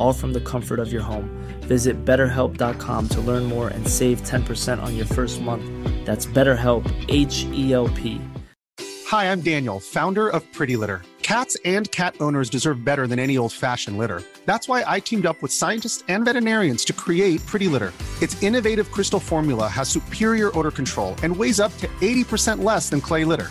all from the comfort of your home. Visit betterhelp.com to learn more and save 10% on your first month. That's BetterHelp, H E L P. Hi, I'm Daniel, founder of Pretty Litter. Cats and cat owners deserve better than any old fashioned litter. That's why I teamed up with scientists and veterinarians to create Pretty Litter. Its innovative crystal formula has superior odor control and weighs up to 80% less than clay litter.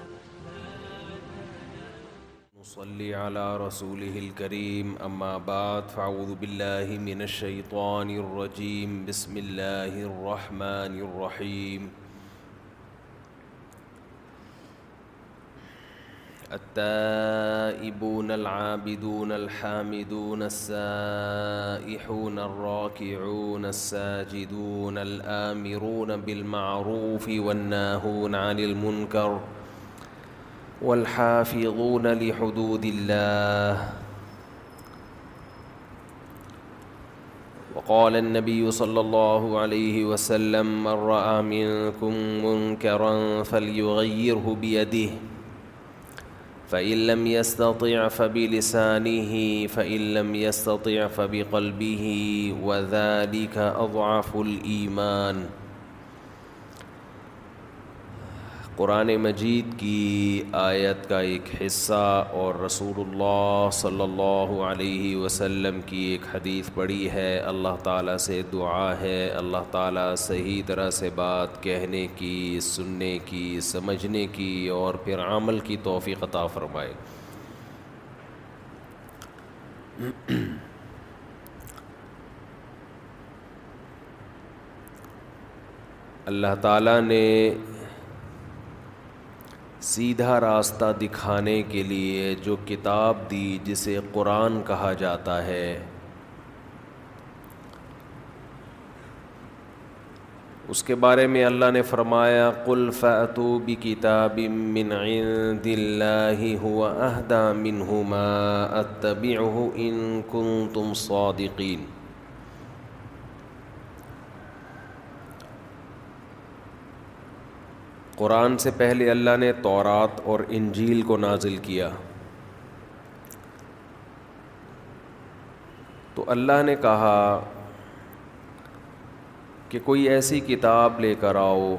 صلی علی رسول الکریم اما بعد فاعوذ باللہ من الشیطان الرجیم بسم اللہ الرحمن الرحیم التائبون العابدون الحامدون السائحون الراكعون الساجدون الآمرون بالمعروف والناهون عن المنكر والناهون عن المنكر والحافظون لحدود الله وقال النبي صلى الله عليه وسلم من رأى منكم منكرا فليغيره بيده فإن لم يستطع فبلسانه فإن لم يستطع فبقلبه وذلك أضعف الإيمان قرآن مجید کی آیت کا ایک حصہ اور رسول اللہ صلی اللہ علیہ وسلم کی ایک حدیث پڑی ہے اللہ تعالیٰ سے دعا ہے اللہ تعالیٰ صحیح طرح سے بات کہنے کی سننے کی سمجھنے کی اور پھر عمل کی توفیق عطا فرمائے اللہ تعالیٰ نے سیدھا راستہ دکھانے کے لیے جو کتاب دی جسے قرآن کہا جاتا ہے اس کے بارے میں اللہ نے فرمایا کل فی کتاب تم صادقین قرآن سے پہلے اللہ نے تورات اور انجیل کو نازل کیا تو اللہ نے کہا کہ کوئی ایسی کتاب لے کر آؤ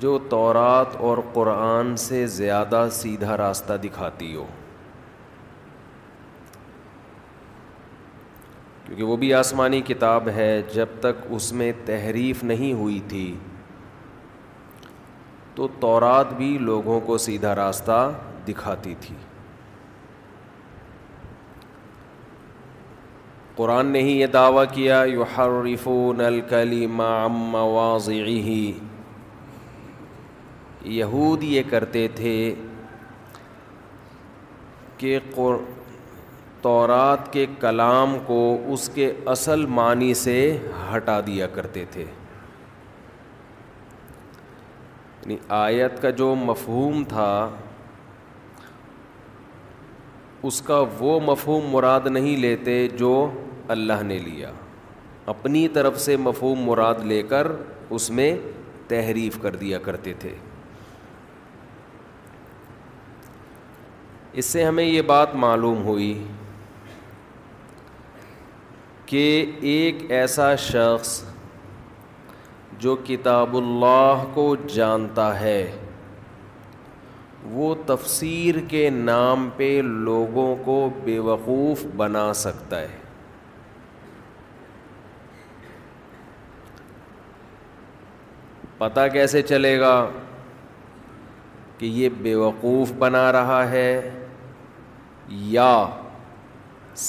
جو تورات اور قرآن سے زیادہ سیدھا راستہ دکھاتی ہو کیونکہ وہ بھی آسمانی کتاب ہے جب تک اس میں تحریف نہیں ہوئی تھی تو تورات بھی لوگوں کو سیدھا راستہ دکھاتی تھی قرآن نے ہی یہ دعویٰ کیا یو حرفون الکلیمہ الكلی یہود یہ کرتے تھے کہ تورات کے کلام کو اس کے اصل معنی سے ہٹا دیا کرتے تھے یعنی آیت کا جو مفہوم تھا اس کا وہ مفہوم مراد نہیں لیتے جو اللہ نے لیا اپنی طرف سے مفہوم مراد لے کر اس میں تحریف کر دیا کرتے تھے اس سے ہمیں یہ بات معلوم ہوئی کہ ایک ایسا شخص جو کتاب اللہ کو جانتا ہے وہ تفسیر کے نام پہ لوگوں کو بے وقوف بنا سکتا ہے پتہ کیسے چلے گا کہ یہ بے وقوف بنا رہا ہے یا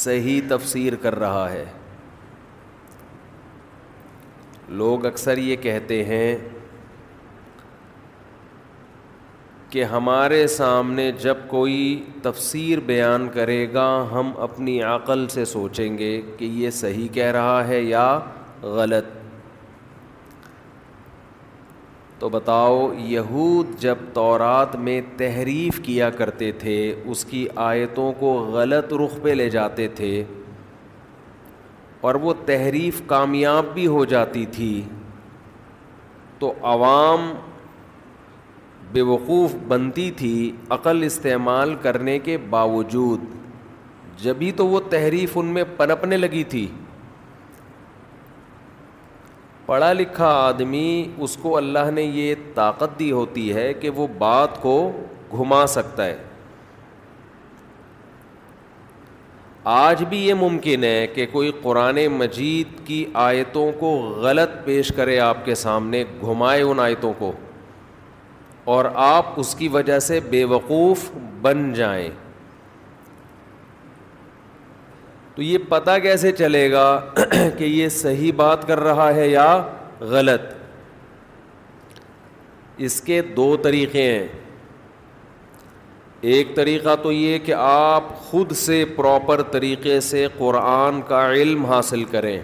صحیح تفسیر کر رہا ہے لوگ اکثر یہ کہتے ہیں کہ ہمارے سامنے جب کوئی تفسیر بیان کرے گا ہم اپنی عقل سے سوچیں گے کہ یہ صحیح کہہ رہا ہے یا غلط تو بتاؤ یہود جب تورات میں تحریف کیا کرتے تھے اس کی آیتوں کو غلط رخ پہ لے جاتے تھے اور وہ تحریف کامیاب بھی ہو جاتی تھی تو عوام بے وقوف بنتی تھی عقل استعمال کرنے کے باوجود جبھی تو وہ تحریف ان میں پنپنے لگی تھی پڑھا لکھا آدمی اس کو اللہ نے یہ طاقت دی ہوتی ہے کہ وہ بات کو گھما سکتا ہے آج بھی یہ ممکن ہے کہ کوئی قرآن مجید کی آیتوں کو غلط پیش کرے آپ کے سامنے گھمائے ان آیتوں کو اور آپ اس کی وجہ سے بے وقوف بن جائیں تو یہ پتہ کیسے چلے گا کہ یہ صحیح بات کر رہا ہے یا غلط اس کے دو طریقے ہیں ایک طریقہ تو یہ کہ آپ خود سے پراپر طریقے سے قرآن کا علم حاصل کریں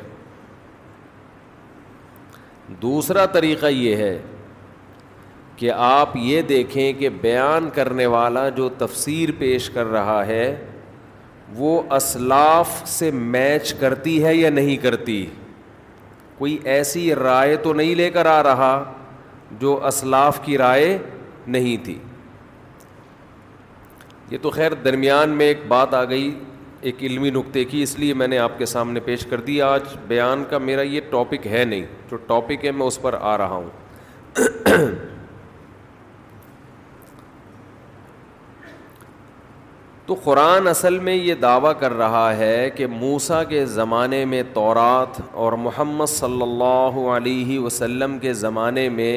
دوسرا طریقہ یہ ہے کہ آپ یہ دیکھیں کہ بیان کرنے والا جو تفسیر پیش کر رہا ہے وہ اسلاف سے میچ کرتی ہے یا نہیں کرتی کوئی ایسی رائے تو نہیں لے کر آ رہا جو اسلاف کی رائے نہیں تھی یہ تو خیر درمیان میں ایک بات آ گئی ایک علمی نقطے کی اس لیے میں نے آپ کے سامنے پیش کر دی آج بیان کا میرا یہ ٹاپک ہے نہیں جو ٹاپک ہے میں اس پر آ رہا ہوں تو قرآن اصل میں یہ دعویٰ کر رہا ہے کہ موسا کے زمانے میں تورات اور محمد صلی اللہ علیہ وسلم کے زمانے میں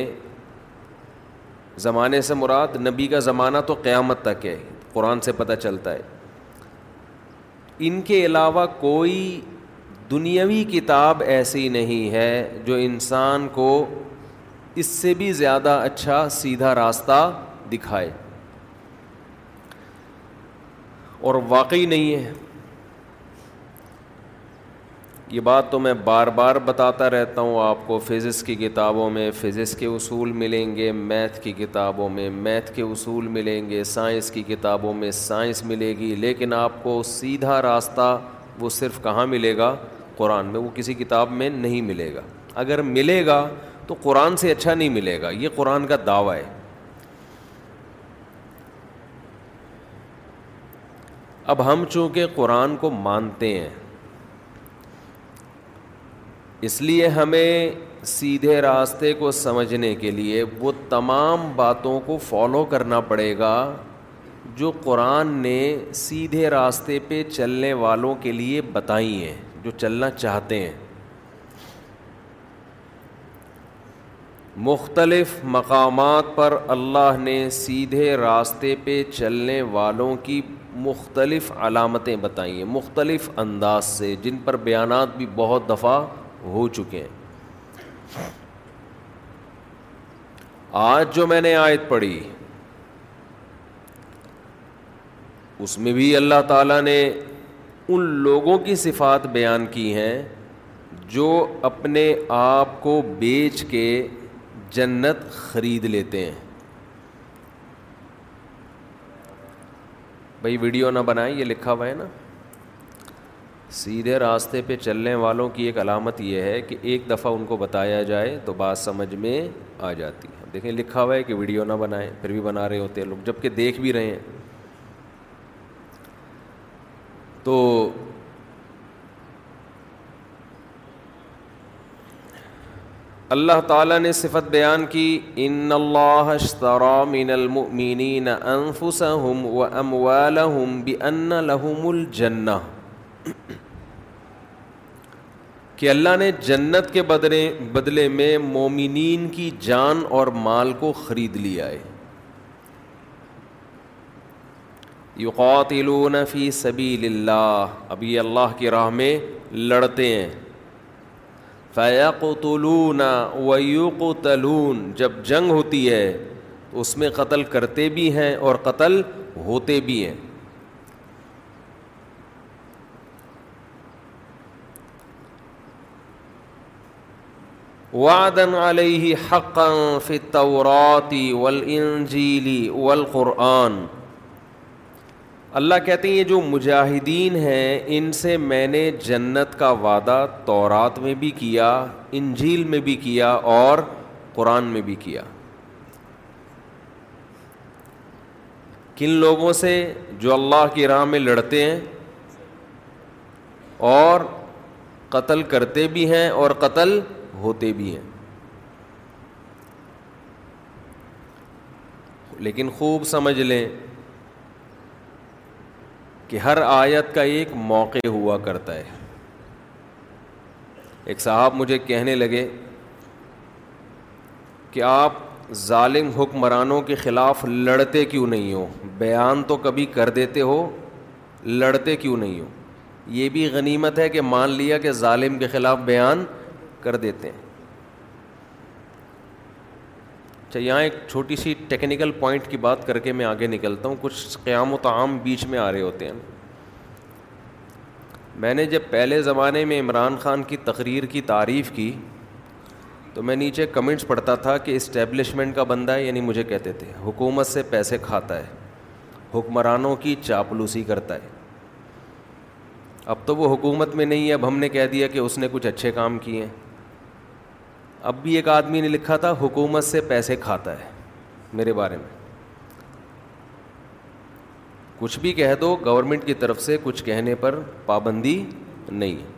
زمانے سے مراد نبی کا زمانہ تو قیامت تک ہے قرآن سے پتہ چلتا ہے ان کے علاوہ کوئی دنیاوی کتاب ایسی نہیں ہے جو انسان کو اس سے بھی زیادہ اچھا سیدھا راستہ دکھائے اور واقعی نہیں ہے یہ بات تو میں بار بار بتاتا رہتا ہوں آپ کو فزکس کی کتابوں میں فزکس کے اصول ملیں گے میتھ کی کتابوں میں میتھ کے اصول ملیں گے سائنس کی کتابوں میں سائنس ملے گی لیکن آپ کو سیدھا راستہ وہ صرف کہاں ملے گا قرآن میں وہ کسی کتاب میں نہیں ملے گا اگر ملے گا تو قرآن سے اچھا نہیں ملے گا یہ قرآن کا دعویٰ ہے اب ہم چونکہ قرآن کو مانتے ہیں اس لیے ہمیں سیدھے راستے کو سمجھنے کے لیے وہ تمام باتوں کو فالو کرنا پڑے گا جو قرآن نے سیدھے راستے پہ چلنے والوں کے لیے بتائی ہیں جو چلنا چاہتے ہیں مختلف مقامات پر اللہ نے سیدھے راستے پہ چلنے والوں کی مختلف علامتیں بتائی ہیں مختلف انداز سے جن پر بیانات بھی بہت دفعہ ہو چکے ہیں آج جو میں نے آیت پڑھی اس میں بھی اللہ تعالیٰ نے ان لوگوں کی صفات بیان کی ہیں جو اپنے آپ کو بیچ کے جنت خرید لیتے ہیں بھائی ویڈیو نہ بنائیں یہ لکھا ہوا ہے نا سیدھے راستے پہ چلنے والوں کی ایک علامت یہ ہے کہ ایک دفعہ ان کو بتایا جائے تو بات سمجھ میں آ جاتی ہے دیکھیں لکھا ہوا ہے کہ ویڈیو نہ بنائیں پھر بھی بنا رہے ہوتے ہیں لوگ جب کہ دیکھ بھی رہے ہیں تو اللہ تعالیٰ نے صفت بیان کی ان اللہ من المؤمنین الجنہ کہ اللہ نے جنت کے بدلے بدلے میں مومنین کی جان اور مال کو خرید لیا ہے یقاتلون فی سبی اللہ ابھی اللہ کی راہ میں لڑتے ہیں فیقتلون و طلون و جب جنگ ہوتی ہے تو اس میں قتل کرتے بھی ہیں اور قتل ہوتے بھی ہیں وعدن علیہ حقا فی ولجیلی و والقرآن اللہ کہتے ہیں یہ جو مجاہدین ہیں ان سے میں نے جنت کا وعدہ تورات میں بھی کیا انجیل میں بھی کیا اور قرآن میں بھی کیا کن لوگوں سے جو اللہ کی راہ میں لڑتے ہیں اور قتل کرتے بھی ہیں اور قتل ہوتے بھی ہیں لیکن خوب سمجھ لیں کہ ہر آیت کا ایک موقع ہوا کرتا ہے ایک صاحب مجھے کہنے لگے کہ آپ ظالم حکمرانوں کے خلاف لڑتے کیوں نہیں ہو بیان تو کبھی کر دیتے ہو لڑتے کیوں نہیں ہو یہ بھی غنیمت ہے کہ مان لیا کہ ظالم کے خلاف بیان کر دیتے ہیں اچھا یہاں ایک چھوٹی سی ٹیکنیکل پوائنٹ کی بات کر کے میں آگے نکلتا ہوں کچھ قیام و تعام بیچ میں آ رہے ہوتے ہیں میں نے جب پہلے زمانے میں عمران خان کی تقریر کی تعریف کی تو میں نیچے کمنٹس پڑھتا تھا کہ اسٹیبلشمنٹ کا بندہ ہے یعنی مجھے کہتے تھے حکومت سے پیسے کھاتا ہے حکمرانوں کی چاپلوسی کرتا ہے اب تو وہ حکومت میں نہیں ہے اب ہم نے کہہ دیا کہ اس نے کچھ اچھے کام کیے ہیں اب بھی ایک آدمی نے لکھا تھا حکومت سے پیسے کھاتا ہے میرے بارے میں کچھ بھی کہہ دو گورنمنٹ کی طرف سے کچھ کہنے پر پابندی نہیں ہے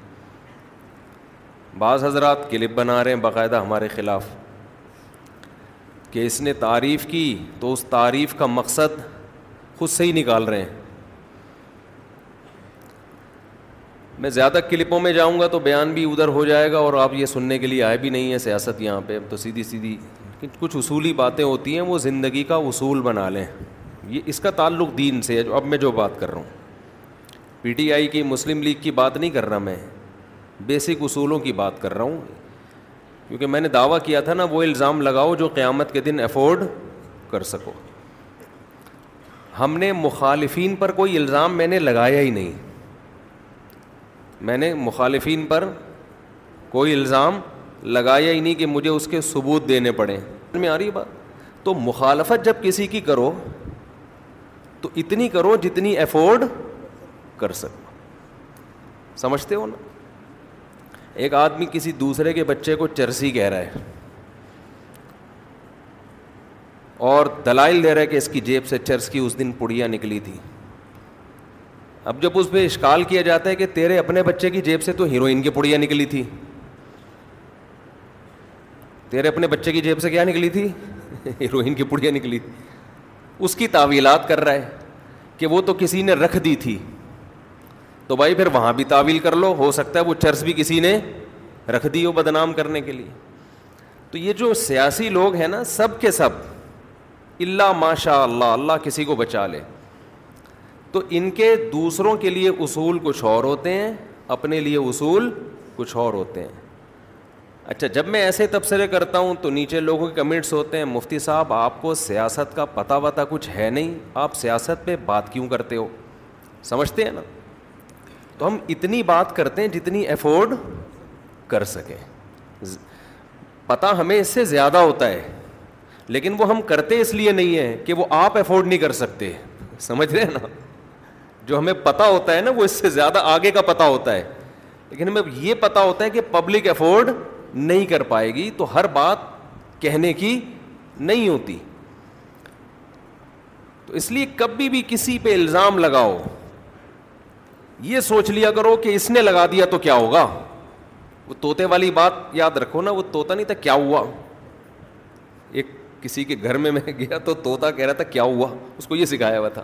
بعض حضرات کلپ بنا رہے ہیں باقاعدہ ہمارے خلاف کہ اس نے تعریف کی تو اس تعریف کا مقصد خود سے ہی نکال رہے ہیں میں زیادہ کلپوں میں جاؤں گا تو بیان بھی ادھر ہو جائے گا اور آپ یہ سننے کے لیے آئے بھی نہیں ہیں سیاست یہاں پہ اب تو سیدھی سیدھی کچھ اصولی باتیں ہوتی ہیں وہ زندگی کا اصول بنا لیں یہ اس کا تعلق دین سے ہے اب میں جو بات کر رہا ہوں پی ٹی آئی کی مسلم لیگ کی بات نہیں کر رہا میں بیسک اصولوں کی بات کر رہا ہوں کیونکہ میں نے دعویٰ کیا تھا نا وہ الزام لگاؤ جو قیامت کے دن افورڈ کر سکو ہم نے مخالفین پر کوئی الزام میں نے لگایا ہی نہیں میں نے مخالفین پر کوئی الزام لگایا ہی نہیں کہ مجھے اس کے ثبوت دینے پڑے میں آ رہی بات تو مخالفت جب کسی کی کرو تو اتنی کرو جتنی افورڈ کر سکو سمجھتے ہو نا ایک آدمی کسی دوسرے کے بچے کو چرسی کہہ رہا ہے اور دلائل دے رہا ہے کہ اس کی جیب سے چرس کی اس دن پڑیا نکلی تھی اب جب اس پہ اشکال کیا جاتا ہے کہ تیرے اپنے بچے کی جیب سے تو ہیروئن کی پڑیاں نکلی تھی تیرے اپنے بچے کی جیب سے کیا نکلی تھی ہیروئن کی پڑیاں نکلی اس کی تعویلات کر رہا ہے کہ وہ تو کسی نے رکھ دی تھی تو بھائی پھر وہاں بھی تعویل کر لو ہو سکتا ہے وہ چرس بھی کسی نے رکھ دی ہو بدنام کرنے کے لیے تو یہ جو سیاسی لوگ ہیں نا سب کے سب اللہ ماشاء اللہ اللہ کسی کو بچا لے تو ان کے دوسروں کے لیے اصول کچھ اور ہوتے ہیں اپنے لیے اصول کچھ اور ہوتے ہیں اچھا جب میں ایسے تبصرے کرتا ہوں تو نیچے لوگوں کے کمنٹس ہوتے ہیں مفتی صاحب آپ کو سیاست کا پتہ وتا کچھ ہے نہیں آپ سیاست پہ بات کیوں کرتے ہو سمجھتے ہیں نا تو ہم اتنی بات کرتے ہیں جتنی افورڈ کر سکیں پتہ ہمیں اس سے زیادہ ہوتا ہے لیکن وہ ہم کرتے اس لیے نہیں ہیں کہ وہ آپ افورڈ نہیں کر سکتے سمجھ رہے ہیں نا جو ہمیں پتا ہوتا ہے نا وہ اس سے زیادہ آگے کا پتا ہوتا ہے لیکن ہمیں یہ پتا ہوتا ہے کہ پبلک افورڈ نہیں کر پائے گی تو ہر بات کہنے کی نہیں ہوتی تو اس لیے کبھی بھی کسی پہ الزام لگاؤ یہ سوچ لیا کرو کہ اس نے لگا دیا تو کیا ہوگا وہ توتے والی بات یاد رکھو نا وہ توتا نہیں تھا کیا ہوا ایک کسی کے گھر میں میں گیا تو توتا کہہ رہا تھا کیا ہوا اس کو یہ سکھایا ہوا تھا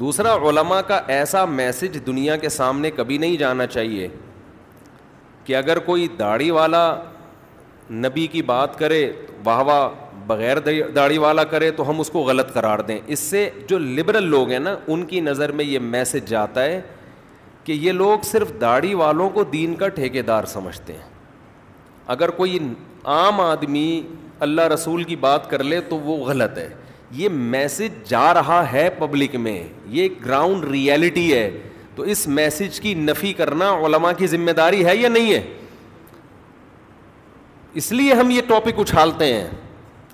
دوسرا علماء کا ایسا میسج دنیا کے سامنے کبھی نہیں جانا چاہیے کہ اگر کوئی داڑھی والا نبی کی بات کرے واہ واہ بغیر داڑھی والا کرے تو ہم اس کو غلط قرار دیں اس سے جو لبرل لوگ ہیں نا ان کی نظر میں یہ میسج جاتا ہے کہ یہ لوگ صرف داڑھی والوں کو دین کا ٹھیکے دار سمجھتے ہیں اگر کوئی عام آدمی اللہ رسول کی بات کر لے تو وہ غلط ہے یہ میسج جا رہا ہے پبلک میں یہ گراؤنڈ ریئلٹی ہے تو اس میسج کی نفی کرنا علماء کی ذمہ داری ہے یا نہیں ہے اس لیے ہم یہ ٹاپک اچھالتے ہیں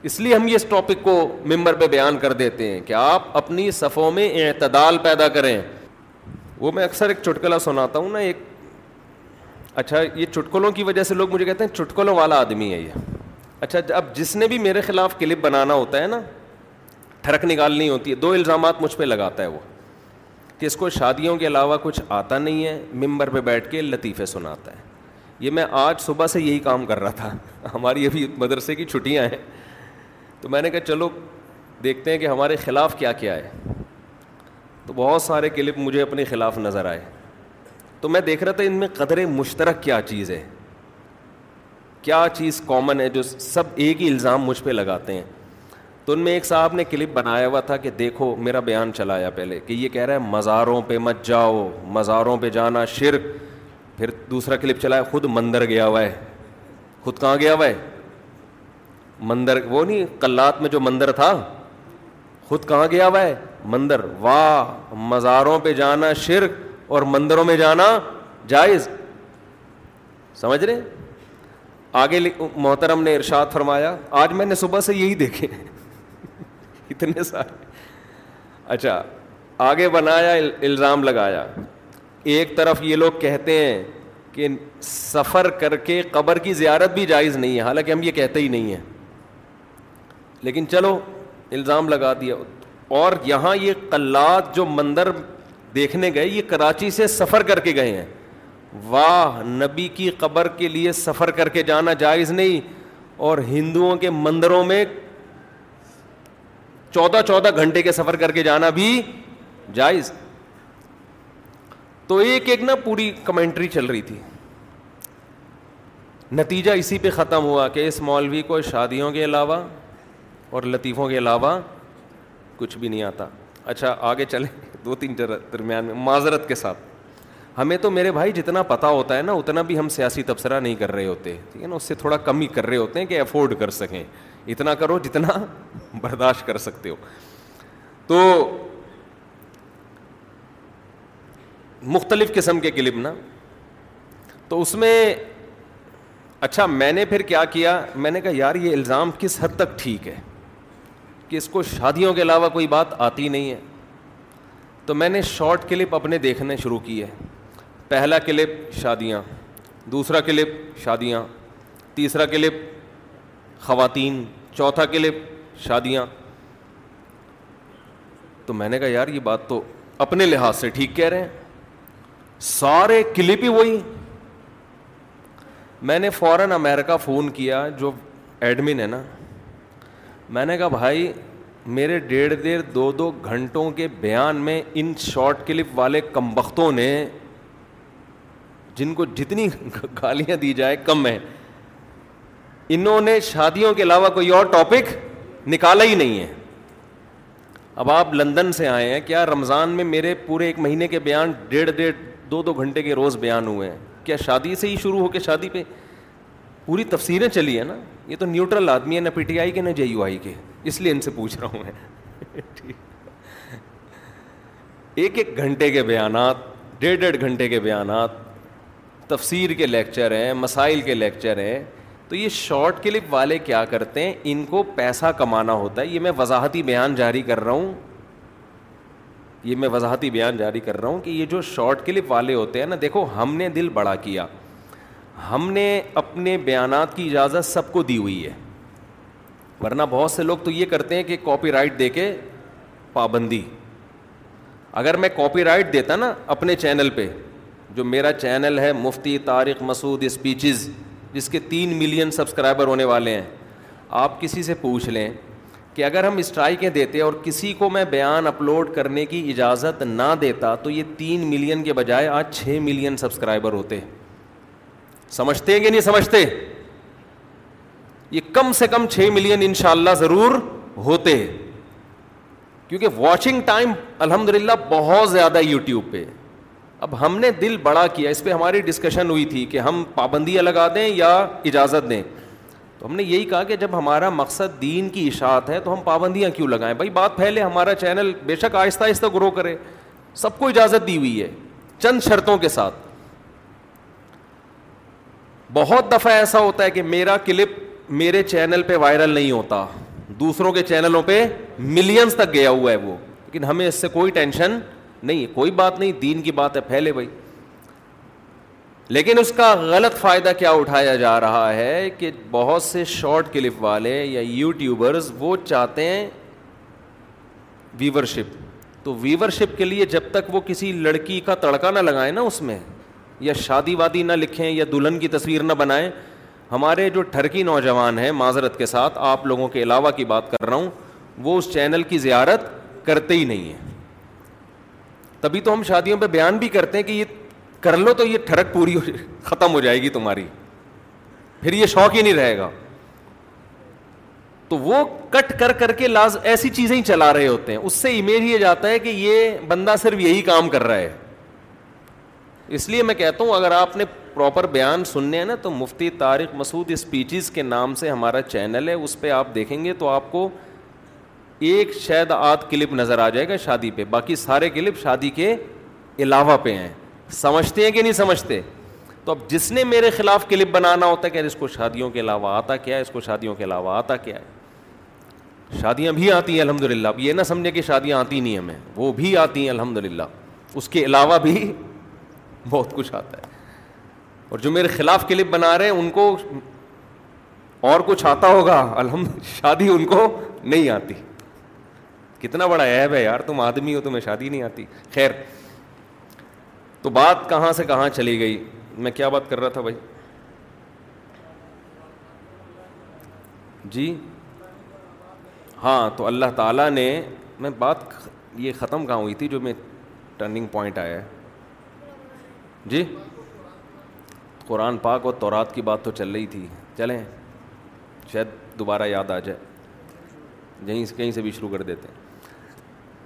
اس لیے ہم یہ اس ٹاپک کو ممبر پہ بیان کر دیتے ہیں کہ آپ اپنی صفوں میں اعتدال پیدا کریں وہ میں اکثر ایک چٹکلا سناتا ہوں نا ایک اچھا یہ چٹکلوں کی وجہ سے لوگ مجھے کہتے ہیں چٹکلوں والا آدمی ہے یہ اچھا اب جس نے بھی میرے خلاف کلپ بنانا ہوتا ہے نا ٹھڑک نکالنی ہوتی ہے دو الزامات مجھ پہ لگاتا ہے وہ کہ اس کو شادیوں کے علاوہ کچھ آتا نہیں ہے ممبر پہ بیٹھ کے لطیفے سناتا ہے یہ میں آج صبح سے یہی کام کر رہا تھا ہماری ابھی مدرسے کی چھٹیاں ہیں تو میں نے کہا چلو دیکھتے ہیں کہ ہمارے خلاف کیا کیا ہے تو بہت سارے کلپ مجھے اپنے خلاف نظر آئے تو میں دیکھ رہا تھا ان میں قدر مشترک کیا چیز ہے کیا چیز کامن ہے جو سب ایک ہی الزام مجھ پہ لگاتے ہیں تو ان میں ایک صاحب نے کلپ بنایا ہوا تھا کہ دیکھو میرا بیان چلایا پہلے کہ یہ کہہ رہا ہے مزاروں پہ مت جاؤ مزاروں پہ جانا شرک پھر دوسرا کلپ چلا خود مندر گیا ہوا ہے خود کہاں گیا ہوا ہے مندر وہ نہیں کلات میں جو مندر تھا خود کہاں گیا ہوا ہے مندر واہ مزاروں پہ جانا شرک اور مندروں میں جانا جائز سمجھ رہے آگے محترم نے ارشاد فرمایا آج میں نے صبح سے یہی دیکھے اتنے سارے اچھا آگے بنایا الزام لگایا ایک طرف یہ لوگ کہتے ہیں کہ سفر کر کے قبر کی زیارت بھی جائز نہیں ہے حالانکہ ہم یہ کہتے ہی نہیں ہیں لیکن چلو الزام لگا دیا اور یہاں یہ کلات جو مندر دیکھنے گئے یہ کراچی سے سفر کر کے گئے ہیں واہ نبی کی قبر کے لیے سفر کر کے جانا جائز نہیں اور ہندوؤں کے مندروں میں چودہ چودہ گھنٹے کے سفر کر کے جانا بھی جائز تو ایک ایک نا پوری کمنٹری چل رہی تھی نتیجہ اسی پہ ختم ہوا کہ اس مولوی کو شادیوں کے علاوہ اور لطیفوں کے علاوہ کچھ بھی نہیں آتا اچھا آگے چلے دو تین درمیان میں معذرت کے ساتھ ہمیں تو میرے بھائی جتنا پتا ہوتا ہے نا اتنا بھی ہم سیاسی تبصرہ نہیں کر رہے ہوتے ٹھیک ہے نا اس سے تھوڑا کم ہی کر رہے ہوتے ہیں کہ افورڈ کر سکیں اتنا کرو جتنا برداشت کر سکتے ہو تو مختلف قسم کے کلپ نا تو اس میں اچھا میں نے پھر کیا کیا میں نے کہا یار یہ الزام کس حد تک ٹھیک ہے کہ اس کو شادیوں کے علاوہ کوئی بات آتی نہیں ہے تو میں نے شارٹ کلپ اپنے دیکھنے شروع کی ہے پہلا کلپ شادیاں دوسرا کلپ شادیاں تیسرا کلپ خواتین چوتھا لیے شادیاں تو میں نے کہا یار یہ بات تو اپنے لحاظ سے ٹھیک کہہ رہے ہیں سارے کلپ ہی وہی میں نے فوراً امیرکا فون کیا جو ایڈمن ہے نا میں نے کہا بھائی میرے ڈیڑھ دیر دو دو گھنٹوں کے بیان میں ان شارٹ کلپ والے کمبختوں نے جن کو جتنی گالیاں دی جائے کم ہیں انہوں نے شادیوں کے علاوہ کوئی اور ٹاپک نکالا ہی نہیں ہے اب آپ لندن سے آئے ہیں کیا رمضان میں میرے پورے ایک مہینے کے بیان ڈیڑھ ڈیڑھ دو دو گھنٹے کے روز بیان ہوئے ہیں کیا شادی سے ہی شروع ہو کے شادی پہ پوری تفسیریں چلی ہیں نا یہ تو نیوٹرل آدمی ہے نہ پی ٹی آئی کے نہ جے یو آئی کے اس لیے ان سے پوچھ رہا ہوں میں ایک ایک گھنٹے کے بیانات ڈیڑھ ڈیڑھ گھنٹے کے بیانات تفسیر کے لیکچر ہیں مسائل کے لیکچر ہیں تو یہ شارٹ کلپ والے کیا کرتے ہیں ان کو پیسہ کمانا ہوتا ہے یہ میں وضاحتی بیان جاری کر رہا ہوں یہ میں وضاحتی بیان جاری کر رہا ہوں کہ یہ جو شارٹ کلپ والے ہوتے ہیں نا دیکھو ہم نے دل بڑا کیا ہم نے اپنے بیانات کی اجازت سب کو دی ہوئی ہے ورنہ بہت سے لوگ تو یہ کرتے ہیں کہ کاپی رائٹ دے کے پابندی اگر میں کاپی رائٹ دیتا نا اپنے چینل پہ جو میرا چینل ہے مفتی طارق مسعود اسپیچز جس کے تین ملین سبسکرائبر ہونے والے ہیں آپ کسی سے پوچھ لیں کہ اگر ہم اسٹرائکیں دیتے اور کسی کو میں بیان اپلوڈ کرنے کی اجازت نہ دیتا تو یہ تین ملین کے بجائے آج چھ ملین سبسکرائبر ہوتے سمجھتے ہیں کہ نہیں سمجھتے یہ کم سے کم چھ ملین ان شاء اللہ ضرور ہوتے کیونکہ واچنگ ٹائم الحمد للہ بہت زیادہ ہے یوٹیوب پہ اب ہم نے دل بڑا کیا اس پہ ہماری ڈسکشن ہوئی تھی کہ ہم پابندیاں لگا دیں یا اجازت دیں تو ہم نے یہی کہا کہ جب ہمارا مقصد دین کی اشاعت ہے تو ہم پابندیاں کیوں لگائیں بھائی بات پھیلے ہمارا چینل بے شک آہستہ آہستہ گرو کرے سب کو اجازت دی ہوئی ہے چند شرطوں کے ساتھ بہت دفعہ ایسا ہوتا ہے کہ میرا کلپ میرے چینل پہ وائرل نہیں ہوتا دوسروں کے چینلوں پہ ملینس تک گیا ہوا ہے وہ لیکن ہمیں اس سے کوئی ٹینشن نہیں کوئی بات نہیں دین کی بات ہے پھیلے بھائی لیکن اس کا غلط فائدہ کیا اٹھایا جا رہا ہے کہ بہت سے شارٹ کلپ والے یا یوٹیوبرز وہ چاہتے ہیں ویور شپ تو ویور شپ کے لیے جب تک وہ کسی لڑکی کا تڑکا نہ لگائیں نا اس میں یا شادی وادی نہ لکھیں یا دلہن کی تصویر نہ بنائیں ہمارے جو ٹھرکی نوجوان ہیں معذرت کے ساتھ آپ لوگوں کے علاوہ کی بات کر رہا ہوں وہ اس چینل کی زیارت کرتے ہی نہیں ہیں تبھی تو ہم شادیوں پہ بیان بھی کرتے ہیں کہ یہ کر لو تو یہ ٹھڑک پوری ختم ہو جائے گی تمہاری پھر یہ شوق ہی نہیں رہے گا تو وہ کٹ کر کر کے لاز ایسی چیزیں ہی چلا رہے ہوتے ہیں اس سے امیج یہ جاتا ہے کہ یہ بندہ صرف یہی کام کر رہا ہے اس لیے میں کہتا ہوں اگر آپ نے پراپر بیان سننے ہیں نا تو مفتی طارق مسعود اسپیچز کے نام سے ہمارا چینل ہے اس پہ آپ دیکھیں گے تو آپ کو ایک شاید آدھ کلپ نظر آ جائے گا شادی پہ باقی سارے کلپ شادی کے علاوہ پہ ہیں سمجھتے ہیں کہ نہیں سمجھتے تو اب جس نے میرے خلاف کلپ بنانا ہوتا ہے کہ اس کو شادیوں کے علاوہ آتا کیا ہے اس کو شادیوں کے علاوہ آتا کیا ہے شادیاں بھی آتی ہیں الحمد للہ اب یہ نہ سمجھے کہ شادیاں آتی نہیں ہمیں وہ بھی آتی ہیں الحمد للہ اس کے علاوہ بھی بہت کچھ آتا ہے اور جو میرے خلاف کلپ بنا رہے ہیں ان کو اور کچھ آتا ہوگا الحمد شادی ان کو نہیں آتی کتنا بڑا عیب ہے یار تم آدمی ہو تمہیں شادی نہیں آتی خیر تو بات کہاں سے کہاں چلی گئی میں کیا بات کر رہا تھا بھائی جی ہاں تو اللہ تعالیٰ نے میں بات یہ ختم کہاں ہوئی تھی جو میں ٹرننگ پوائنٹ آیا ہے جی قرآن پاک اور تورات کی بات تو چل رہی تھی چلیں شاید دوبارہ یاد آ جائے کہیں سے کہیں سے بھی شروع کر دیتے ہیں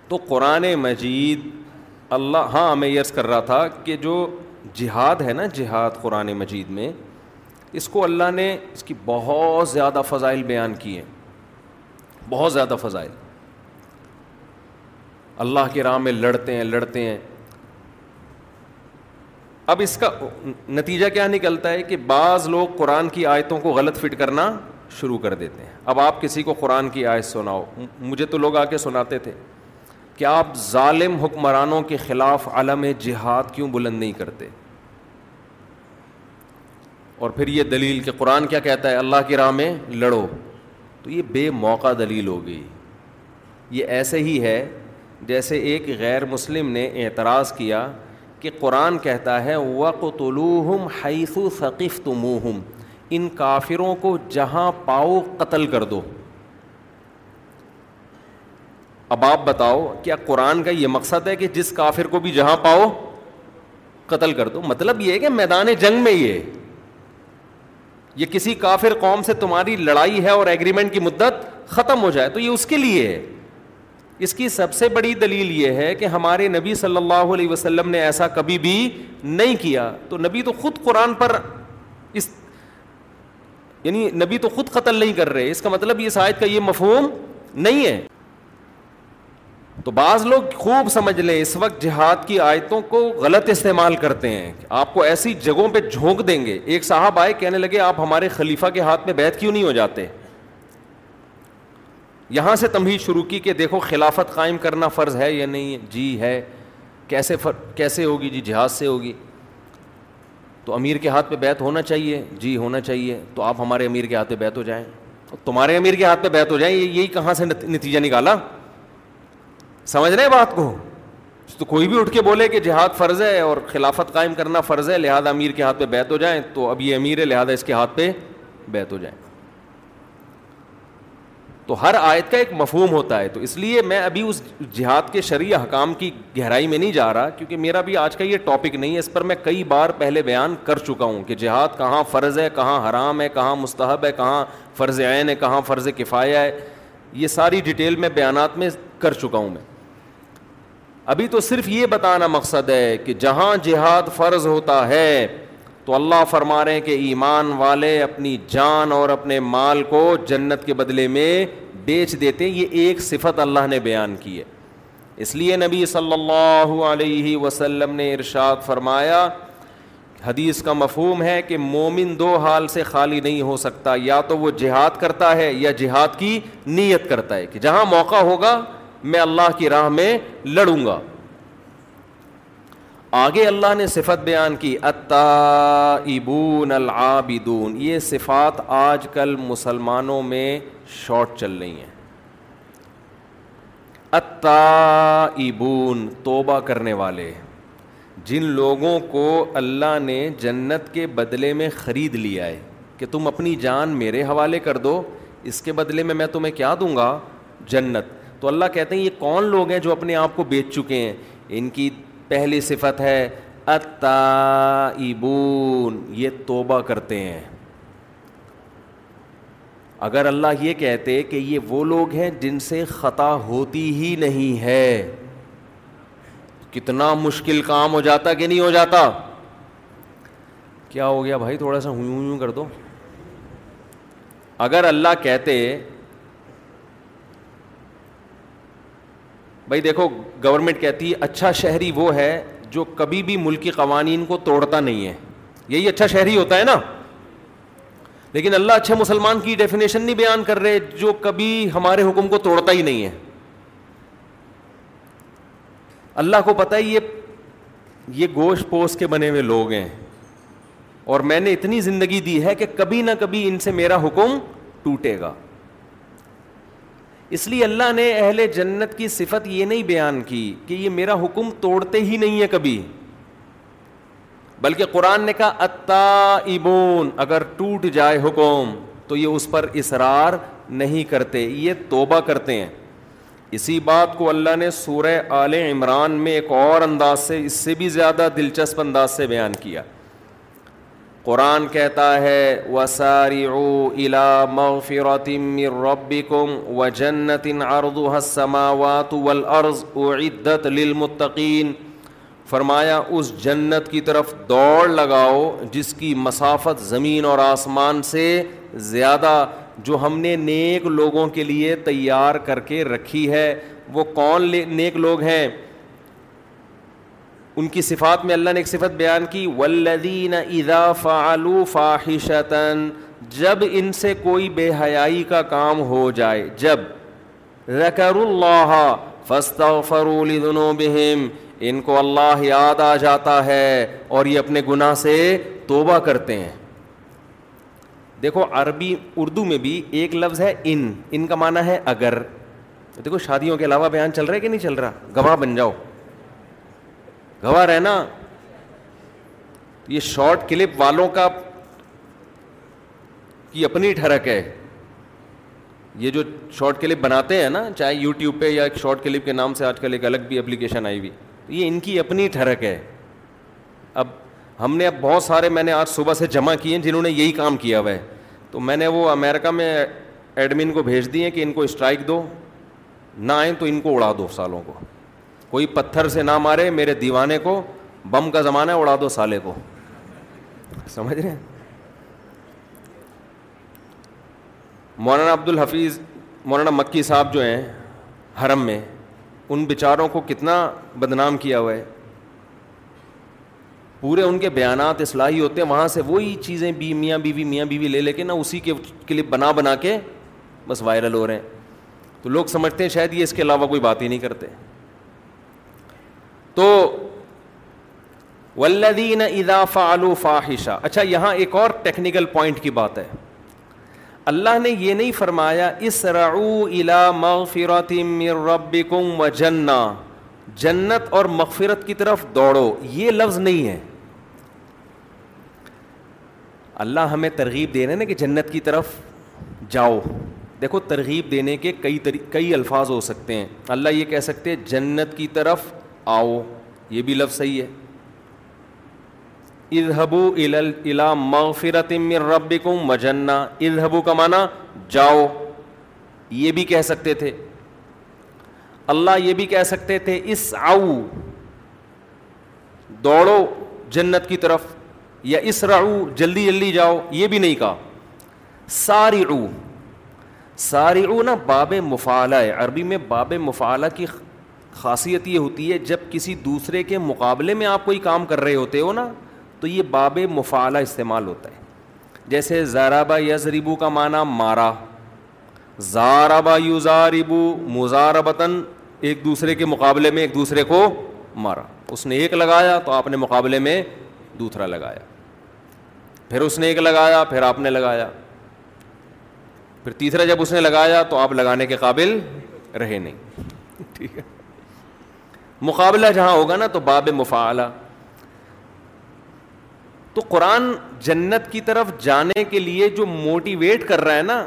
تو قرآن مجید اللہ ہاں میں یس کر رہا تھا کہ جو جہاد ہے نا جہاد قرآن مجید میں اس کو اللہ نے اس کی بہت زیادہ فضائل بیان کیے بہت زیادہ فضائل اللہ کے راہ میں لڑتے ہیں لڑتے ہیں اب اس کا نتیجہ کیا نکلتا ہے کہ بعض لوگ قرآن کی آیتوں کو غلط فٹ کرنا شروع کر دیتے ہیں اب آپ کسی کو قرآن کی آیت سناؤ مجھے تو لوگ آ کے سناتے تھے کہ آپ ظالم حکمرانوں کے خلاف علم جہاد کیوں بلند نہیں کرتے اور پھر یہ دلیل کہ قرآن کیا کہتا ہے اللہ کی راہ میں لڑو تو یہ بے موقع دلیل ہو گئی یہ ایسے ہی ہے جیسے ایک غیر مسلم نے اعتراض کیا کہ قرآن کہتا ہے وق و حیث و ثقیف ان کافروں کو جہاں پاؤ قتل کر دو اب آپ بتاؤ کیا قرآن کا یہ مقصد ہے کہ جس کافر کو بھی جہاں پاؤ قتل کر دو مطلب یہ ہے کہ میدان جنگ میں یہ یہ کسی کافر قوم سے تمہاری لڑائی ہے اور ایگریمنٹ کی مدت ختم ہو جائے تو یہ اس کے لیے ہے اس کی سب سے بڑی دلیل یہ ہے کہ ہمارے نبی صلی اللہ علیہ وسلم نے ایسا کبھی بھی نہیں کیا تو نبی تو خود قرآن پر اس یعنی نبی تو خود قتل نہیں کر رہے اس کا مطلب یہ شاید کا یہ مفہوم نہیں ہے تو بعض لوگ خوب سمجھ لیں اس وقت جہاد کی آیتوں کو غلط استعمال کرتے ہیں آپ کو ایسی جگہوں پہ جھونک دیں گے ایک صاحب آئے کہنے لگے آپ ہمارے خلیفہ کے ہاتھ میں بیت کیوں نہیں ہو جاتے یہاں سے تمہی شروع کی کہ دیکھو خلافت قائم کرنا فرض ہے یا نہیں جی ہے کیسے فر کیسے ہوگی جی جہاد سے ہوگی تو امیر کے ہاتھ پہ بیت ہونا چاہیے جی ہونا چاہیے تو آپ ہمارے امیر کے ہاتھ پہ بیت ہو جائیں تمہارے امیر کے ہاتھ پہ بیت ہو جائیں یہی کہاں سے نتیجہ نکالا سمجھ رہے ہیں بات کو تو کوئی بھی اٹھ کے بولے کہ جہاد فرض ہے اور خلافت قائم کرنا فرض ہے لہٰذا امیر کے ہاتھ پہ بیت ہو جائیں تو اب یہ امیر ہے لہٰذا اس کے ہاتھ پہ بیت ہو جائیں تو ہر آیت کا ایک مفہوم ہوتا ہے تو اس لیے میں ابھی اس جہاد کے شرع حکام کی گہرائی میں نہیں جا رہا کیونکہ میرا بھی آج کا یہ ٹاپک نہیں ہے اس پر میں کئی بار پہلے بیان کر چکا ہوں کہ جہاد کہاں فرض ہے کہاں حرام ہے کہاں مستحب ہے کہاں فرض عین ہے کہاں فرض کفایہ ہے یہ ساری ڈیٹیل میں بیانات میں کر چکا ہوں میں ابھی تو صرف یہ بتانا مقصد ہے کہ جہاں جہاد فرض ہوتا ہے تو اللہ فرما رہے ہیں کہ ایمان والے اپنی جان اور اپنے مال کو جنت کے بدلے میں بیچ دیتے ہیں یہ ایک صفت اللہ نے بیان کی ہے اس لیے نبی صلی اللہ علیہ وسلم نے ارشاد فرمایا حدیث کا مفہوم ہے کہ مومن دو حال سے خالی نہیں ہو سکتا یا تو وہ جہاد کرتا ہے یا جہاد کی نیت کرتا ہے کہ جہاں موقع ہوگا میں اللہ کی راہ میں لڑوں گا آگے اللہ نے صفت بیان کی اتا ابون العابدون یہ صفات آج کل مسلمانوں میں شارٹ چل رہی ہیں اتہ توبہ کرنے والے جن لوگوں کو اللہ نے جنت کے بدلے میں خرید لیا ہے کہ تم اپنی جان میرے حوالے کر دو اس کے بدلے میں میں تمہیں کیا دوں گا جنت تو اللہ کہتے ہیں یہ کون لوگ ہیں جو اپنے آپ کو بیچ چکے ہیں ان کی پہلی صفت ہے اتائبون یہ توبہ کرتے ہیں اگر اللہ یہ کہتے کہ یہ وہ لوگ ہیں جن سے خطا ہوتی ہی نہیں ہے کتنا مشکل کام ہو جاتا کہ نہیں ہو جاتا کیا ہو گیا بھائی تھوڑا سا یوں کر دو اگر اللہ کہتے بھائی دیکھو گورنمنٹ کہتی ہے اچھا شہری وہ ہے جو کبھی بھی ملکی قوانین کو توڑتا نہیں ہے یہی اچھا شہری ہوتا ہے نا لیکن اللہ اچھے مسلمان کی ڈیفینیشن نہیں بیان کر رہے جو کبھی ہمارے حکم کو توڑتا ہی نہیں ہے اللہ کو پتہ ہے یہ یہ گوشت پوش کے بنے ہوئے لوگ ہیں اور میں نے اتنی زندگی دی ہے کہ کبھی نہ کبھی ان سے میرا حکم ٹوٹے گا اس لیے اللہ نے اہل جنت کی صفت یہ نہیں بیان کی کہ یہ میرا حکم توڑتے ہی نہیں ہے کبھی بلکہ قرآن نے کہا اتا ابون اگر ٹوٹ جائے حکم تو یہ اس پر اصرار نہیں کرتے یہ توبہ کرتے ہیں اسی بات کو اللہ نے سورہ آل عمران میں ایک اور انداز سے اس سے بھی زیادہ دلچسپ انداز سے بیان کیا قرآن کہتا ہے وَسَارِعُوا إِلَى مَغْفِرَةٍ مِّن رَبِّكُمْ و جنت السَّمَاوَاتُ وَالْأَرْضُ اُعِدَّتْ لِلْمُتَّقِينَ للمتقین فرمایا اس جنت کی طرف دوڑ لگاؤ جس کی مسافت زمین اور آسمان سے زیادہ جو ہم نے نیک لوگوں کے لیے تیار کر کے رکھی ہے وہ کون نیک لوگ ہیں ان کی صفات میں اللہ نے ایک صفت بیان کی ولدین جب ان سے کوئی بے حیائی کا کام ہو جائے جب ذکر اللہ فاستغفروا بہم ان کو اللہ یاد آ جاتا ہے اور یہ اپنے گناہ سے توبہ کرتے ہیں دیکھو عربی اردو میں بھی ایک لفظ ہے ان ان کا معنی ہے اگر دیکھو شادیوں کے علاوہ بیان چل رہا ہے کہ نہیں چل رہا گواہ بن جاؤ گواہ رہنا یہ شارٹ کلپ والوں کا کی اپنی ٹھڑک ہے یہ جو شارٹ کلپ بناتے ہیں نا چاہے یوٹیوب پہ یا ایک شارٹ کلپ کے نام سے آج کل ایک الگ بھی اپلیکیشن آئی ہوئی یہ ان کی اپنی ٹھڑک ہے اب ہم نے اب بہت سارے میں نے آج صبح سے جمع کیے ہیں جنہوں نے یہی کام کیا ہوا ہے تو میں نے وہ امیرکا میں ایڈمن کو بھیج دیے کہ ان کو اسٹرائک دو نہ آئیں تو ان کو اڑا دو سالوں کو کوئی پتھر سے نہ مارے میرے دیوانے کو بم کا زمانہ ہے اڑا دو سالے کو سمجھ رہے ہیں مولانا عبد الحفیظ مولانا مکی صاحب جو ہیں حرم میں ان بیچاروں کو کتنا بدنام کیا ہوا ہے پورے ان کے بیانات اصلاحی ہوتے ہیں وہاں سے وہی چیزیں بی میاں بیوی بی, میاں بیوی بی لے لے کے نا اسی کے کلپ بنا بنا کے بس وائرل ہو رہے ہیں تو لوگ سمجھتے ہیں شاید یہ اس کے علاوہ کوئی بات ہی نہیں کرتے تو ولدین ادا اضاف فاحشہ اچھا یہاں ایک اور ٹیکنیکل پوائنٹ کی بات ہے اللہ نے یہ نہیں فرمایا اس و جنہ جنت اور مغفرت کی طرف دوڑو یہ لفظ نہیں ہے اللہ ہمیں ترغیب دے رہے ہیں نا کہ جنت کی طرف جاؤ دیکھو ترغیب دینے کے کئی کئی الفاظ ہو سکتے ہیں اللہ یہ کہہ سکتے جنت کی طرف آؤ یہ بھی لفظ صحیح ہے اذہبو الا مغفرت من ربکم رب اذہبو کا معنی جاؤ یہ بھی کہہ سکتے تھے اللہ یہ بھی کہہ سکتے تھے اس آؤ دوڑو جنت کی طرف یا اس رعو جلدی جلدی جاؤ یہ بھی نہیں کہا ساری ساری او نا باب مفالہ ہے عربی میں باب مفالہ کی خاصیت یہ ہوتی ہے جب کسی دوسرے کے مقابلے میں آپ کوئی کام کر رہے ہوتے ہو نا تو یہ باب مفعلہ استعمال ہوتا ہے جیسے زارابا یزریبو کا معنی مارا زارابا یوزاربو مزاربتاً ایک دوسرے کے مقابلے میں ایک دوسرے کو مارا اس نے ایک لگایا تو آپ نے مقابلے میں دوسرا لگایا پھر اس نے ایک لگایا پھر آپ نے لگایا پھر تیسرا جب اس نے لگایا تو آپ لگانے کے قابل رہے نہیں ٹھیک ہے مقابلہ جہاں ہوگا نا تو باب مفعلہ تو قرآن جنت کی طرف جانے کے لیے جو موٹیویٹ کر رہا ہے نا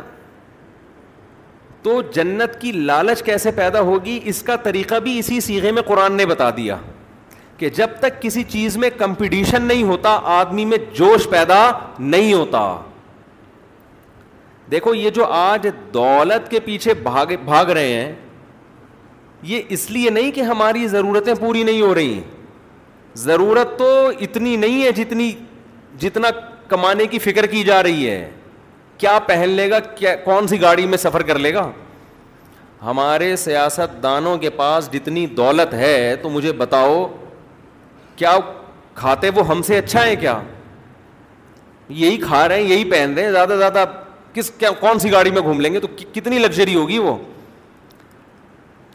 تو جنت کی لالچ کیسے پیدا ہوگی اس کا طریقہ بھی اسی سیغے میں قرآن نے بتا دیا کہ جب تک کسی چیز میں کمپٹیشن نہیں ہوتا آدمی میں جوش پیدا نہیں ہوتا دیکھو یہ جو آج دولت کے پیچھے بھاگ بھاگ رہے ہیں یہ اس لیے نہیں کہ ہماری ضرورتیں پوری نہیں ہو رہی ضرورت تو اتنی نہیں ہے جتنی جتنا کمانے کی فکر کی جا رہی ہے کیا پہن لے گا کیا کون سی گاڑی میں سفر کر لے گا ہمارے سیاست دانوں کے پاس جتنی دولت ہے تو مجھے بتاؤ کیا کھاتے وہ ہم سے اچھا ہے کیا یہی کھا رہے ہیں یہی پہن رہے ہیں زیادہ سے زیادہ کس کیا کون سی گاڑی میں گھوم لیں گے تو کتنی لگژری ہوگی وہ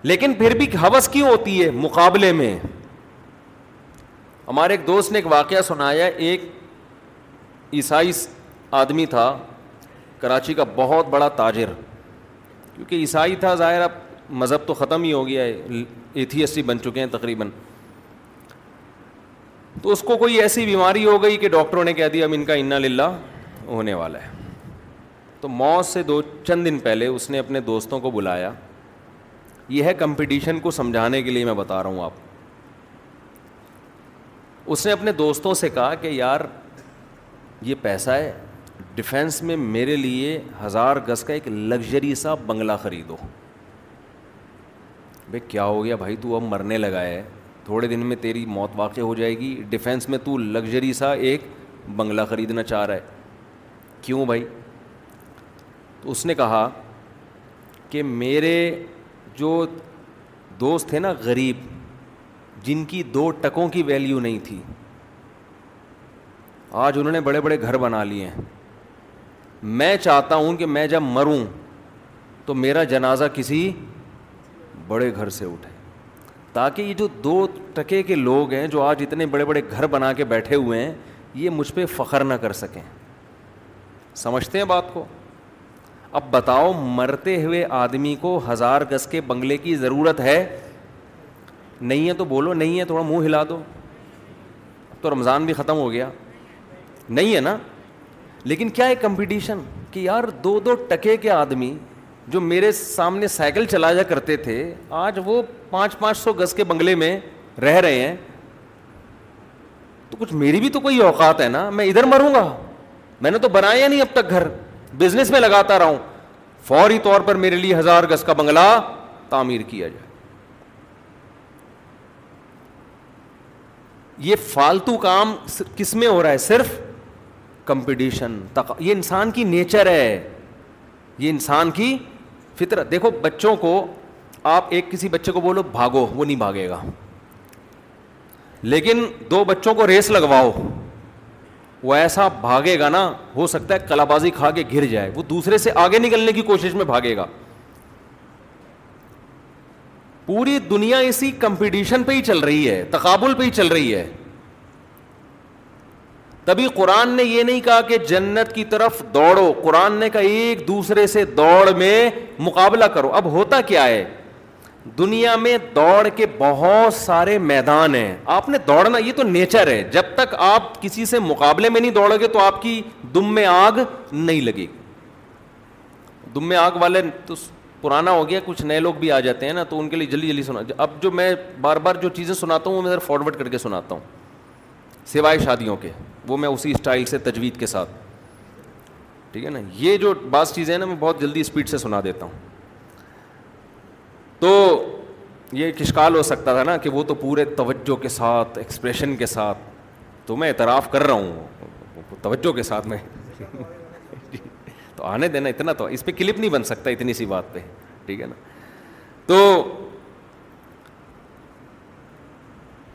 لیکن پھر بھی حوث کیوں ہوتی ہے مقابلے میں ہمارے ایک دوست نے ایک واقعہ سنایا ایک عیسائی آدمی تھا کراچی کا بہت بڑا تاجر کیونکہ عیسائی تھا ظاہر اب مذہب تو ختم ہی ہو گیا ہے ایتھیسٹ ہی بن چکے ہیں تقریباً تو اس کو کوئی ایسی بیماری ہو گئی کہ ڈاکٹروں نے کہہ دیا اب ان کا انا للہ ہونے والا ہے تو موت سے دو چند دن پہلے اس نے اپنے دوستوں کو بلایا یہ ہے کمپٹیشن کو سمجھانے کے لیے میں بتا رہا ہوں آپ اس نے اپنے دوستوں سے کہا کہ یار یہ پیسہ ہے ڈیفینس میں میرے لیے ہزار گز کا ایک لگژری سا بنگلہ خریدو بھائی کیا ہو گیا بھائی تو اب مرنے لگا ہے تھوڑے دن میں تیری موت واقع ہو جائے گی ڈیفینس میں تو لگژری سا ایک بنگلہ خریدنا چاہ رہا ہے کیوں بھائی تو اس نے کہا کہ میرے جو دوست نا غریب جن کی دو ٹکوں کی ویلیو نہیں تھی آج انہوں نے بڑے بڑے گھر بنا لیے ہیں میں چاہتا ہوں کہ میں جب مروں تو میرا جنازہ کسی بڑے گھر سے اٹھے تاکہ یہ جو دو ٹکے کے لوگ ہیں جو آج اتنے بڑے بڑے گھر بنا کے بیٹھے ہوئے ہیں یہ مجھ پہ فخر نہ کر سکیں سمجھتے ہیں بات کو اب بتاؤ مرتے ہوئے آدمی کو ہزار گز کے بنگلے کی ضرورت ہے نہیں ہے تو بولو نہیں ہے تھوڑا منہ ہلا دو اب تو رمضان بھی ختم ہو گیا نہیں ہے نا لیکن کیا ہے کمپٹیشن کہ یار دو دو ٹکے کے آدمی جو میرے سامنے سائیکل چلایا کرتے تھے آج وہ پانچ پانچ سو گز کے بنگلے میں رہ رہے ہیں تو کچھ میری بھی تو کوئی اوقات ہے نا میں ادھر مروں گا میں نے تو بنایا نہیں اب تک گھر بزنس میں لگاتا رہا ہوں فوری طور پر میرے لیے ہزار گز کا بنگلہ تعمیر کیا جائے یہ فالتو کام کس میں ہو رہا ہے صرف کمپٹیشن یہ انسان کی نیچر ہے یہ انسان کی فطرت دیکھو بچوں کو آپ ایک کسی بچے کو بولو بھاگو وہ نہیں بھاگے گا لیکن دو بچوں کو ریس لگواؤ وہ ایسا بھاگے گا نا ہو سکتا ہے کلا بازی کھا کے گر جائے وہ دوسرے سے آگے نکلنے کی کوشش میں بھاگے گا پوری دنیا اسی کمپٹیشن پہ ہی چل رہی ہے تقابل پہ ہی چل رہی ہے تبھی قرآن نے یہ نہیں کہا کہ جنت کی طرف دوڑو قرآن نے کہا ایک دوسرے سے دوڑ میں مقابلہ کرو اب ہوتا کیا ہے دنیا میں دوڑ کے بہت سارے میدان ہیں آپ نے دوڑنا یہ تو نیچر ہے جب تک آپ کسی سے مقابلے میں نہیں دوڑو گے تو آپ کی دم میں آگ نہیں لگے گی دم میں آگ والے تو پرانا ہو گیا کچھ نئے لوگ بھی آ جاتے ہیں نا تو ان کے لیے جلدی جلدی سنا اب جو میں بار بار جو چیزیں سناتا ہوں وہ میں فارورڈ کر کے سناتا ہوں سوائے شادیوں کے وہ میں اسی اسٹائل سے تجوید کے ساتھ ٹھیک ہے نا یہ جو بعض چیزیں ہیں نا میں بہت جلدی اسپیڈ سے سنا دیتا ہوں تو یہ اشکال ہو سکتا تھا نا کہ وہ تو پورے توجہ کے ساتھ ایکسپریشن کے ساتھ تو میں اعتراف کر رہا ہوں توجہ کے ساتھ میں تو آنے دینا اتنا تو اس پہ کلپ نہیں بن سکتا اتنی سی بات پہ ٹھیک ہے نا تو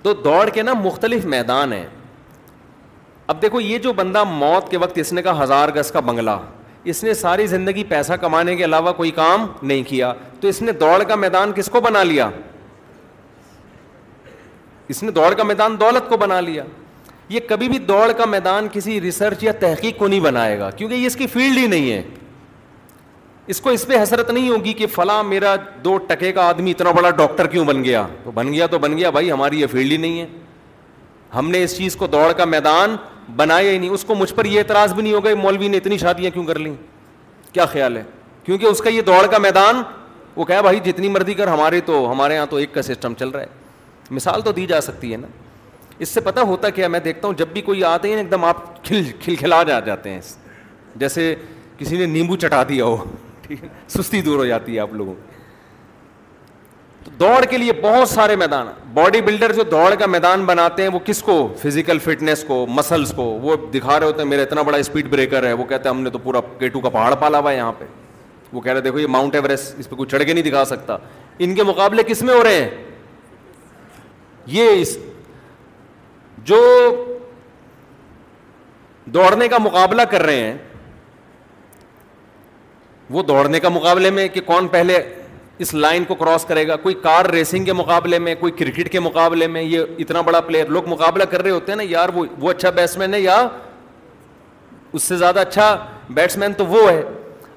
تو دوڑ کے نا مختلف میدان ہیں اب دیکھو یہ جو بندہ موت کے وقت اس نے کہا ہزار گز کا بنگلہ اس نے ساری زندگی پیسہ کمانے کے علاوہ کوئی کام نہیں کیا تو اس نے دوڑ کا میدان کس کو بنا لیا اس نے دوڑ کا میدان دولت کو بنا لیا یہ کبھی بھی دوڑ کا میدان کسی ریسرچ یا تحقیق کو نہیں بنائے گا کیونکہ یہ اس کی فیلڈ ہی نہیں ہے اس کو اس پہ حسرت نہیں ہوگی کہ فلاں میرا دو ٹکے کا آدمی اتنا بڑا ڈاکٹر کیوں بن گیا تو بن گیا تو بن گیا بھائی ہماری یہ فیلڈ ہی نہیں ہے ہم نے اس چیز کو دوڑ کا میدان بنایا ہی نہیں اس کو مجھ پر یہ اعتراض بھی نہیں ہوگا مولوی نے اتنی شادیاں کیوں کر لیں کیا خیال ہے کیونکہ اس کا یہ دوڑ کا میدان وہ کہا بھائی جتنی مرضی کر ہمارے تو ہمارے یہاں تو ایک کا سسٹم چل رہا ہے مثال تو دی جا سکتی ہے نا اس سے پتہ ہوتا کیا میں دیکھتا ہوں جب بھی کوئی آتے ہیں ایک دم آپ کھل کھل کھلا جا جاتے ہیں جیسے کسی نے نیمبو چٹا دیا ہو ٹھیک ہے سستی دور ہو جاتی ہے آپ لوگوں کو تو دوڑ کے لیے بہت سارے میدان باڈی بلڈر جو دوڑ کا میدان بناتے ہیں وہ کس کو فزیکل فٹنس کو مسلس کو وہ دکھا رہے ہوتے ہیں میرا اتنا بڑا اسپیڈ بریکر ہے وہ کہتے ہیں ہم نے تو پورا کیٹو کا پہاڑ پالا ہوا ہے یہاں پہ وہ کہہ رہے دیکھو یہ ماؤنٹ ایوریسٹ اس پہ کوئی چڑھ کے نہیں دکھا سکتا ان کے مقابلے کس میں ہو رہے ہیں یہ اس جو دوڑنے کا مقابلہ کر رہے ہیں وہ دوڑنے کا مقابلے میں کہ کون پہلے اس لائن کو کراس کرے گا کوئی کار ریسنگ کے مقابلے میں کوئی کرکٹ کے مقابلے میں یہ اتنا بڑا پلیئر لوگ مقابلہ کر رہے ہوتے ہیں نا یار وہ وہ اچھا بیٹسمین ہے یا اس سے زیادہ اچھا تو وہ ہے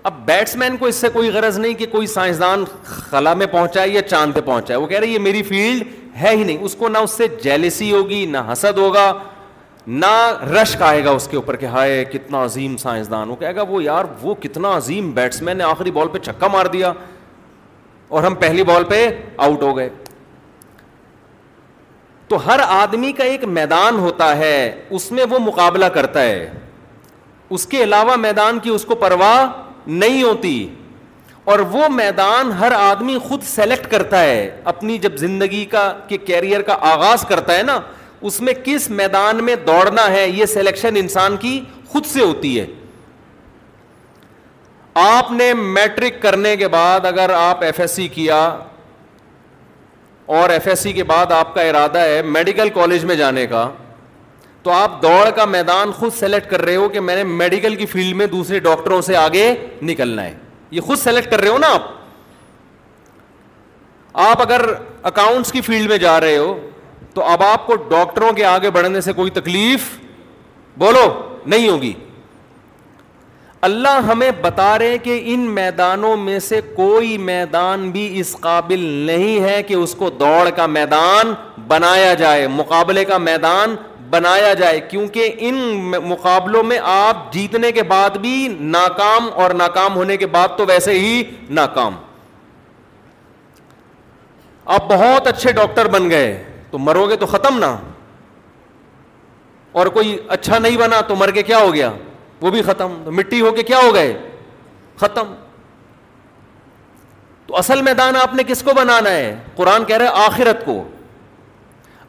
اب بیٹسمین کو اس سے کوئی غرض نہیں کہ کوئی سائنسدان خلا میں پہنچا ہے یا چاند پہ پہنچا ہے وہ کہہ رہے یہ میری فیلڈ ہے ہی نہیں اس کو نہ اس سے جیلسی ہوگی نہ حسد ہوگا نہ رش کہے گا اس کے اوپر کہ ہائے کتنا عظیم سائنسدان وہ کہے گا وہ یار وہ کتنا عظیم بیٹسمین نے آخری بال پہ چھکا مار دیا اور ہم پہلی بال پہ آؤٹ ہو گئے تو ہر آدمی کا ایک میدان ہوتا ہے اس میں وہ مقابلہ کرتا ہے اس کے علاوہ میدان کی اس کو پرواہ نہیں ہوتی اور وہ میدان ہر آدمی خود سلیکٹ کرتا ہے اپنی جب زندگی کا کہ کیریئر کا آغاز کرتا ہے نا اس میں کس میدان میں دوڑنا ہے یہ سلیکشن انسان کی خود سے ہوتی ہے آپ نے میٹرک کرنے کے بعد اگر آپ ایف ایس سی کیا اور ایف ایس سی کے بعد آپ کا ارادہ ہے میڈیکل کالج میں جانے کا تو آپ دوڑ کا میدان خود سلیکٹ کر رہے ہو کہ میں نے میڈیکل کی فیلڈ میں دوسرے ڈاکٹروں سے آگے نکلنا ہے یہ خود سلیکٹ کر رہے ہو نا آپ آپ اگر اکاؤنٹس کی فیلڈ میں جا رہے ہو تو اب آپ کو ڈاکٹروں کے آگے بڑھنے سے کوئی تکلیف بولو نہیں ہوگی اللہ ہمیں بتا رہے ہیں کہ ان میدانوں میں سے کوئی میدان بھی اس قابل نہیں ہے کہ اس کو دوڑ کا میدان بنایا جائے مقابلے کا میدان بنایا جائے کیونکہ ان مقابلوں میں آپ جیتنے کے بعد بھی ناکام اور ناکام ہونے کے بعد تو ویسے ہی ناکام آپ بہت اچھے ڈاکٹر بن گئے تو مرو گے تو ختم نہ اور کوئی اچھا نہیں بنا تو مر کے کیا ہو گیا وہ بھی ختم مٹی ہو کے کیا ہو گئے ختم تو اصل میدان آپ نے کس کو بنانا ہے قرآن کہہ رہے آخرت کو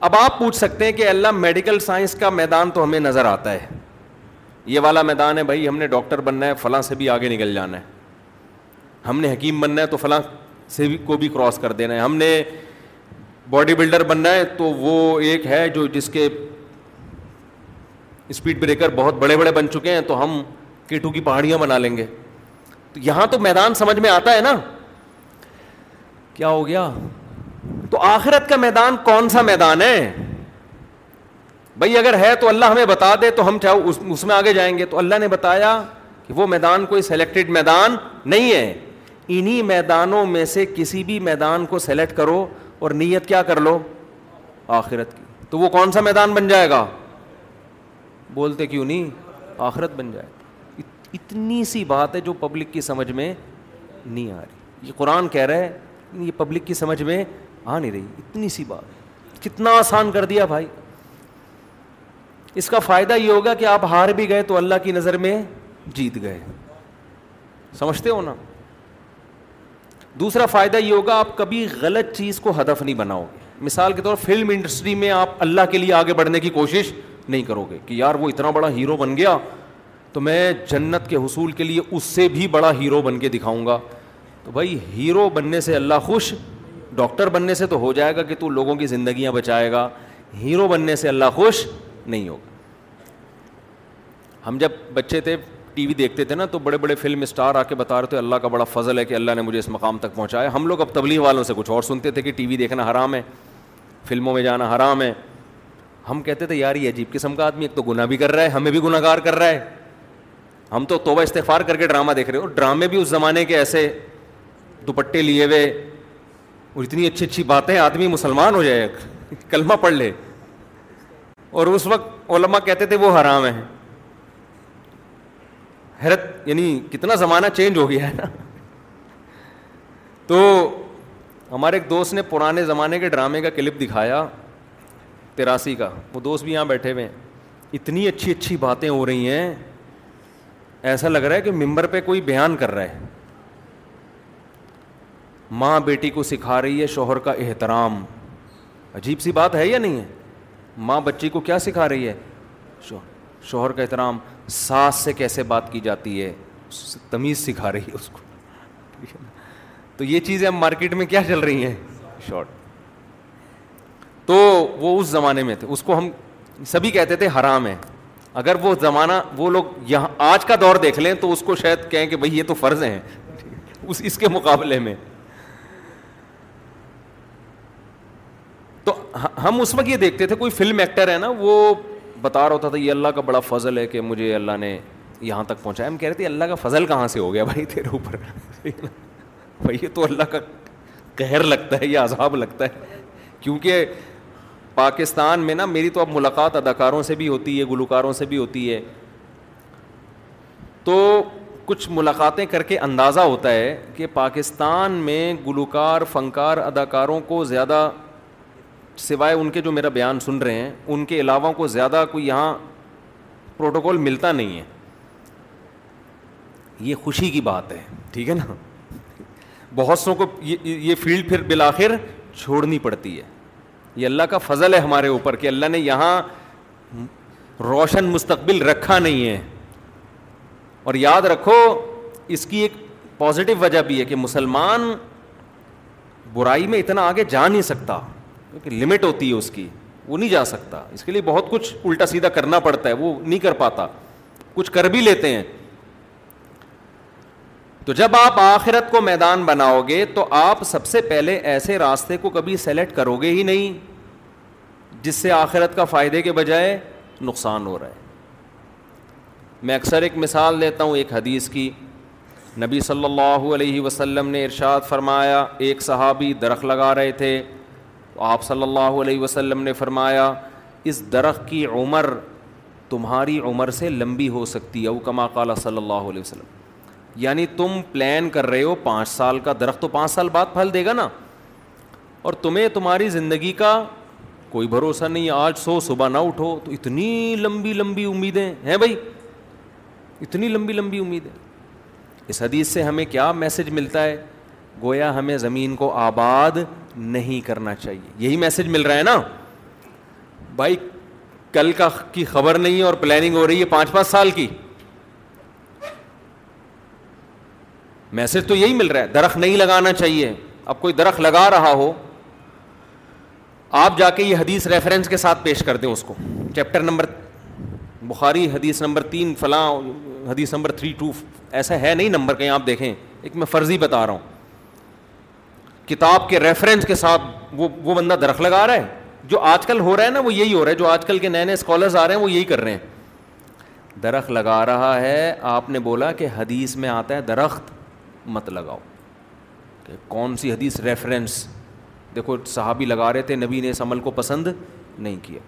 اب آپ پوچھ سکتے ہیں کہ اللہ میڈیکل سائنس کا میدان تو ہمیں نظر آتا ہے یہ والا میدان ہے بھائی ہم نے ڈاکٹر بننا ہے فلاں سے بھی آگے نکل جانا ہے ہم نے حکیم بننا ہے تو فلاں سے بھی کو بھی کراس کر دینا ہے ہم نے باڈی بلڈر بننا ہے تو وہ ایک ہے جو جس کے اسپیڈ بریکر بہت بڑے بڑے بن چکے ہیں تو ہم کیٹو کی پہاڑیاں بنا لیں گے تو یہاں تو میدان سمجھ میں آتا ہے نا کیا ہو گیا تو آخرت کا میدان کون سا میدان ہے بھائی اگر ہے تو اللہ ہمیں بتا دے تو ہم چاہو اس میں آگے جائیں گے تو اللہ نے بتایا کہ وہ میدان کوئی سلیکٹڈ میدان نہیں ہے انہیں میدانوں میں سے کسی بھی میدان کو سلیکٹ کرو اور نیت کیا کر لو آخرت کی تو وہ کون سا میدان بن جائے گا بولتے کیوں نہیں آخرت بن جائے اتنی سی بات ہے جو پبلک کی سمجھ میں نہیں آ رہی یہ قرآن کہہ رہا ہے یہ پبلک کی سمجھ میں آ نہیں رہی اتنی سی بات کتنا آسان کر دیا بھائی اس کا فائدہ یہ ہوگا کہ آپ ہار بھی گئے تو اللہ کی نظر میں جیت گئے سمجھتے ہو نا دوسرا فائدہ یہ ہوگا آپ کبھی غلط چیز کو ہدف نہیں بناؤ گے مثال کے طور فلم انڈسٹری میں آپ اللہ کے لیے آگے بڑھنے کی کوشش نہیں کرو گے کہ یار وہ اتنا بڑا ہیرو بن گیا تو میں جنت کے حصول کے لیے اس سے بھی بڑا ہیرو بن کے دکھاؤں گا تو بھائی ہیرو بننے سے اللہ خوش ڈاکٹر بننے سے تو ہو جائے گا کہ تو لوگوں کی زندگیاں بچائے گا ہیرو بننے سے اللہ خوش نہیں ہوگا ہم جب بچے تھے ٹی وی دیکھتے تھے نا تو بڑے بڑے فلم اسٹار آ کے بتا رہے تھے اللہ کا بڑا فضل ہے کہ اللہ نے مجھے اس مقام تک پہنچایا ہم لوگ اب تبلیغ والوں سے کچھ اور سنتے تھے کہ ٹی وی دیکھنا حرام ہے فلموں میں جانا حرام ہے ہم کہتے تھے یار یہ عجیب قسم کا آدمی ایک تو گناہ بھی کر رہا ہے ہمیں بھی گناہ گار کر رہا ہے ہم تو توبہ استغفار کر کے ڈرامہ دیکھ رہے اور ڈرامے بھی اس زمانے کے ایسے دوپٹے لیے ہوئے اور اتنی اچھی اچھی باتیں آدمی مسلمان ہو جائے کلمہ پڑھ لے اور اس وقت علماء کہتے تھے وہ حرام ہیں حیرت یعنی کتنا زمانہ چینج ہو گیا ہے نا تو ہمارے ایک دوست نے پرانے زمانے کے ڈرامے کا کلپ دکھایا تراسی کا وہ دوست بھی یہاں بیٹھے ہوئے ہیں اتنی اچھی اچھی باتیں ہو رہی ہیں ایسا لگ رہا ہے کہ ممبر پہ کوئی بیان کر رہا ہے ماں بیٹی کو سکھا رہی ہے شوہر کا احترام عجیب سی بات ہے یا نہیں ہے ماں بچی کو کیا سکھا رہی ہے شوہر کا احترام ساس سے کیسے بات کی جاتی ہے تمیز سکھا رہی ہے اس کو تو یہ چیزیں اب مارکیٹ میں کیا چل رہی ہیں شارٹ تو وہ اس زمانے میں تھے اس کو ہم سبھی کہتے تھے حرام ہے اگر وہ زمانہ وہ لوگ یہاں آج کا دور دیکھ لیں تو اس کو شاید کہیں کہ بھائی یہ تو فرض ہیں اس اس کے مقابلے میں تو ہم اس وقت یہ دیکھتے تھے کوئی فلم ایکٹر ہے نا وہ بتا رہا تھا یہ اللہ کا بڑا فضل ہے کہ مجھے اللہ نے یہاں تک پہنچایا ہم کہہ رہے تھے اللہ کا فضل کہاں سے ہو گیا بھائی تیرے اوپر بھائی یہ تو اللہ کا کہر لگتا ہے یہ عذاب لگتا ہے کیونکہ پاکستان میں نا میری تو اب ملاقات اداکاروں سے بھی ہوتی ہے گلوکاروں سے بھی ہوتی ہے تو کچھ ملاقاتیں کر کے اندازہ ہوتا ہے کہ پاکستان میں گلوکار فنکار اداکاروں کو زیادہ سوائے ان کے جو میرا بیان سن رہے ہیں ان کے علاوہ کو زیادہ کوئی یہاں پروٹوکول ملتا نہیں ہے یہ خوشی کی بات ہے ٹھیک ہے نا بہت سو کو یہ فیلڈ پھر بالآخر چھوڑنی پڑتی ہے یہ اللہ کا فضل ہے ہمارے اوپر کہ اللہ نے یہاں روشن مستقبل رکھا نہیں ہے اور یاد رکھو اس کی ایک پازیٹو وجہ بھی ہے کہ مسلمان برائی میں اتنا آگے جا نہیں سکتا کیونکہ لمٹ ہوتی ہے اس کی وہ نہیں جا سکتا اس کے لیے بہت کچھ الٹا سیدھا کرنا پڑتا ہے وہ نہیں کر پاتا کچھ کر بھی لیتے ہیں تو جب آپ آخرت کو میدان بناؤ گے تو آپ سب سے پہلے ایسے راستے کو کبھی سلیکٹ کرو گے ہی نہیں جس سے آخرت کا فائدے کے بجائے نقصان ہو رہا ہے میں اکثر ایک مثال دیتا ہوں ایک حدیث کی نبی صلی اللہ علیہ وسلم نے ارشاد فرمایا ایک صحابی درخت لگا رہے تھے آپ صلی اللہ علیہ وسلم نے فرمایا اس درخت کی عمر تمہاری عمر سے لمبی ہو سکتی ہے اوکما قال صلی اللہ علیہ وسلم یعنی تم پلان کر رہے ہو پانچ سال کا درخت تو پانچ سال بعد پھل دے گا نا اور تمہیں تمہاری زندگی کا کوئی بھروسہ نہیں آج سو صبح نہ اٹھو تو اتنی لمبی لمبی امیدیں ہیں بھائی اتنی لمبی لمبی امیدیں اس حدیث سے ہمیں کیا میسج ملتا ہے گویا ہمیں زمین کو آباد نہیں کرنا چاہیے یہی میسج مل رہا ہے نا بھائی کل کا کی خبر نہیں اور پلاننگ ہو رہی ہے پانچ پانچ سال کی میسج تو یہی مل رہا ہے درخت نہیں لگانا چاہیے اب کوئی درخت لگا رہا ہو آپ جا کے یہ حدیث ریفرنس کے ساتھ پیش کر دیں اس کو چیپٹر نمبر بخاری حدیث نمبر تین فلاں حدیث نمبر تھری ٹو ایسا ہے نہیں نمبر کہیں آپ دیکھیں ایک میں فرضی بتا رہا ہوں کتاب کے ریفرنس کے ساتھ وہ وہ بندہ درخت لگا رہا ہے جو آج کل ہو رہا ہے نا وہ یہی ہو رہا ہے جو آج کل کے نئے نئے اسکالرز آ رہے ہیں وہ یہی کر رہے ہیں درخت لگا رہا ہے آپ نے بولا کہ حدیث میں آتا ہے درخت مت لگاؤ کہ کون سی حدیث ریفرنس دیکھو صحابی لگا رہے تھے نبی نے اس عمل کو پسند نہیں کیا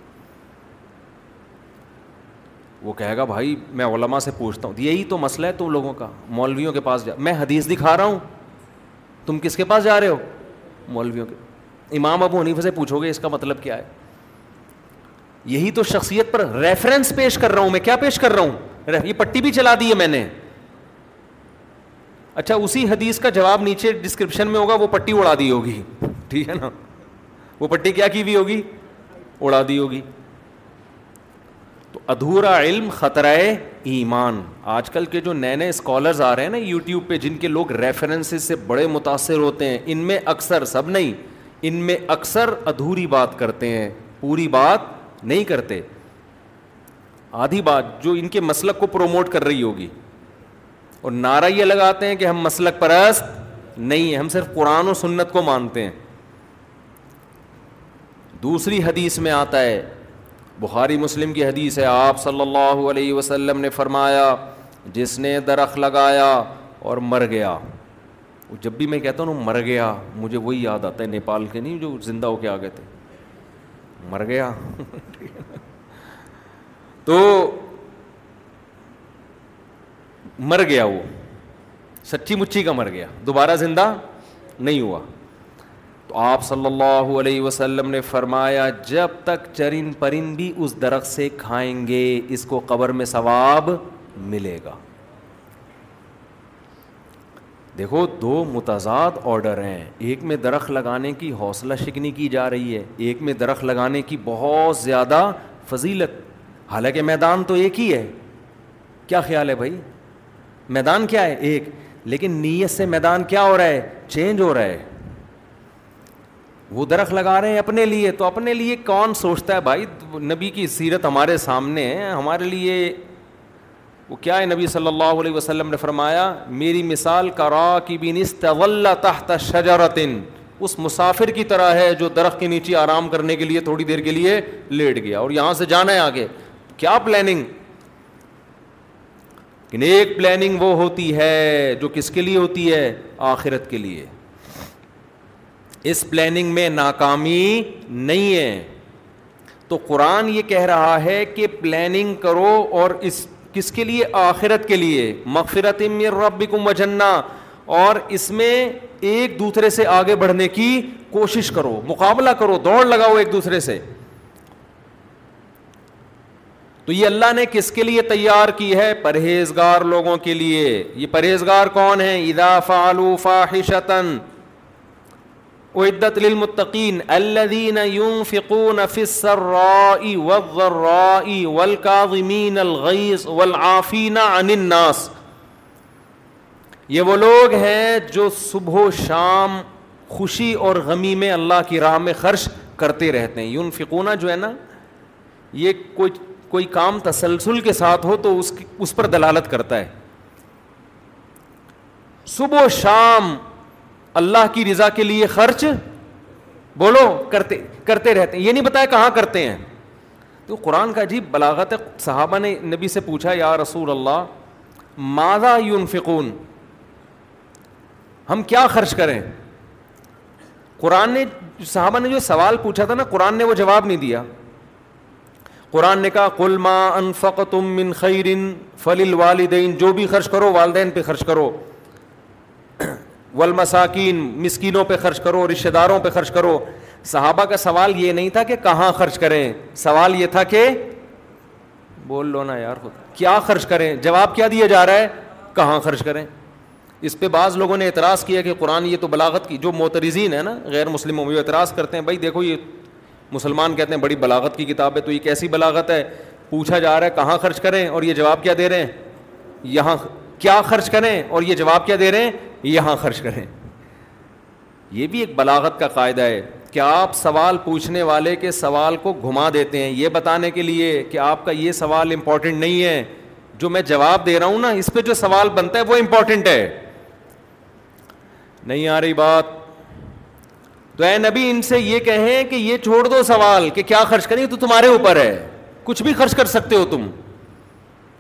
وہ کہے گا بھائی میں علماء سے پوچھتا ہوں یہی تو مسئلہ ہے تم لوگوں کا مولویوں کے پاس جا میں حدیث دکھا رہا ہوں تم کس کے پاس جا رہے ہو مولویوں کے امام ابو حنیف سے پوچھو گے اس کا مطلب کیا ہے یہی تو شخصیت پر ریفرنس پیش کر رہا ہوں میں کیا پیش کر رہا ہوں یہ پٹی بھی چلا دی ہے میں نے اچھا اسی حدیث کا جواب نیچے ڈسکرپشن میں ہوگا وہ پٹی اڑا دی ہوگی ٹھیک ہے نا وہ پٹی کیا کی بھی ہوگی اڑا دی ہوگی تو ادھورا علم خطرۂ ایمان آج کل کے جو نئے نئے اسکالرز آ رہے ہیں نا یوٹیوب پہ جن کے لوگ ریفرنس سے بڑے متاثر ہوتے ہیں ان میں اکثر سب نہیں ان میں اکثر ادھوری بات کرتے ہیں پوری بات نہیں کرتے آدھی بات جو ان کے مسلک کو پروموٹ کر رہی ہوگی اور نعرہ یہ لگاتے ہیں کہ ہم مسلک پرست نہیں ہم صرف قرآن و سنت کو مانتے ہیں دوسری حدیث میں آتا ہے بخاری مسلم کی حدیث ہے آپ صلی اللہ علیہ وسلم نے فرمایا جس نے درخت لگایا اور مر گیا جب بھی میں کہتا ہوں نا مر گیا مجھے وہی یاد آتا ہے نیپال کے نہیں جو زندہ ہو کے آ گئے تھے مر گیا تو مر گیا وہ سچی مچھی کا مر گیا دوبارہ زندہ نہیں ہوا تو آپ صلی اللہ علیہ وسلم نے فرمایا جب تک چرن پرن بھی اس درخت سے کھائیں گے اس کو قبر میں ثواب ملے گا دیکھو دو متضاد آرڈر ہیں ایک میں درخت لگانے کی حوصلہ شکنی کی جا رہی ہے ایک میں درخت لگانے کی بہت زیادہ فضیلت حالانکہ میدان تو ایک ہی ہے کیا خیال ہے بھائی میدان کیا ہے ایک لیکن نیت سے میدان کیا ہو رہا ہے چینج ہو رہا ہے وہ درخت لگا رہے ہیں اپنے لیے تو اپنے لیے کون سوچتا ہے بھائی نبی کی سیرت ہمارے سامنے ہے ہمارے لیے وہ کیا ہے نبی صلی اللہ علیہ وسلم نے فرمایا میری مثال کا راک نسط تحت شجرتن اس مسافر کی طرح ہے جو درخت کے نیچے آرام کرنے کے لیے تھوڑی دیر کے لیے لیٹ گیا اور یہاں سے جانا ہے آگے کیا پلاننگ ایک پلاننگ وہ ہوتی ہے جو کس کے لیے ہوتی ہے آخرت کے لیے اس پلاننگ میں ناکامی نہیں ہے تو قرآن یہ کہہ رہا ہے کہ پلاننگ کرو اور اس کس کے لیے آخرت کے لیے مغفرت امیر رب مجنا اور اس میں ایک دوسرے سے آگے بڑھنے کی کوشش کرو مقابلہ کرو دوڑ لگاؤ ایک دوسرے سے تو یہ اللہ نے کس کے لیے تیار کی ہے پرہیزگار لوگوں کے لیے یہ پرہیزگار کون ہے ادا والکاظمین الغیظ والعافین عن الناس یہ وہ لوگ ہیں جو صبح و شام خوشی اور غمی میں اللہ کی راہ میں خرچ کرتے رہتے ہیں یون فکونا جو ہے نا یہ کوئی کوئی کام تسلسل کے ساتھ ہو تو اس کی اس پر دلالت کرتا ہے صبح و شام اللہ کی رضا کے لیے خرچ بولو کرتے کرتے رہتے ہیں یہ نہیں بتایا کہاں کرتے ہیں تو قرآن کا عجیب بلاغت ہے صحابہ نے نبی سے پوچھا یا رسول اللہ مادا یون فکون ہم کیا خرچ کریں قرآن نے صحابہ نے جو سوال پوچھا تھا نا قرآن نے وہ جواب نہیں دیا قرآن نے کہا انفق تم من خیرن فل والدین جو بھی خرچ کرو والدین پہ خرچ کرو والمساکین مسکینوں پہ خرچ کرو رشتہ داروں پہ خرچ کرو صحابہ کا سوال یہ نہیں تھا کہ کہاں خرچ کریں سوال یہ تھا کہ بول لو نا یار خود کیا خرچ کریں جواب کیا دیا جا رہا ہے کہاں خرچ کریں اس پہ بعض لوگوں نے اعتراض کیا کہ قرآن یہ تو بلاغت کی جو موترزین ہے نا غیر مسلموں اعتراض کرتے ہیں بھائی دیکھو یہ مسلمان کہتے ہیں بڑی بلاغت کی کتاب ہے تو یہ کیسی بلاغت ہے پوچھا جا رہا ہے کہاں خرچ کریں اور یہ جواب کیا دے رہے ہیں یہاں کیا خرچ کریں اور یہ جواب کیا دے رہے ہیں یہاں خرچ کریں یہ بھی ایک بلاغت کا قاعدہ ہے کہ آپ سوال پوچھنے والے کے سوال کو گھما دیتے ہیں یہ بتانے کے لیے کہ آپ کا یہ سوال امپورٹنٹ نہیں ہے جو میں جواب دے رہا ہوں نا اس پہ جو سوال بنتا ہے وہ امپورٹنٹ ہے نہیں آ رہی بات تو اے نبی ان سے یہ کہیں کہ یہ چھوڑ دو سوال کہ کیا خرچ کریں تو تمہارے اوپر ہے کچھ بھی خرچ کر سکتے ہو تم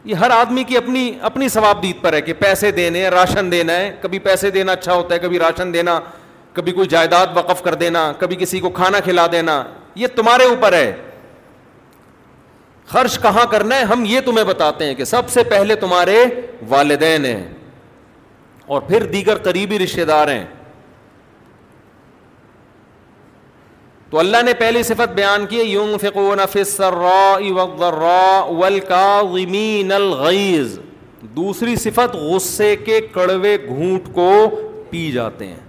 یہ ہر آدمی کی اپنی اپنی ثواب دیت پر ہے کہ پیسے دینے راشن دینا ہے کبھی پیسے دینا اچھا ہوتا ہے کبھی راشن دینا کبھی کوئی جائیداد وقف کر دینا کبھی کسی کو کھانا کھلا دینا یہ تمہارے اوپر ہے خرچ کہاں کرنا ہے ہم یہ تمہیں بتاتے ہیں کہ سب سے پہلے تمہارے والدین ہیں اور پھر دیگر قریبی رشتے دار ہیں تو اللہ نے پہلی صفت بیان کی یوں دوسری صفت غصے کے کڑوے گھونٹ کو پی جاتے ہیں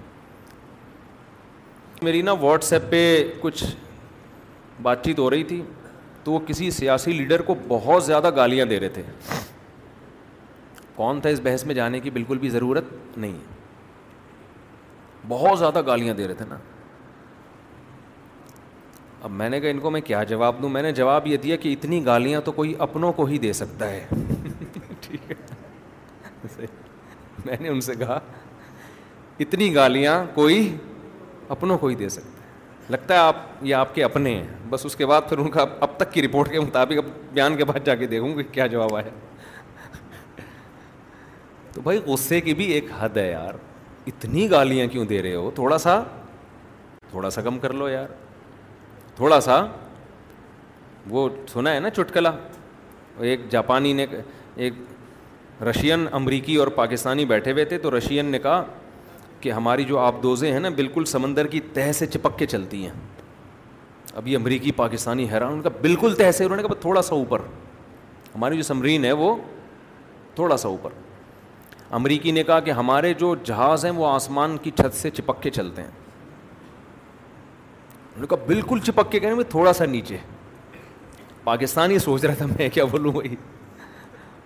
میری نا واٹس ایپ پہ کچھ بات چیت ہو رہی تھی تو وہ کسی سیاسی لیڈر کو بہت زیادہ گالیاں دے رہے تھے کون تھا اس بحث میں جانے کی بالکل بھی ضرورت نہیں بہت زیادہ گالیاں دے رہے تھے نا اب میں نے کہا ان کو میں کیا جواب دوں میں نے جواب یہ دیا کہ اتنی گالیاں تو کوئی اپنوں کو ہی دے سکتا ہے ٹھیک ہے میں نے ان سے کہا اتنی گالیاں کوئی اپنوں کو ہی دے سکتا ہے لگتا ہے آپ یہ آپ کے اپنے ہیں بس اس کے بعد پھر ان کا اب تک کی رپورٹ کے مطابق اب بیان کے بعد جا کے دیکھوں گی کیا جواب آیا تو بھائی غصے کی بھی ایک حد ہے یار اتنی گالیاں کیوں دے رہے ہو تھوڑا سا تھوڑا سا کم کر لو یار تھوڑا سا وہ سنا ہے نا چٹکلا ایک جاپانی نے ایک رشین امریکی اور پاکستانی بیٹھے ہوئے تھے تو رشین نے کہا کہ ہماری جو آبدوزے ہیں نا بالکل سمندر کی تہ سے چپک کے چلتی ہیں اب یہ امریکی پاکستانی حیران ان کا بالکل تہ سے انہوں نے کہا تھوڑا سا اوپر ہماری جو سمرین ہے وہ تھوڑا سا اوپر امریکی نے کہا کہ ہمارے جو جہاز ہیں وہ آسمان کی چھت سے چپک کے چلتے ہیں انہوں نے کہا بالکل چپک کے گئے میں تھوڑا سا نیچے پاکستانی سوچ رہا تھا میں کیا بولوں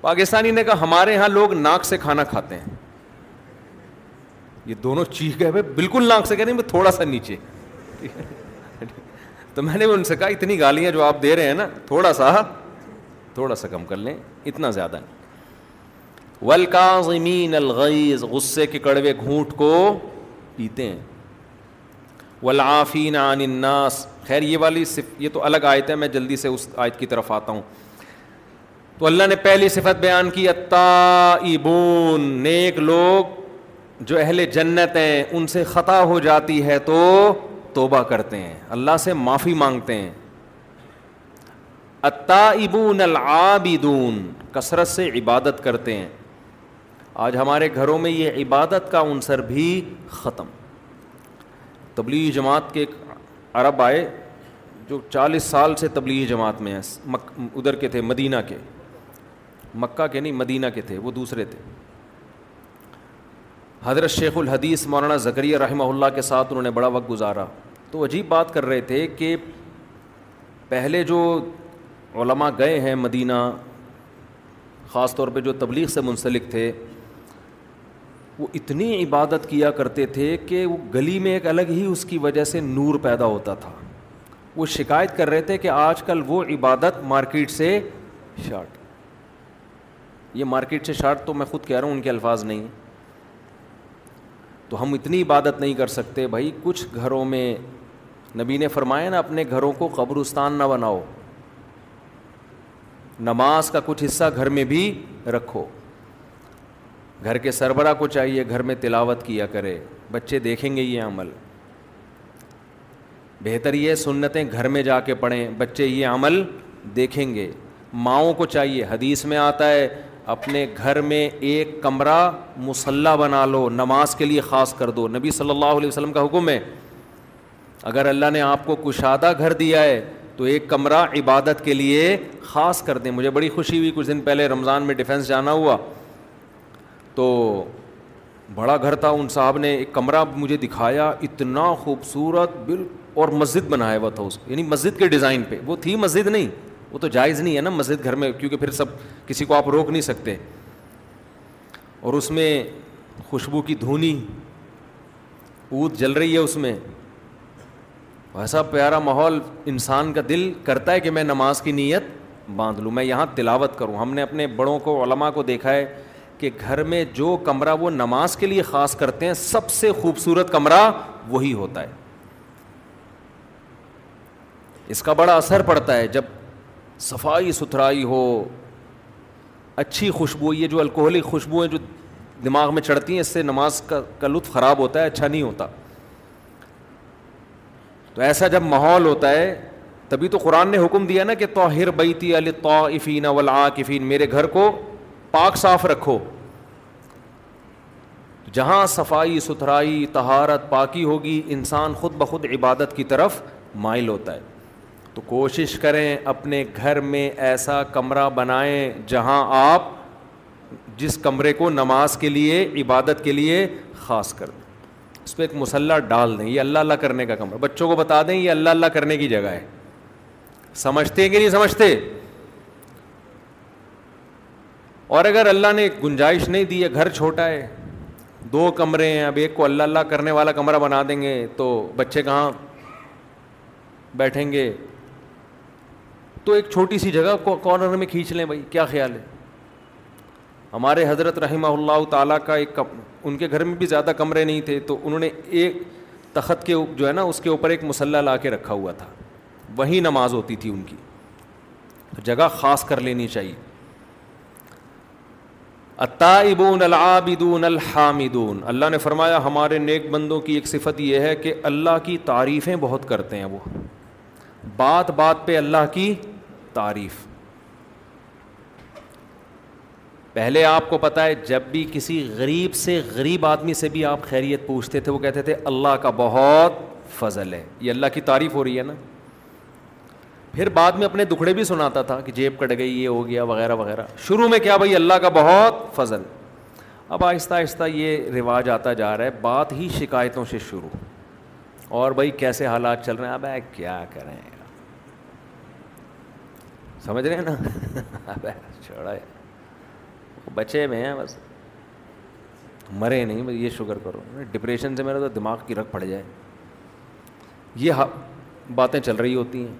پاکستانی نے کہا ہمارے یہاں لوگ ناک سے کھانا کھاتے ہیں یہ دونوں چیخ گئے بھائی بالکل ناک سے کہہ رہے میں تھوڑا سا نیچے تو میں نے ان سے کہا اتنی گالیاں جو آپ دے رہے ہیں نا تھوڑا سا تھوڑا سا کم کر لیں اتنا زیادہ نہیں زمین الغیز غصے کے کڑوے گھونٹ کو پیتے ہیں عن الناس خیر یہ والی صف یہ تو الگ آیت ہے میں جلدی سے اس آیت کی طرف آتا ہوں تو اللہ نے پہلی صفت بیان کی اتا ابون نیک لوگ جو اہل جنت ہیں ان سے خطا ہو جاتی ہے تو توبہ کرتے ہیں اللہ سے معافی مانگتے ہیں اتا ابون کثرت سے عبادت کرتے ہیں آج ہمارے گھروں میں یہ عبادت کا عنصر بھی ختم تبلیغی جماعت کے ایک عرب آئے جو چالیس سال سے تبلیغی جماعت میں ہیں مک ادھر کے تھے مدینہ کے مکہ کے نہیں مدینہ کے تھے وہ دوسرے تھے حضرت شیخ الحدیث مولانا زکریہ رحمہ اللہ کے ساتھ انہوں نے بڑا وقت گزارا تو عجیب بات کر رہے تھے کہ پہلے جو علماء گئے ہیں مدینہ خاص طور پہ جو تبلیغ سے منسلک تھے وہ اتنی عبادت کیا کرتے تھے کہ وہ گلی میں ایک الگ ہی اس کی وجہ سے نور پیدا ہوتا تھا وہ شکایت کر رہے تھے کہ آج کل وہ عبادت مارکیٹ سے شارٹ یہ مارکیٹ سے شارٹ تو میں خود کہہ رہا ہوں ان کے الفاظ نہیں تو ہم اتنی عبادت نہیں کر سکتے بھائی کچھ گھروں میں نبی نے فرمایا نا اپنے گھروں کو قبرستان نہ بناؤ نماز کا کچھ حصہ گھر میں بھی رکھو گھر کے سربراہ کو چاہیے گھر میں تلاوت کیا کرے بچے دیکھیں گے یہ عمل بہتر یہ سنتیں گھر میں جا کے پڑھیں بچے یہ عمل دیکھیں گے ماؤں کو چاہیے حدیث میں آتا ہے اپنے گھر میں ایک کمرہ مسلح بنا لو نماز کے لیے خاص کر دو نبی صلی اللہ علیہ وسلم کا حکم ہے اگر اللہ نے آپ کو کشادہ گھر دیا ہے تو ایک کمرہ عبادت کے لیے خاص کر دیں مجھے بڑی خوشی ہوئی کچھ دن پہلے رمضان میں ڈیفینس جانا ہوا تو بڑا گھر تھا ان صاحب نے ایک کمرہ مجھے دکھایا اتنا خوبصورت بال اور مسجد بنایا ہوا تھا اس کو یعنی مسجد کے ڈیزائن پہ وہ تھی مسجد نہیں وہ تو جائز نہیں ہے نا مسجد گھر میں کیونکہ پھر سب کسی کو آپ روک نہیں سکتے اور اس میں خوشبو کی دھونی اوت جل رہی ہے اس میں ایسا پیارا ماحول انسان کا دل کرتا ہے کہ میں نماز کی نیت باندھ لوں میں یہاں تلاوت کروں ہم نے اپنے بڑوں کو علماء کو دیکھا ہے کہ گھر میں جو کمرہ وہ نماز کے لیے خاص کرتے ہیں سب سے خوبصورت کمرہ وہی ہوتا ہے اس کا بڑا اثر پڑتا ہے جب صفائی ستھرائی ہو اچھی خوشبو یہ جو الکوہلک خوشبو جو دماغ میں چڑھتی ہیں اس سے نماز کا کا لطف خراب ہوتا ہے اچھا نہیں ہوتا تو ایسا جب ماحول ہوتا ہے تبھی تو قرآن نے حکم دیا نا کہ توہر بیتی علی طافین آک میرے گھر کو پاک صاف رکھو جہاں صفائی ستھرائی تہارت پاکی ہوگی انسان خود بخود عبادت کی طرف مائل ہوتا ہے تو کوشش کریں اپنے گھر میں ایسا کمرہ بنائیں جہاں آپ جس کمرے کو نماز کے لیے عبادت کے لیے خاص کر دیں اس پہ ایک مسلح ڈال دیں یہ اللہ اللہ کرنے کا کمرہ بچوں کو بتا دیں یہ اللہ اللہ کرنے کی جگہ ہے سمجھتے ہیں کہ نہیں سمجھتے اور اگر اللہ نے گنجائش نہیں دی ہے گھر چھوٹا ہے دو کمرے ہیں اب ایک کو اللہ اللہ کرنے والا کمرہ بنا دیں گے تو بچے کہاں بیٹھیں گے تو ایک چھوٹی سی جگہ کارنر میں کھینچ لیں بھائی کیا خیال ہے ہمارے حضرت رحمہ اللہ تعالیٰ کا ایک کم ان کے گھر میں بھی زیادہ کمرے نہیں تھے تو انہوں نے ایک تخت کے جو ہے نا اس کے اوپر ایک مسلح لا کے رکھا ہوا تھا وہی نماز ہوتی تھی ان کی جگہ خاص کر لینی چاہیے اطائبون العابدون الحامدون اللہ نے فرمایا ہمارے نیک بندوں کی ایک صفت یہ ہے کہ اللہ کی تعریفیں بہت کرتے ہیں وہ بات بات پہ اللہ کی تعریف پہلے آپ کو پتہ ہے جب بھی کسی غریب سے غریب آدمی سے بھی آپ خیریت پوچھتے تھے وہ کہتے تھے اللہ کا بہت فضل ہے یہ اللہ کی تعریف ہو رہی ہے نا پھر بعد میں اپنے دکھڑے بھی سناتا تھا کہ جیب کٹ گئی یہ ہو گیا وغیرہ وغیرہ شروع میں کیا بھائی اللہ کا بہت فضل اب آہستہ آہستہ یہ رواج آتا جا رہا ہے بات ہی شکایتوں سے شروع اور بھائی کیسے حالات چل رہے ہیں اب کیا کریں سمجھ رہے ہیں نا چھوڑا ہے بچے میں ہیں بس مرے نہیں بس یہ شکر کرو ڈپریشن سے میرا تو دماغ کی رکھ پڑ جائے یہ باتیں چل رہی ہوتی ہیں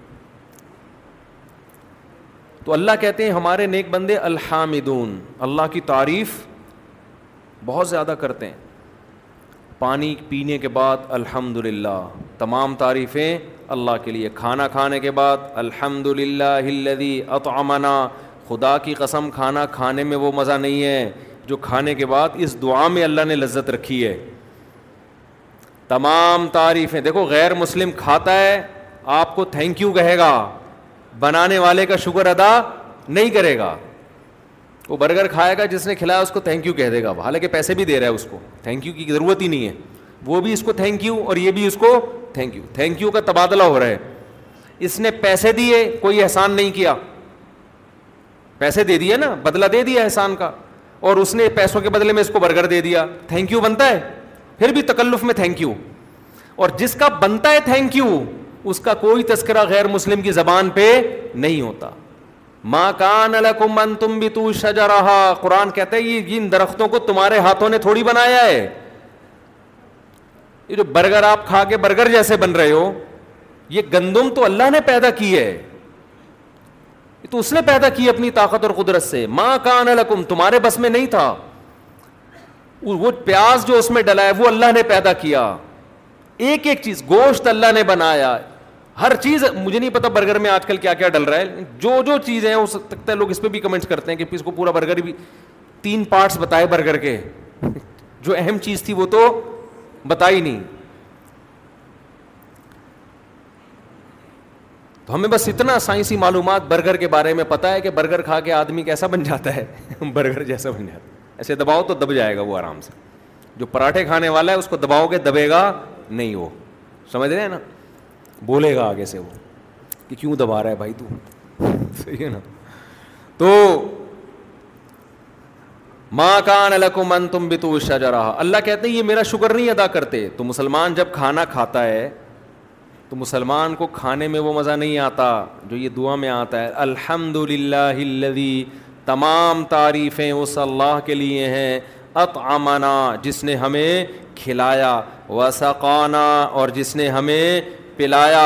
تو اللہ کہتے ہیں ہمارے نیک بندے الحامدون اللہ کی تعریف بہت زیادہ کرتے ہیں پانی پینے کے بعد الحمد للہ تمام تعریفیں اللہ کے لیے کھانا کھانے کے بعد الحمد للہ ہلدی خدا کی قسم کھانا کھانے میں وہ مزہ نہیں ہے جو کھانے کے بعد اس دعا میں اللہ نے لذت رکھی ہے تمام تعریفیں دیکھو غیر مسلم کھاتا ہے آپ کو تھینک یو کہے گا بنانے والے کا شکر ادا نہیں کرے گا وہ برگر کھائے گا جس نے کھلایا اس کو تھینک یو کہہ دے گا حالانکہ پیسے بھی دے رہا ہے اس کو تھینک یو کی ضرورت ہی نہیں ہے وہ بھی اس کو تھینک یو اور یہ بھی اس کو تھینک یو تھینک یو کا تبادلہ ہو رہا ہے اس نے پیسے دیے کوئی احسان نہیں کیا پیسے دے دیے نا بدلا دے دیا احسان کا اور اس نے پیسوں کے بدلے میں اس کو برگر دے دیا تھینک یو بنتا ہے پھر بھی تکلف میں تھینک یو اور جس کا بنتا ہے تھینک یو اس کا کوئی تذکرہ غیر مسلم کی زبان پہ نہیں ہوتا ماں کان الکم ان تم بھی تو شجا رہا قرآن کہتے درختوں کو تمہارے ہاتھوں نے تھوڑی بنایا ہے یہ جو برگر آپ کھا کے برگر جیسے بن رہے ہو یہ گندم تو اللہ نے پیدا کی ہے یہ تو اس نے پیدا کی اپنی طاقت اور قدرت سے ماں کان الکم تمہارے بس میں نہیں تھا وہ پیاز جو اس میں ڈلا ہے وہ اللہ نے پیدا کیا ایک ایک چیز گوشت اللہ نے بنایا ہر چیز مجھے نہیں پتا برگر میں آج کل کیا کیا ڈل رہا ہے جو جو چیزیں ہیں ہو سکتا ہے لوگ اس پہ بھی کمنٹس کرتے ہیں کہ اس کو پورا برگر بھی تین پارٹس بتائے برگر کے جو اہم چیز تھی وہ تو بتا ہی نہیں تو ہمیں بس اتنا سائنسی معلومات برگر کے بارے میں پتا ہے کہ برگر کھا کے آدمی کیسا بن جاتا ہے برگر جیسا بن جاتا ہے ایسے دباؤ تو دب جائے گا وہ آرام سے جو پراٹھے کھانے والا ہے اس کو دباؤ گے دبے گا نہیں وہ سمجھ رہے ہیں نا بولے گا آگے سے وہ کہ کیوں دبا رہا ہے بھائی تو صحیح ہے نا تو ماں کان من تم رہا اللہ کہتے ہیں یہ میرا شکر نہیں ادا کرتے تو مسلمان جب کھانا کھاتا ہے تو مسلمان کو کھانے میں وہ مزہ نہیں آتا جو یہ دعا میں آتا ہے الحمد للہ تمام تعریفیں اس اللہ کے لیے ہیں اطعمنا جس نے ہمیں کھلایا وسقانا اور جس نے ہمیں پلایا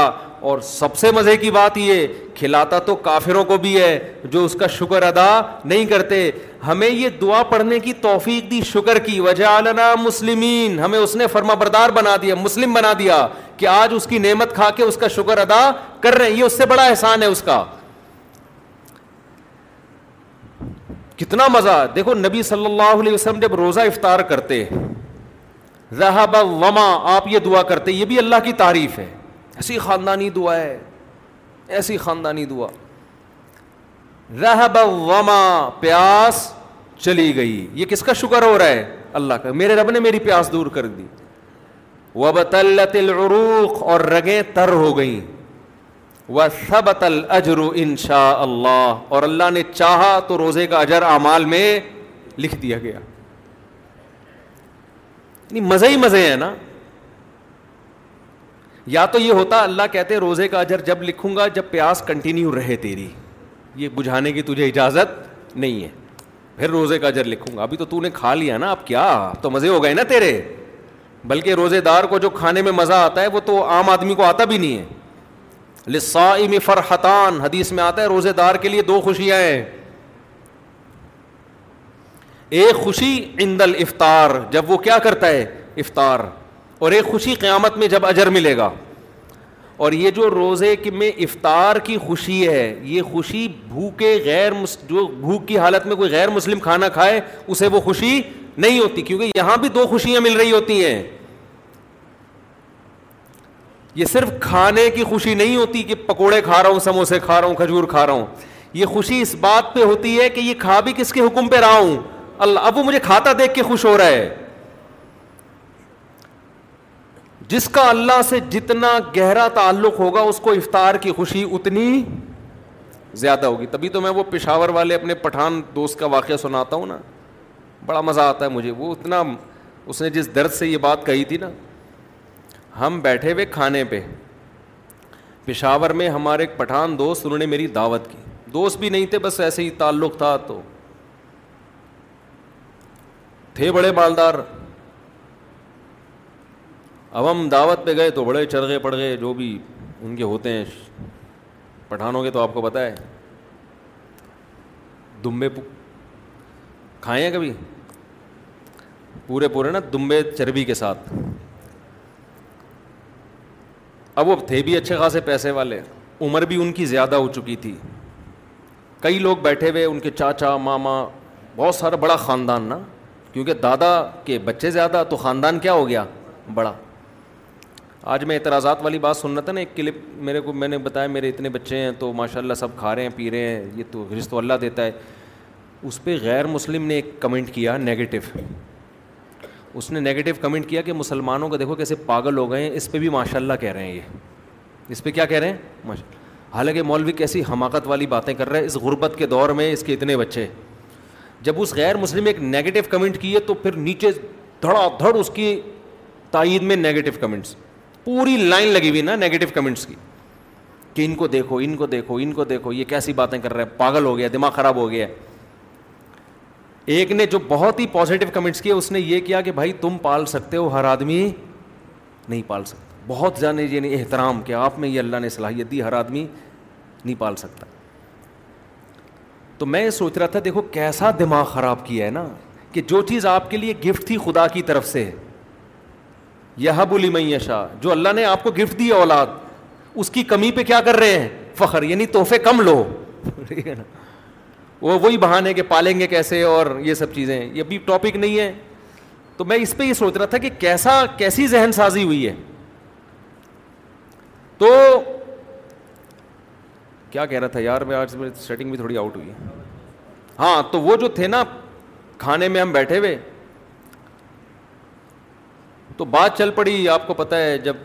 اور سب سے مزے کی بات یہ کھلاتا تو کافروں کو بھی ہے جو اس کا شکر ادا نہیں کرتے ہمیں یہ دعا پڑھنے کی توفیق دی شکر کی وجہ مسلمین ہمیں اس نے فرما بردار بنا دیا مسلم بنا دیا کہ آج اس کی نعمت کھا کے اس کا شکر ادا کر رہے ہیں یہ اس سے بڑا احسان ہے اس کا کتنا مزہ دیکھو نبی صلی اللہ علیہ وسلم جب روزہ افطار کرتے رہا آپ یہ دعا کرتے یہ بھی اللہ کی تعریف ہے ایسی خاندانی دعا ہے ایسی خاندانی دعا وما پیاس چلی گئی یہ کس کا شکر ہو رہا ہے اللہ کا میرے رب نے میری پیاس دور کر دی وب العروق تل اور رگیں تر ہو گئی وہ سب تل ان شاء اللہ اور اللہ نے چاہا تو روزے کا اجر اعمال میں لکھ دیا گیا یعنی مزے ہی مزے ہیں نا یا تو یہ ہوتا اللہ کہتے روزے کا اجر جب لکھوں گا جب پیاس کنٹینیو رہے تیری یہ بجھانے کی تجھے اجازت نہیں ہے پھر روزے کا اجر لکھوں گا ابھی تو تو نے کھا لیا نا اب کیا اب تو مزے ہو گئے نا تیرے بلکہ روزے دار کو جو کھانے میں مزہ آتا ہے وہ تو عام آدمی کو آتا بھی نہیں ہے لسائم فرحتان حدیث میں آتا ہے روزے دار کے لیے دو خوشیاں ہیں ایک خوشی عند الافطار افطار جب وہ کیا کرتا ہے افطار اور ایک خوشی قیامت میں جب اجر ملے گا اور یہ جو روزے کے میں افطار کی خوشی ہے یہ خوشی بھوکے غیر مس... جو بھوک کی حالت میں کوئی غیر مسلم کھانا کھائے اسے وہ خوشی نہیں ہوتی کیونکہ یہاں بھی دو خوشیاں مل رہی ہوتی ہیں یہ صرف کھانے کی خوشی نہیں ہوتی کہ پکوڑے کھا رہا ہوں سموسے کھا رہا ہوں کھجور کھا رہا ہوں یہ خوشی اس بات پہ ہوتی ہے کہ یہ کھا بھی کس کے حکم پہ رہا ہوں اللہ ابو مجھے کھاتا دیکھ کے خوش ہو رہا ہے جس کا اللہ سے جتنا گہرا تعلق ہوگا اس کو افطار کی خوشی اتنی زیادہ ہوگی تبھی تو میں وہ پشاور والے اپنے پٹھان دوست کا واقعہ سناتا ہوں نا بڑا مزہ آتا ہے مجھے وہ اتنا اس نے جس درد سے یہ بات کہی تھی نا ہم بیٹھے ہوئے کھانے پہ پشاور میں ہمارے ایک پٹھان دوست انہوں نے میری دعوت کی دوست بھی نہیں تھے بس ایسے ہی تعلق تھا تو تھے بڑے مالدار اب ہم دعوت پہ گئے تو بڑے چرغے پڑ گئے جو بھی ان کے ہوتے ہیں پٹھانوں کے تو آپ کو ہے دمبے کھائے ہیں کبھی پورے پورے نا دمبے چربی کے ساتھ اب وہ تھے بھی اچھے خاصے پیسے والے عمر بھی ان کی زیادہ ہو چکی تھی کئی لوگ بیٹھے ہوئے ان کے چاچا ماما بہت سارا بڑا خاندان نا کیونکہ دادا کے بچے زیادہ تو خاندان کیا ہو گیا بڑا آج میں اعتراضات والی بات سننا تھا نا ایک کلپ میرے کو میں نے بتایا میرے اتنے بچے ہیں تو ماشاء اللہ سب کھا رہے ہیں پی رہے ہیں یہ تو رشت و اللہ دیتا ہے اس پہ غیر مسلم نے ایک کمنٹ کیا نگیٹو اس نے نگیٹو کمنٹ کیا کہ مسلمانوں کو دیکھو کیسے پاگل ہو گئے ہیں اس پہ بھی ماشاء اللہ کہہ رہے ہیں یہ اس پہ کیا کہہ رہے ہیں ماشاء حالانکہ مولوی کیسی حماقت والی باتیں کر رہے ہیں اس غربت کے دور میں اس کے اتنے بچے جب اس مسلم نے ایک نگیٹو کمنٹ کیے تو پھر نیچے دھڑا دھڑ اس کی تائید میں نگیٹو کمنٹس پوری لائن لگی ہوئی نا نیگیٹو کمنٹس کی کہ ان کو دیکھو ان کو دیکھو ان کو دیکھو یہ کیسی باتیں کر رہے ہیں پاگل ہو گیا دماغ خراب ہو گیا ایک نے جو بہت ہی پازیٹو کمنٹس کیے اس نے یہ کیا کہ بھائی تم پال سکتے ہو ہر آدمی نہیں پال سکتا بہت زیادہ یہ یعنی احترام کہ آپ میں یہ اللہ نے صلاحیت دی ہر آدمی نہیں پال سکتا تو میں یہ سوچ رہا تھا دیکھو کیسا دماغ خراب کیا ہے نا کہ جو چیز آپ کے لیے گفٹ تھی خدا کی طرف سے یہ بولی معاشا جو اللہ نے آپ کو گفٹ دی اولاد اس کی کمی پہ کیا کر رہے ہیں فخر یعنی تحفے کم لو ٹھیک ہے نا وہی بہانے کہ پالیں گے کیسے اور یہ سب چیزیں یہ بھی ٹاپک نہیں ہے تو میں اس پہ یہ سوچ رہا تھا کہ کیسا کیسی ذہن سازی ہوئی ہے تو کیا کہہ رہا تھا یار میں آج سیٹنگ بھی تھوڑی آؤٹ ہوئی ہاں تو وہ جو تھے نا کھانے میں ہم بیٹھے ہوئے تو بات چل پڑی آپ کو پتہ ہے جب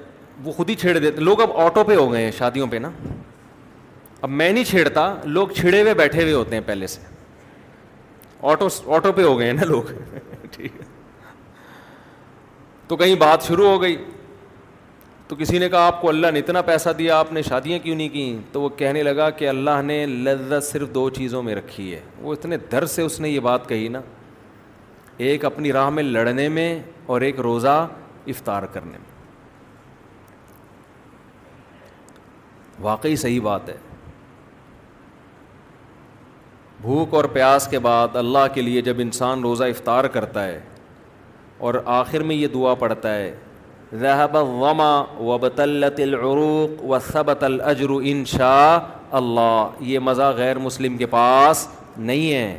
وہ خود ہی چھیڑ دیتے لوگ اب آٹو پہ ہو گئے ہیں شادیوں پہ نا اب میں نہیں چھیڑتا لوگ چھڑے ہوئے بیٹھے ہوئے ہوتے ہیں پہلے سے آٹو آٹو پہ ہو گئے ہیں نا لوگ ٹھیک ہے تو کہیں بات شروع ہو گئی تو کسی نے کہا آپ کو اللہ نے اتنا پیسہ دیا آپ نے شادیاں کیوں نہیں کیں تو وہ کہنے لگا کہ اللہ نے لذت صرف دو چیزوں میں رکھی ہے وہ اتنے در سے اس نے یہ بات کہی نا ایک اپنی راہ میں لڑنے میں اور ایک روزہ افطار کرنے میں واقعی صحیح بات ہے بھوک اور پیاس کے بعد اللہ کے لیے جب انسان روزہ افطار کرتا ہے اور آخر میں یہ دعا پڑھتا ہے رحب بطلت العروق و صبط ان انشا اللہ یہ مزہ غیر مسلم کے پاس نہیں ہے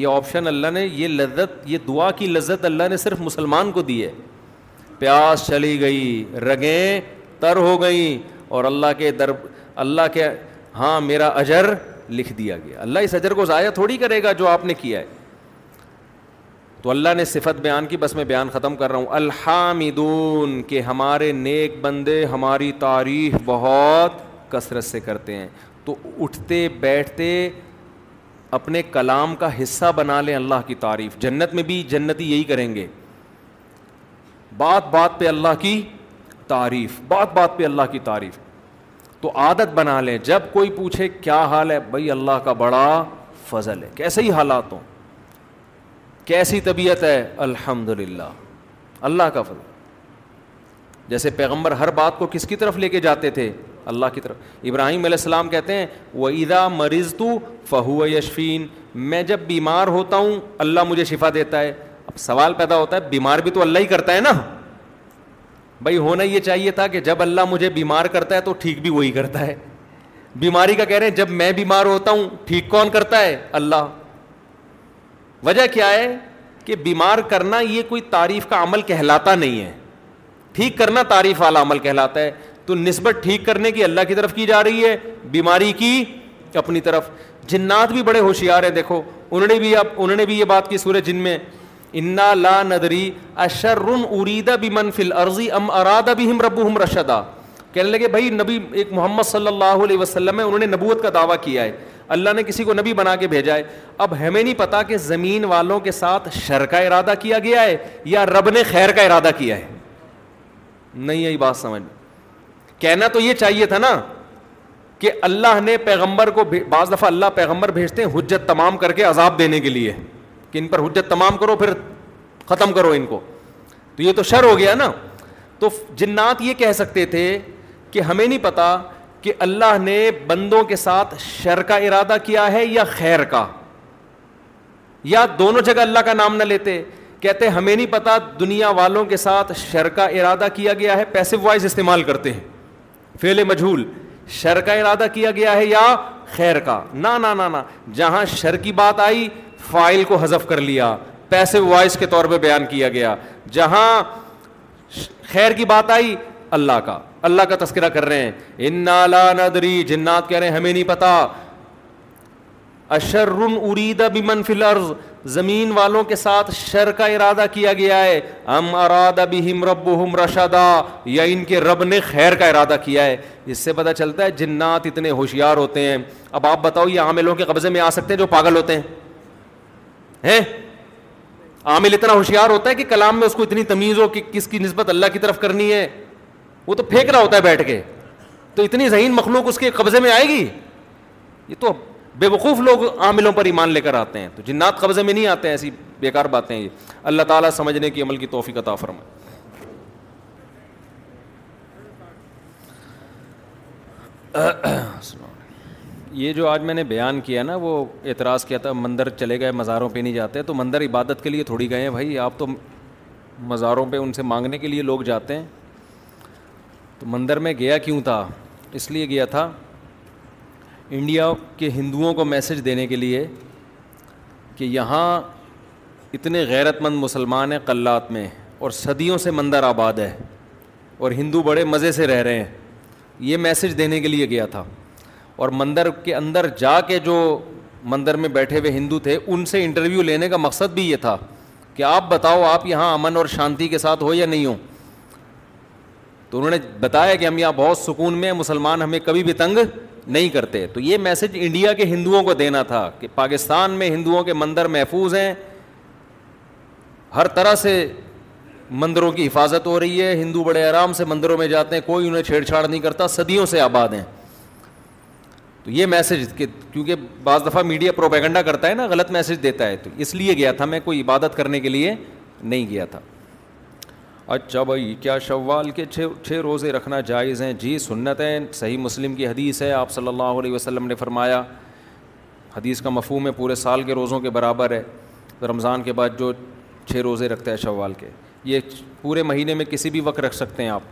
یہ آپشن اللہ نے یہ لذت یہ دعا کی لذت اللہ نے صرف مسلمان کو دی ہے پیاس چلی گئی رگیں تر ہو گئیں اور اللہ کے در اللہ کے ہاں میرا اجر لکھ دیا گیا اللہ اس اجر کو ضائع تھوڑی کرے گا جو آپ نے کیا ہے تو اللہ نے صفت بیان کی بس میں بیان ختم کر رہا ہوں الحامدون کہ ہمارے نیک بندے ہماری تعریف بہت کثرت سے کرتے ہیں تو اٹھتے بیٹھتے اپنے کلام کا حصہ بنا لیں اللہ کی تعریف جنت میں بھی جنتی یہی کریں گے بات بات پہ اللہ کی تعریف بات بات پہ اللہ کی تعریف تو عادت بنا لیں جب کوئی پوچھے کیا حال ہے بھائی اللہ کا بڑا فضل ہے کیسے ہی حالات ہوں کیسی طبیعت ہے الحمد للہ اللہ کا فضل جیسے پیغمبر ہر بات کو کس کی طرف لے کے جاتے تھے اللہ کی طرف ابراہیم علیہ السلام کہتے ہیں وہ ادا مریض تو فہو یشفین میں جب بیمار ہوتا ہوں اللہ مجھے شفا دیتا ہے اب سوال پیدا ہوتا ہے بیمار بھی تو اللہ ہی کرتا ہے نا بھائی ہونا یہ چاہیے تھا کہ جب اللہ مجھے بیمار کرتا ہے تو ٹھیک بھی وہی کرتا ہے بیماری کا کہہ رہے ہیں جب میں بیمار ہوتا ہوں ٹھیک کون کرتا ہے اللہ وجہ کیا ہے کہ بیمار کرنا یہ کوئی تعریف کا عمل کہلاتا نہیں ہے ٹھیک کرنا تعریف والا عمل کہلاتا ہے تو نسبت ٹھیک کرنے کی اللہ کی طرف کی جا رہی ہے بیماری کی اپنی طرف جنات بھی بڑے ہوشیار ہیں دیکھو انہوں انہوں نے نے بھی بھی اب یہ بات کی سورج جن میں انا لا ندری اشر اریدا بھی منفل عرضی ام ارادہ بھی ہم رب ہم رشدہ کہنے لگے بھائی نبی ایک محمد صلی اللہ علیہ وسلم ہے انہوں نے نبوت کا دعویٰ کیا ہے اللہ نے کسی کو نبی بنا کے بھیجا ہے اب ہمیں نہیں پتا کہ زمین والوں کے ساتھ شر کا ارادہ کیا گیا ہے یا رب نے خیر کا ارادہ کیا ہے نہیں یہی بات سمجھ کہنا تو یہ چاہیے تھا نا کہ اللہ نے پیغمبر کو بعض دفعہ اللہ پیغمبر بھیجتے ہیں حجت تمام کر کے عذاب دینے کے لیے کہ ان پر حجت تمام کرو پھر ختم کرو ان کو تو یہ تو شر ہو گیا نا تو جنات یہ کہہ سکتے تھے کہ ہمیں نہیں پتا کہ اللہ نے بندوں کے ساتھ شر کا ارادہ کیا ہے یا خیر کا یا دونوں جگہ اللہ کا نام نہ لیتے کہتے ہمیں نہیں پتا دنیا والوں کے ساتھ شر کا ارادہ کیا گیا ہے پیسو وائز استعمال کرتے ہیں فیل مجھول شر کا ارادہ کیا گیا ہے یا خیر کا نہ جہاں شر کی بات آئی فائل کو حذف کر لیا پیسو وائس کے طور پہ بیان کیا گیا جہاں خیر کی بات آئی اللہ کا اللہ کا تذکرہ کر رہے ہیں ان لا ندری جنات کہہ رہے ہیں ہمیں نہیں پتا اشر بمن فی منفی زمین والوں کے ساتھ شر کا ارادہ کیا گیا ہے ام اراد ہم کے رب نے خیر کا ارادہ کیا ہے اس سے پتہ چلتا ہے جنات اتنے ہوشیار ہوتے ہیں اب آپ بتاؤ یہ عاملوں کے قبضے میں آ سکتے ہیں جو پاگل ہوتے ہیں عامل اتنا ہوشیار ہوتا ہے کہ کلام میں اس کو اتنی تمیز ہو کہ کس کی نسبت اللہ کی طرف کرنی ہے وہ تو پھینک رہا ہوتا ہے بیٹھ کے تو اتنی ذہین مخلوق اس کے قبضے میں آئے گی یہ تو بے وقوف لوگ عاملوں پر ایمان لے کر آتے ہیں تو جنات قبضے میں نہیں آتے ہیں ایسی بیکار باتیں یہ اللہ تعالیٰ سمجھنے کی عمل کی توفیق عطا فرمائے السلام یہ جو آج میں نے بیان کیا نا وہ اعتراض کیا تھا مندر چلے گئے مزاروں پہ نہیں جاتے تو مندر عبادت کے لیے تھوڑی گئے ہیں بھائی آپ تو مزاروں پہ ان سے مانگنے کے لیے لوگ جاتے ہیں تو مندر میں گیا کیوں تھا اس لیے گیا تھا انڈیا کے ہندوؤں کو میسج دینے کے لیے کہ یہاں اتنے غیرت مند مسلمان ہیں قلات میں اور صدیوں سے مندر آباد ہے اور ہندو بڑے مزے سے رہ رہے ہیں یہ میسج دینے کے لیے گیا تھا اور مندر کے اندر جا کے جو مندر میں بیٹھے ہوئے ہندو تھے ان سے انٹرویو لینے کا مقصد بھی یہ تھا کہ آپ بتاؤ آپ یہاں امن اور شانتی کے ساتھ ہو یا نہیں ہو تو انہوں نے بتایا کہ ہم یہاں بہت سکون میں مسلمان ہمیں کبھی بھی تنگ نہیں کرتے تو یہ میسج انڈیا کے ہندوؤں کو دینا تھا کہ پاکستان میں ہندوؤں کے مندر محفوظ ہیں ہر طرح سے مندروں کی حفاظت ہو رہی ہے ہندو بڑے آرام سے مندروں میں جاتے ہیں کوئی انہیں چھیڑ چھاڑ نہیں کرتا صدیوں سے آباد ہیں تو یہ میسج کہ کیونکہ بعض دفعہ میڈیا پروپیگنڈا کرتا ہے نا غلط میسج دیتا ہے تو اس لیے گیا تھا میں کوئی عبادت کرنے کے لیے نہیں گیا تھا اچھا بھائی کیا شوال کے چھ چھ روزے رکھنا جائز ہیں جی سنت ہے صحیح مسلم کی حدیث ہے آپ صلی اللہ علیہ وسلم نے فرمایا حدیث کا مفہوم ہے پورے سال کے روزوں کے برابر ہے رمضان کے بعد جو چھ روزے رکھتا ہے شوال کے یہ پورے مہینے میں کسی بھی وقت رکھ سکتے ہیں آپ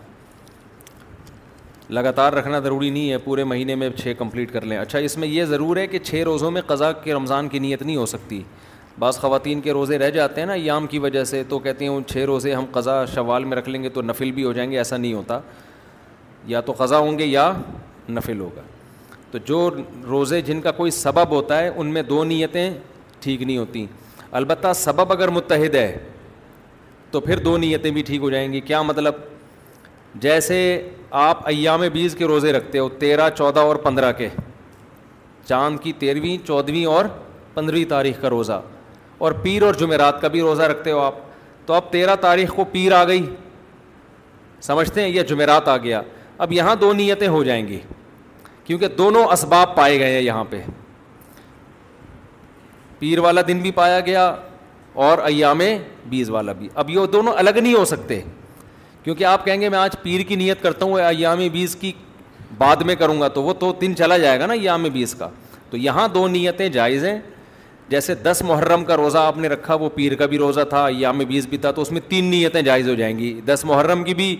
لگاتار رکھنا ضروری نہیں ہے پورے مہینے میں چھ کمپلیٹ کر لیں اچھا اس میں یہ ضرور ہے کہ چھ روزوں میں قضا کے رمضان کی نیت نہیں ہو سکتی بعض خواتین کے روزے رہ جاتے ہیں نا یام کی وجہ سے تو کہتی ان چھ روزے ہم قضا شوال میں رکھ لیں گے تو نفل بھی ہو جائیں گے ایسا نہیں ہوتا یا تو قضا ہوں گے یا نفل ہوگا تو جو روزے جن کا کوئی سبب ہوتا ہے ان میں دو نیتیں ٹھیک نہیں ہوتیں البتہ سبب اگر متحد ہے تو پھر دو نیتیں بھی ٹھیک ہو جائیں گی کیا مطلب جیسے آپ ایام بیس کے روزے رکھتے ہو تیرہ چودہ اور پندرہ کے چاند کی تیرہویں چودھویں اور پندرہویں تاریخ کا روزہ اور پیر اور جمعرات کا بھی روزہ رکھتے ہو آپ تو اب تیرہ تاریخ کو پیر آ گئی سمجھتے ہیں یہ جمعرات آ گیا اب یہاں دو نیتیں ہو جائیں گی کیونکہ دونوں اسباب پائے گئے ہیں یہاں پہ پیر والا دن بھی پایا گیا اور ایام بیس والا بھی اب یہ دونوں الگ نہیں ہو سکتے کیونکہ آپ کہیں گے میں آج پیر کی نیت کرتا ہوں ایام بیس کی بعد میں کروں گا تو وہ تو دن چلا جائے گا نا ایام بیس کا تو یہاں دو نیتیں جائز ہیں جیسے دس محرم کا روزہ آپ نے رکھا وہ پیر کا بھی روزہ تھا ایام بیس بھی تھا تو اس میں تین نیتیں جائز ہو جائیں گی دس محرم کی بھی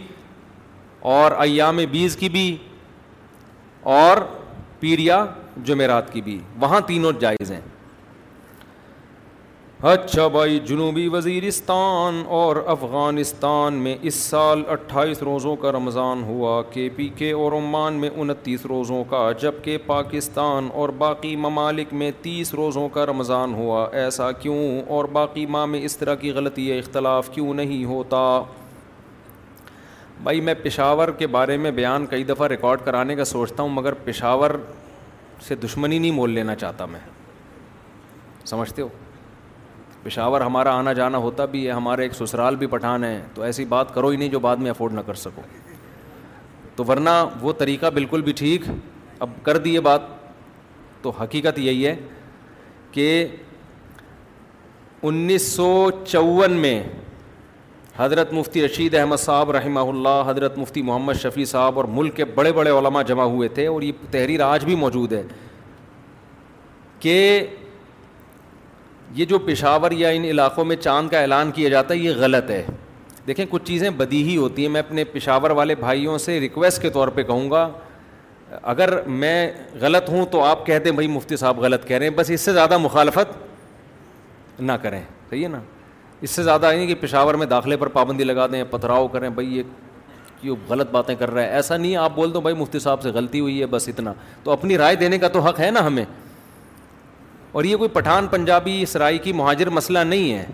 اور ایام بیس کی بھی اور پیر یا جمعرات کی بھی وہاں تینوں جائز ہیں اچھا بھائی جنوبی وزیرستان اور افغانستان میں اس سال اٹھائیس روزوں کا رمضان ہوا کے پی کے اور عمان میں انتیس روزوں کا جبکہ پاکستان اور باقی ممالک میں تیس روزوں کا رمضان ہوا ایسا کیوں اور باقی ماں میں اس طرح کی غلطی یا اختلاف کیوں نہیں ہوتا بھائی میں پشاور کے بارے میں بیان کئی دفعہ ریکارڈ کرانے کا سوچتا ہوں مگر پشاور سے دشمنی نہیں مول لینا چاہتا میں سمجھتے ہو پشاور ہمارا آنا جانا ہوتا بھی ہے ہمارے ایک سسرال بھی پٹھان ہے تو ایسی بات کرو ہی نہیں جو بعد میں افورڈ نہ کر سکو تو ورنہ وہ طریقہ بالکل بھی ٹھیک اب کر دیے بات تو حقیقت یہی ہے کہ انیس سو چون میں حضرت مفتی رشید احمد صاحب رحمہ اللہ حضرت مفتی محمد شفیع صاحب اور ملک کے بڑے بڑے علماء جمع ہوئے تھے اور یہ تحریر آج بھی موجود ہے کہ یہ جو پشاور یا ان علاقوں میں چاند کا اعلان کیا جاتا ہے یہ غلط ہے دیکھیں کچھ چیزیں بدی ہی ہوتی ہیں میں اپنے پشاور والے بھائیوں سے ریکویسٹ کے طور پہ کہوں گا اگر میں غلط ہوں تو آپ کہتے ہیں بھائی مفتی صاحب غلط کہہ رہے ہیں بس اس سے زیادہ مخالفت نہ کریں صحیح ہے نا اس سے زیادہ نہیں کہ پشاور میں داخلے پر پابندی لگا دیں پتھراؤ کریں بھائی یہ کیوں غلط باتیں کر رہا ہے ایسا نہیں آپ بول دو بھائی مفتی صاحب سے غلطی ہوئی ہے بس اتنا تو اپنی رائے دینے کا تو حق ہے نا ہمیں اور یہ کوئی پٹھان پنجابی سرائی کی مہاجر مسئلہ نہیں ہے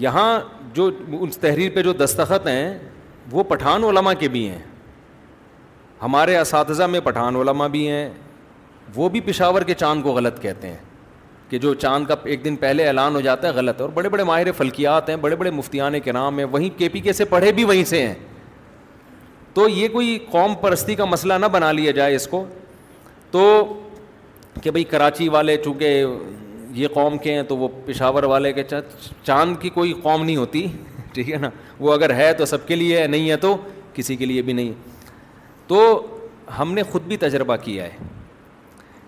یہاں جو اس تحریر پہ جو دستخط ہیں وہ پٹھان علماء کے بھی ہیں ہمارے اساتذہ میں پٹھان علماء بھی ہیں وہ بھی پشاور کے چاند کو غلط کہتے ہیں کہ جو چاند کا ایک دن پہلے اعلان ہو جاتا ہے غلط ہے اور بڑے بڑے ماہر فلکیات ہیں بڑے بڑے مفتیان کے نام ہیں وہیں کے پی کے سے پڑھے بھی وہیں سے ہیں تو یہ کوئی قوم پرستی کا مسئلہ نہ بنا لیا جائے اس کو تو کہ بھائی کراچی والے چونکہ یہ قوم کے ہیں تو وہ پشاور والے کے چاند کی کوئی قوم نہیں ہوتی ٹھیک ہے نا وہ اگر ہے تو سب کے لیے ہے نہیں ہے تو کسی کے لیے بھی نہیں تو ہم نے خود بھی تجربہ کیا ہے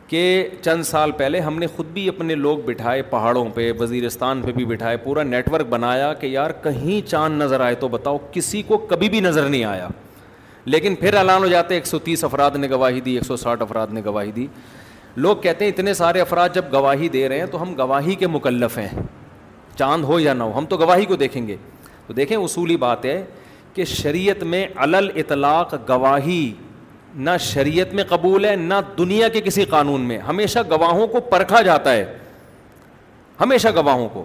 کہ چند سال پہلے ہم نے خود بھی اپنے لوگ بٹھائے پہاڑوں پہ وزیرستان پہ بھی بٹھائے پورا نیٹ ورک بنایا کہ یار کہیں چاند نظر آئے تو بتاؤ کسی کو کبھی بھی نظر نہیں آیا لیکن پھر اعلان ہو جاتے ایک سو تیس افراد نے گواہی دی ایک سو ساٹھ افراد نے گواہی دی لوگ کہتے ہیں اتنے سارے افراد جب گواہی دے رہے ہیں تو ہم گواہی کے مکلف ہیں چاند ہو یا نہ ہو ہم تو گواہی کو دیکھیں گے تو دیکھیں اصولی بات ہے کہ شریعت میں علل اطلاق گواہی نہ شریعت میں قبول ہے نہ دنیا کے کسی قانون میں ہمیشہ گواہوں کو پرکھا جاتا ہے ہمیشہ گواہوں کو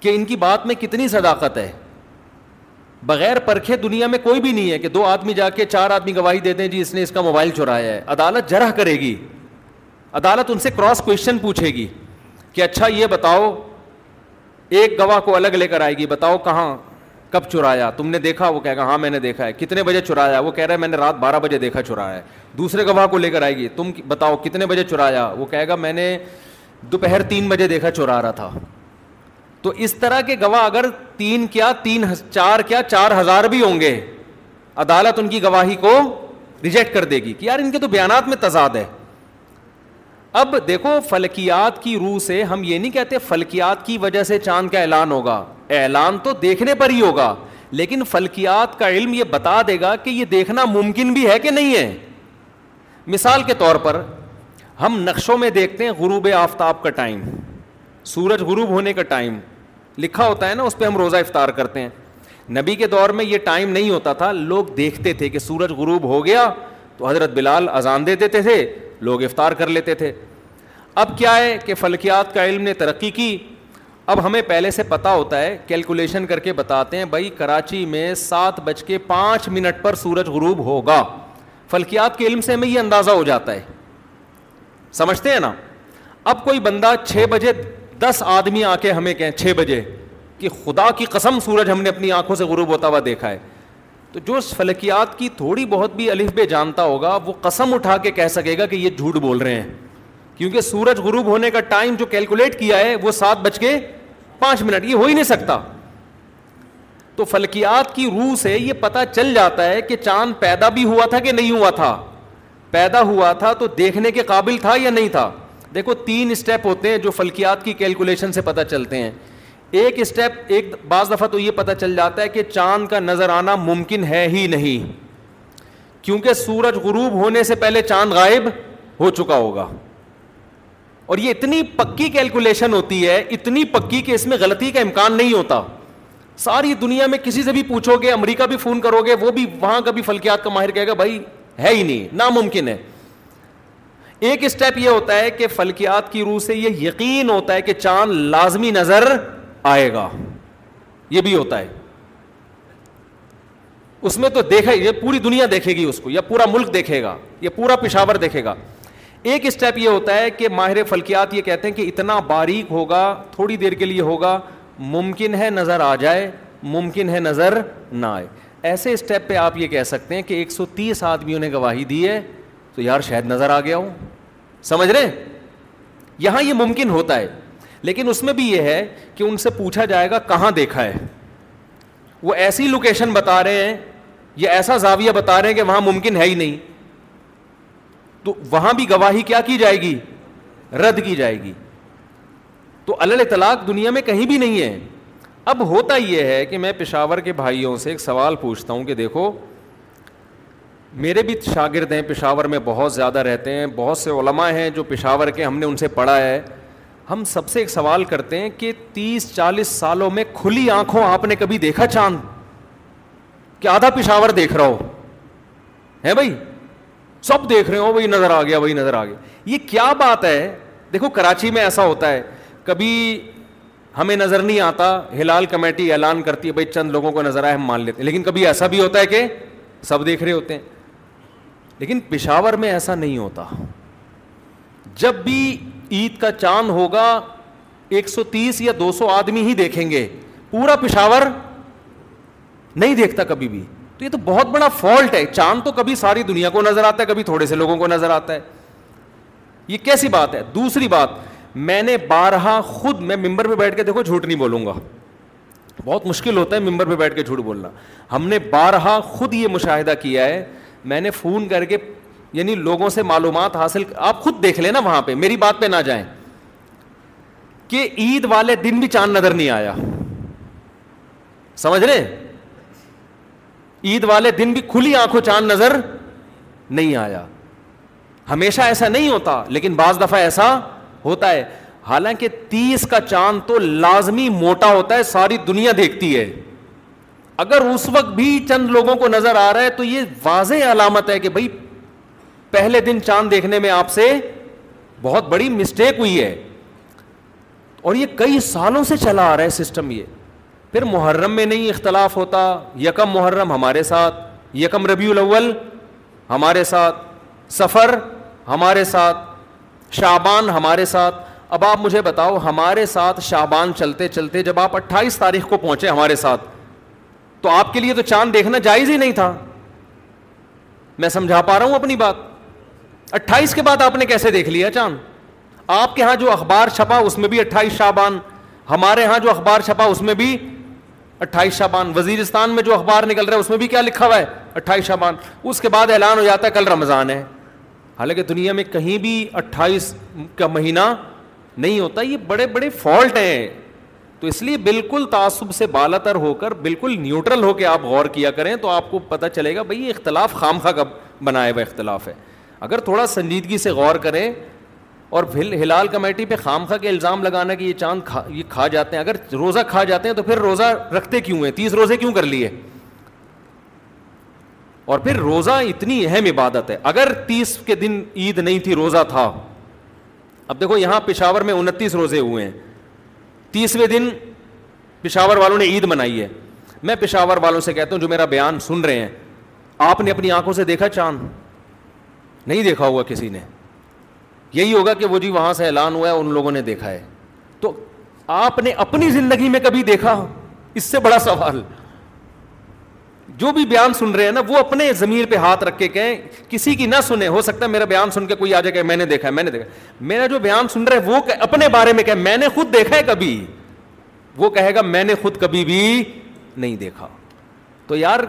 کہ ان کی بات میں کتنی صداقت ہے بغیر پرکھے دنیا میں کوئی بھی نہیں ہے کہ دو آدمی جا کے چار آدمی گواہی دے دیں جی اس نے اس کا موبائل چرایا ہے عدالت جرح کرے گی عدالت ان سے کراس کوشچن پوچھے گی کہ اچھا یہ بتاؤ ایک گواہ کو الگ لے کر آئے گی بتاؤ کہاں کب چرایا تم نے دیکھا وہ کہے گا ہاں میں نے دیکھا ہے کتنے بجے چرایا وہ کہہ رہا ہے میں نے رات بارہ بجے دیکھا چرایا ہے دوسرے گواہ کو لے کر آئے گی تم بتاؤ کتنے بجے چرایا وہ کہے گا میں نے دوپہر تین بجے دیکھا چرا رہا تھا تو اس طرح کے گواہ اگر تین کیا تین چار کیا چار ہزار بھی ہوں گے عدالت ان کی گواہی کو ریجیکٹ کر دے گی کہ یار ان کے تو بیانات میں تضاد ہے اب دیکھو فلکیات کی روح سے ہم یہ نہیں کہتے فلکیات کی وجہ سے چاند کا اعلان ہوگا اعلان تو دیکھنے پر ہی ہوگا لیکن فلکیات کا علم یہ بتا دے گا کہ یہ دیکھنا ممکن بھی ہے کہ نہیں ہے مثال کے طور پر ہم نقشوں میں دیکھتے ہیں غروب آفتاب کا ٹائم سورج غروب ہونے کا ٹائم لکھا ہوتا ہے نا اس پہ ہم روزہ افطار کرتے ہیں نبی کے دور میں یہ ٹائم نہیں ہوتا تھا لوگ دیکھتے تھے کہ سورج غروب ہو گیا تو حضرت بلال اذان دے دیتے تھے لوگ افطار کر لیتے تھے اب کیا ہے کہ فلکیات کا علم نے ترقی کی اب ہمیں پہلے سے پتہ ہوتا ہے کیلکولیشن کر کے بتاتے ہیں بھائی کراچی میں سات بج کے پانچ منٹ پر سورج غروب ہوگا فلکیات کے علم سے ہمیں یہ اندازہ ہو جاتا ہے سمجھتے ہیں نا اب کوئی بندہ چھ بجے دس آدمی آ کے ہمیں کہیں چھ بجے کہ خدا کی قسم سورج ہم نے اپنی آنکھوں سے غروب ہوتا ہوا دیکھا ہے تو جو فلکیات کی تھوڑی بہت بھی الف بے جانتا ہوگا وہ قسم اٹھا کے کہہ سکے گا کہ یہ جھوٹ بول رہے ہیں کیونکہ سورج غروب ہونے کا ٹائم جو کیلکولیٹ کیا ہے وہ سات بج کے پانچ منٹ یہ ہو ہی نہیں سکتا تو فلکیات کی روح سے یہ پتہ چل جاتا ہے کہ چاند پیدا بھی ہوا تھا کہ نہیں ہوا تھا پیدا ہوا تھا تو دیکھنے کے قابل تھا یا نہیں تھا دیکھو تین اسٹیپ ہوتے ہیں جو فلکیات کی کیلکولیشن سے پتہ چلتے ہیں ایک اسٹیپ ایک بعض دفعہ تو یہ پتہ چل جاتا ہے کہ چاند کا نظر آنا ممکن ہے ہی نہیں کیونکہ سورج غروب ہونے سے پہلے چاند غائب ہو چکا ہوگا اور یہ اتنی پکی کیلکولیشن ہوتی ہے اتنی پکی کہ اس میں غلطی کا امکان نہیں ہوتا ساری دنیا میں کسی سے بھی پوچھو گے امریکہ بھی فون کرو گے وہ بھی وہاں کا بھی فلکیات کا ماہر کہے گا بھائی ہے ہی نہیں ناممکن ہے ایک اسٹیپ یہ ہوتا ہے کہ فلکیات کی روح سے یہ یقین ہوتا ہے کہ چاند لازمی نظر آئے گا یہ بھی ہوتا ہے اس میں تو دیکھے پوری دنیا دیکھے گی اس کو یا پورا ملک دیکھے گا یا پورا پشاور دیکھے گا ایک اسٹیپ یہ ہوتا ہے کہ ماہر فلکیات یہ کہتے ہیں کہ اتنا باریک ہوگا تھوڑی دیر کے لیے ہوگا ممکن ہے نظر آ جائے ممکن ہے نظر نہ آئے ایسے اسٹیپ پہ آپ یہ کہہ سکتے ہیں کہ ایک سو تیس آدمیوں نے گواہی دی ہے تو یار شاید نظر آ گیا ہو سمجھ رہے ہیں یہاں یہ ممکن ہوتا ہے لیکن اس میں بھی یہ ہے کہ ان سے پوچھا جائے گا کہاں دیکھا ہے وہ ایسی لوکیشن بتا رہے ہیں یا ایسا زاویہ بتا رہے ہیں کہ وہاں ممکن ہے ہی نہیں تو وہاں بھی گواہی کیا کی جائے گی رد کی جائے گی تو الل اطلاق دنیا میں کہیں بھی نہیں ہے اب ہوتا یہ ہے کہ میں پشاور کے بھائیوں سے ایک سوال پوچھتا ہوں کہ دیکھو میرے بھی شاگرد ہیں پشاور میں بہت زیادہ رہتے ہیں بہت سے علماء ہیں جو پشاور کے ہم نے ان سے پڑھا ہے ہم سب سے ایک سوال کرتے ہیں کہ تیس چالیس سالوں میں کھلی آنکھوں آپ نے کبھی دیکھا چاند کہ آدھا پشاور دیکھ رہا ہو ہے بھائی سب دیکھ رہے ہو وہی نظر آ گیا وہی نظر آ گیا یہ کیا بات ہے دیکھو کراچی میں ایسا ہوتا ہے کبھی ہمیں نظر نہیں آتا ہلال کمیٹی اعلان کرتی ہے بھائی چند لوگوں کو نظر آئے ہم مان لیتے ہیں لیکن کبھی ایسا بھی ہوتا ہے کہ سب دیکھ رہے ہوتے ہیں لیکن پشاور میں ایسا نہیں ہوتا جب بھی عید کا چاند ہوگا ایک سو تیس یا دو سو آدمی ہی دیکھیں گے پورا پشاور نہیں دیکھتا کبھی بھی تو یہ تو بہت بڑا فالٹ ہے چاند تو کبھی ساری دنیا کو نظر آتا ہے کبھی تھوڑے سے لوگوں کو نظر آتا ہے یہ کیسی بات ہے دوسری بات میں نے بارہا خود میں ممبر پہ بیٹھ کے دیکھو جھوٹ نہیں بولوں گا بہت مشکل ہوتا ہے ممبر پہ بیٹھ کے جھوٹ بولنا ہم نے بارہا خود یہ مشاہدہ کیا ہے میں نے فون کر کے یعنی لوگوں سے معلومات حاصل آپ خود دیکھ لیں وہاں پہ میری بات پہ نہ جائیں کہ عید والے دن بھی چاند نظر نہیں آیا سمجھ رہے عید والے دن بھی کھلی آنکھوں چاند نظر نہیں آیا ہمیشہ ایسا نہیں ہوتا لیکن بعض دفعہ ایسا ہوتا ہے حالانکہ تیس کا چاند تو لازمی موٹا ہوتا ہے ساری دنیا دیکھتی ہے اگر اس وقت بھی چند لوگوں کو نظر آ رہا ہے تو یہ واضح علامت ہے کہ بھائی پہلے دن چاند دیکھنے میں آپ سے بہت بڑی مسٹیک ہوئی ہے اور یہ کئی سالوں سے چلا آ رہا ہے سسٹم یہ پھر محرم میں نہیں اختلاف ہوتا یکم محرم ہمارے ساتھ یکم ربیع الاول ہمارے ساتھ سفر ہمارے ساتھ شابان ہمارے ساتھ اب آپ مجھے بتاؤ ہمارے ساتھ شابان چلتے چلتے جب آپ اٹھائیس تاریخ کو پہنچے ہمارے ساتھ تو آپ کے لیے تو چاند دیکھنا جائز ہی نہیں تھا میں سمجھا پا رہا ہوں اپنی بات اٹھائیس کے بعد آپ نے کیسے دیکھ لیا چاند آپ کے ہاں جو اخبار چھپا اس میں بھی اٹھائیس شابان ہمارے ہاں جو اخبار چھپا اس میں بھی اٹھائیس شابان وزیرستان میں جو اخبار نکل رہا ہے اس میں بھی کیا لکھا ہوا ہے اٹھائیس شابان اس کے بعد اعلان ہو جاتا ہے کل رمضان ہے حالانکہ دنیا میں کہیں بھی اٹھائیس کا مہینہ نہیں ہوتا یہ بڑے بڑے فالٹ ہیں تو اس لیے بالکل تعصب سے بالا تر ہو کر بالکل نیوٹرل ہو کے آپ غور کیا کریں تو آپ کو پتہ چلے گا بھائی یہ اختلاف خواہ کا بنایا ہوا اختلاف ہے اگر تھوڑا سنجیدگی سے غور کریں اور ہلال کمیٹی پہ خام خامخواہ کے الزام لگانا کہ یہ چاند کھا یہ کھا جاتے ہیں اگر روزہ کھا جاتے ہیں تو پھر روزہ رکھتے کیوں ہیں تیس روزے کیوں کر لیے اور پھر روزہ اتنی اہم عبادت ہے اگر تیس کے دن عید نہیں تھی روزہ تھا اب دیکھو یہاں پشاور میں انتیس روزے ہوئے ہیں تیسویں دن پشاور والوں نے عید منائی ہے میں پشاور والوں سے کہتا ہوں جو میرا بیان سن رہے ہیں آپ نے اپنی آنکھوں سے دیکھا چاند نہیں دیکھا ہوا کسی نے یہی ہوگا کہ وہ جی وہاں سے اعلان ہوا ہے ان لوگوں نے دیکھا ہے تو آپ نے اپنی زندگی میں کبھی دیکھا اس سے بڑا سوال جو بھی بیان سن رہے ہیں نا وہ اپنے ضمیر پہ ہاتھ رکھ کے کہیں کسی کی نہ سنے ہو سکتا ہے میرا بیان سن کے کوئی آ جائے کہ میں نے دیکھا ہے میں نے دیکھا میرا جو بیان سن رہا ہے وہ اپنے بارے میں کہ میں نے خود دیکھا ہے کبھی وہ کہے گا میں نے خود کبھی بھی نہیں دیکھا تو یار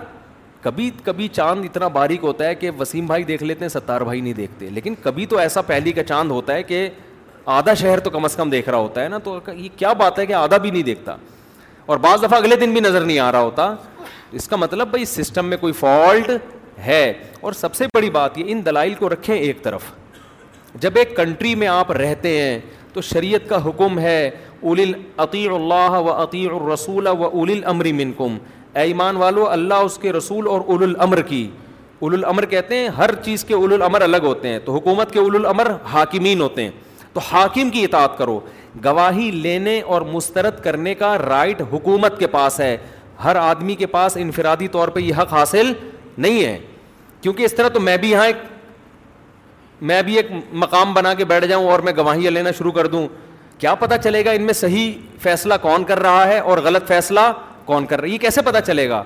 کبھی کبھی چاند اتنا باریک ہوتا ہے کہ وسیم بھائی دیکھ لیتے ہیں ستار بھائی نہیں دیکھتے لیکن کبھی تو ایسا پہلی کا چاند ہوتا ہے کہ آدھا شہر تو کم از کم دیکھ رہا ہوتا ہے نا تو یہ کیا بات ہے کہ آدھا بھی نہیں دیکھتا اور بعض دفعہ اگلے دن بھی نظر نہیں آ رہا ہوتا اس کا مطلب بھائی سسٹم میں کوئی فالٹ ہے اور سب سے بڑی بات یہ ان دلائل کو رکھیں ایک طرف جب ایک کنٹری میں آپ رہتے ہیں تو شریعت کا حکم ہے اول العطی اللہ و عطی الرسول و اول الامر کم اے ایمان والو اللہ اس کے رسول اور اول الامر کی اول الامر کہتے ہیں ہر چیز کے اول الامر الگ ہوتے ہیں تو حکومت کے اول الامر حاکمین ہوتے ہیں تو حاکم کی اطاعت کرو گواہی لینے اور مسترد کرنے کا رائٹ حکومت کے پاس ہے ہر آدمی کے پاس انفرادی طور پہ یہ حق حاصل نہیں ہے کیونکہ اس طرح تو میں بھی یہاں ایک میں بھی ایک مقام بنا کے بیٹھ جاؤں اور میں گواہیاں لینا شروع کر دوں کیا پتہ چلے گا ان میں صحیح فیصلہ کون کر رہا ہے اور غلط فیصلہ کون کر ہے کیسے پتہ چلے گا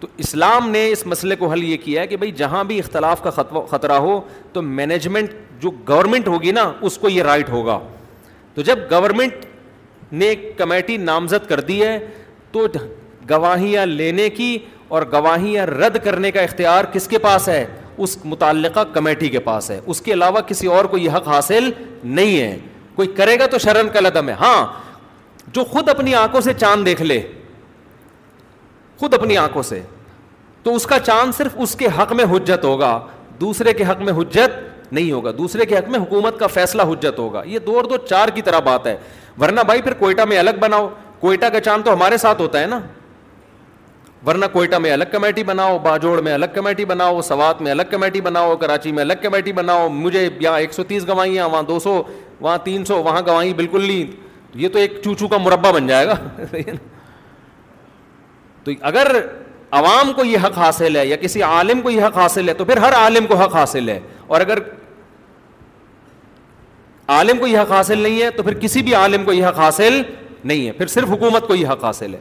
تو اسلام نے اس مسئلے کو حل یہ کیا ہے کہ بھائی جہاں بھی اختلاف کا خطرہ ہو تو مینجمنٹ جو گورنمنٹ ہوگی نا اس کو یہ رائٹ ہوگا تو جب گورنمنٹ نے کمیٹی نامزد کر دی ہے تو گواہیاں لینے کی اور گواہیاں رد کرنے کا اختیار کس کے پاس ہے اس متعلقہ کمیٹی کے پاس ہے اس کے علاوہ کسی اور کو یہ حق حاصل نہیں ہے کوئی کرے گا تو شرم کا لدم ہے ہاں جو خود اپنی آنکھوں سے چاند دیکھ لے خود اپنی آنکھوں سے تو اس کا چاند صرف اس کے حق میں حجت ہوگا دوسرے کے حق میں حجت نہیں ہوگا دوسرے کے حق میں حکومت کا فیصلہ حجت ہوگا یہ دو اور دو چار کی طرح بات ہے ورنہ بھائی پھر کوئٹہ میں الگ بناؤ کوئٹہ کا چاند تو ہمارے ساتھ ہوتا ہے نا ورنہ کوئٹہ میں الگ کمیٹی بناؤ باجوڑ میں الگ کمیٹی بناؤ سوات میں الگ کمیٹی بناؤ کراچی میں الگ کمیٹی بناؤ مجھے یہاں ایک سو تیس گوائیاں وہاں دو سو وہاں تین سو وہاں گوائیں بالکل نہیں یہ تو ایک چوچو کا مربع بن جائے گا تو اگر عوام کو یہ حق حاصل ہے یا کسی عالم کو یہ حق حاصل ہے تو پھر ہر عالم کو حق حاصل ہے اور اگر عالم کو یہ حق حاصل نہیں ہے تو پھر کسی بھی عالم کو یہ حق حاصل نہیں ہے پھر صرف حکومت کو یہ حق حاصل ہے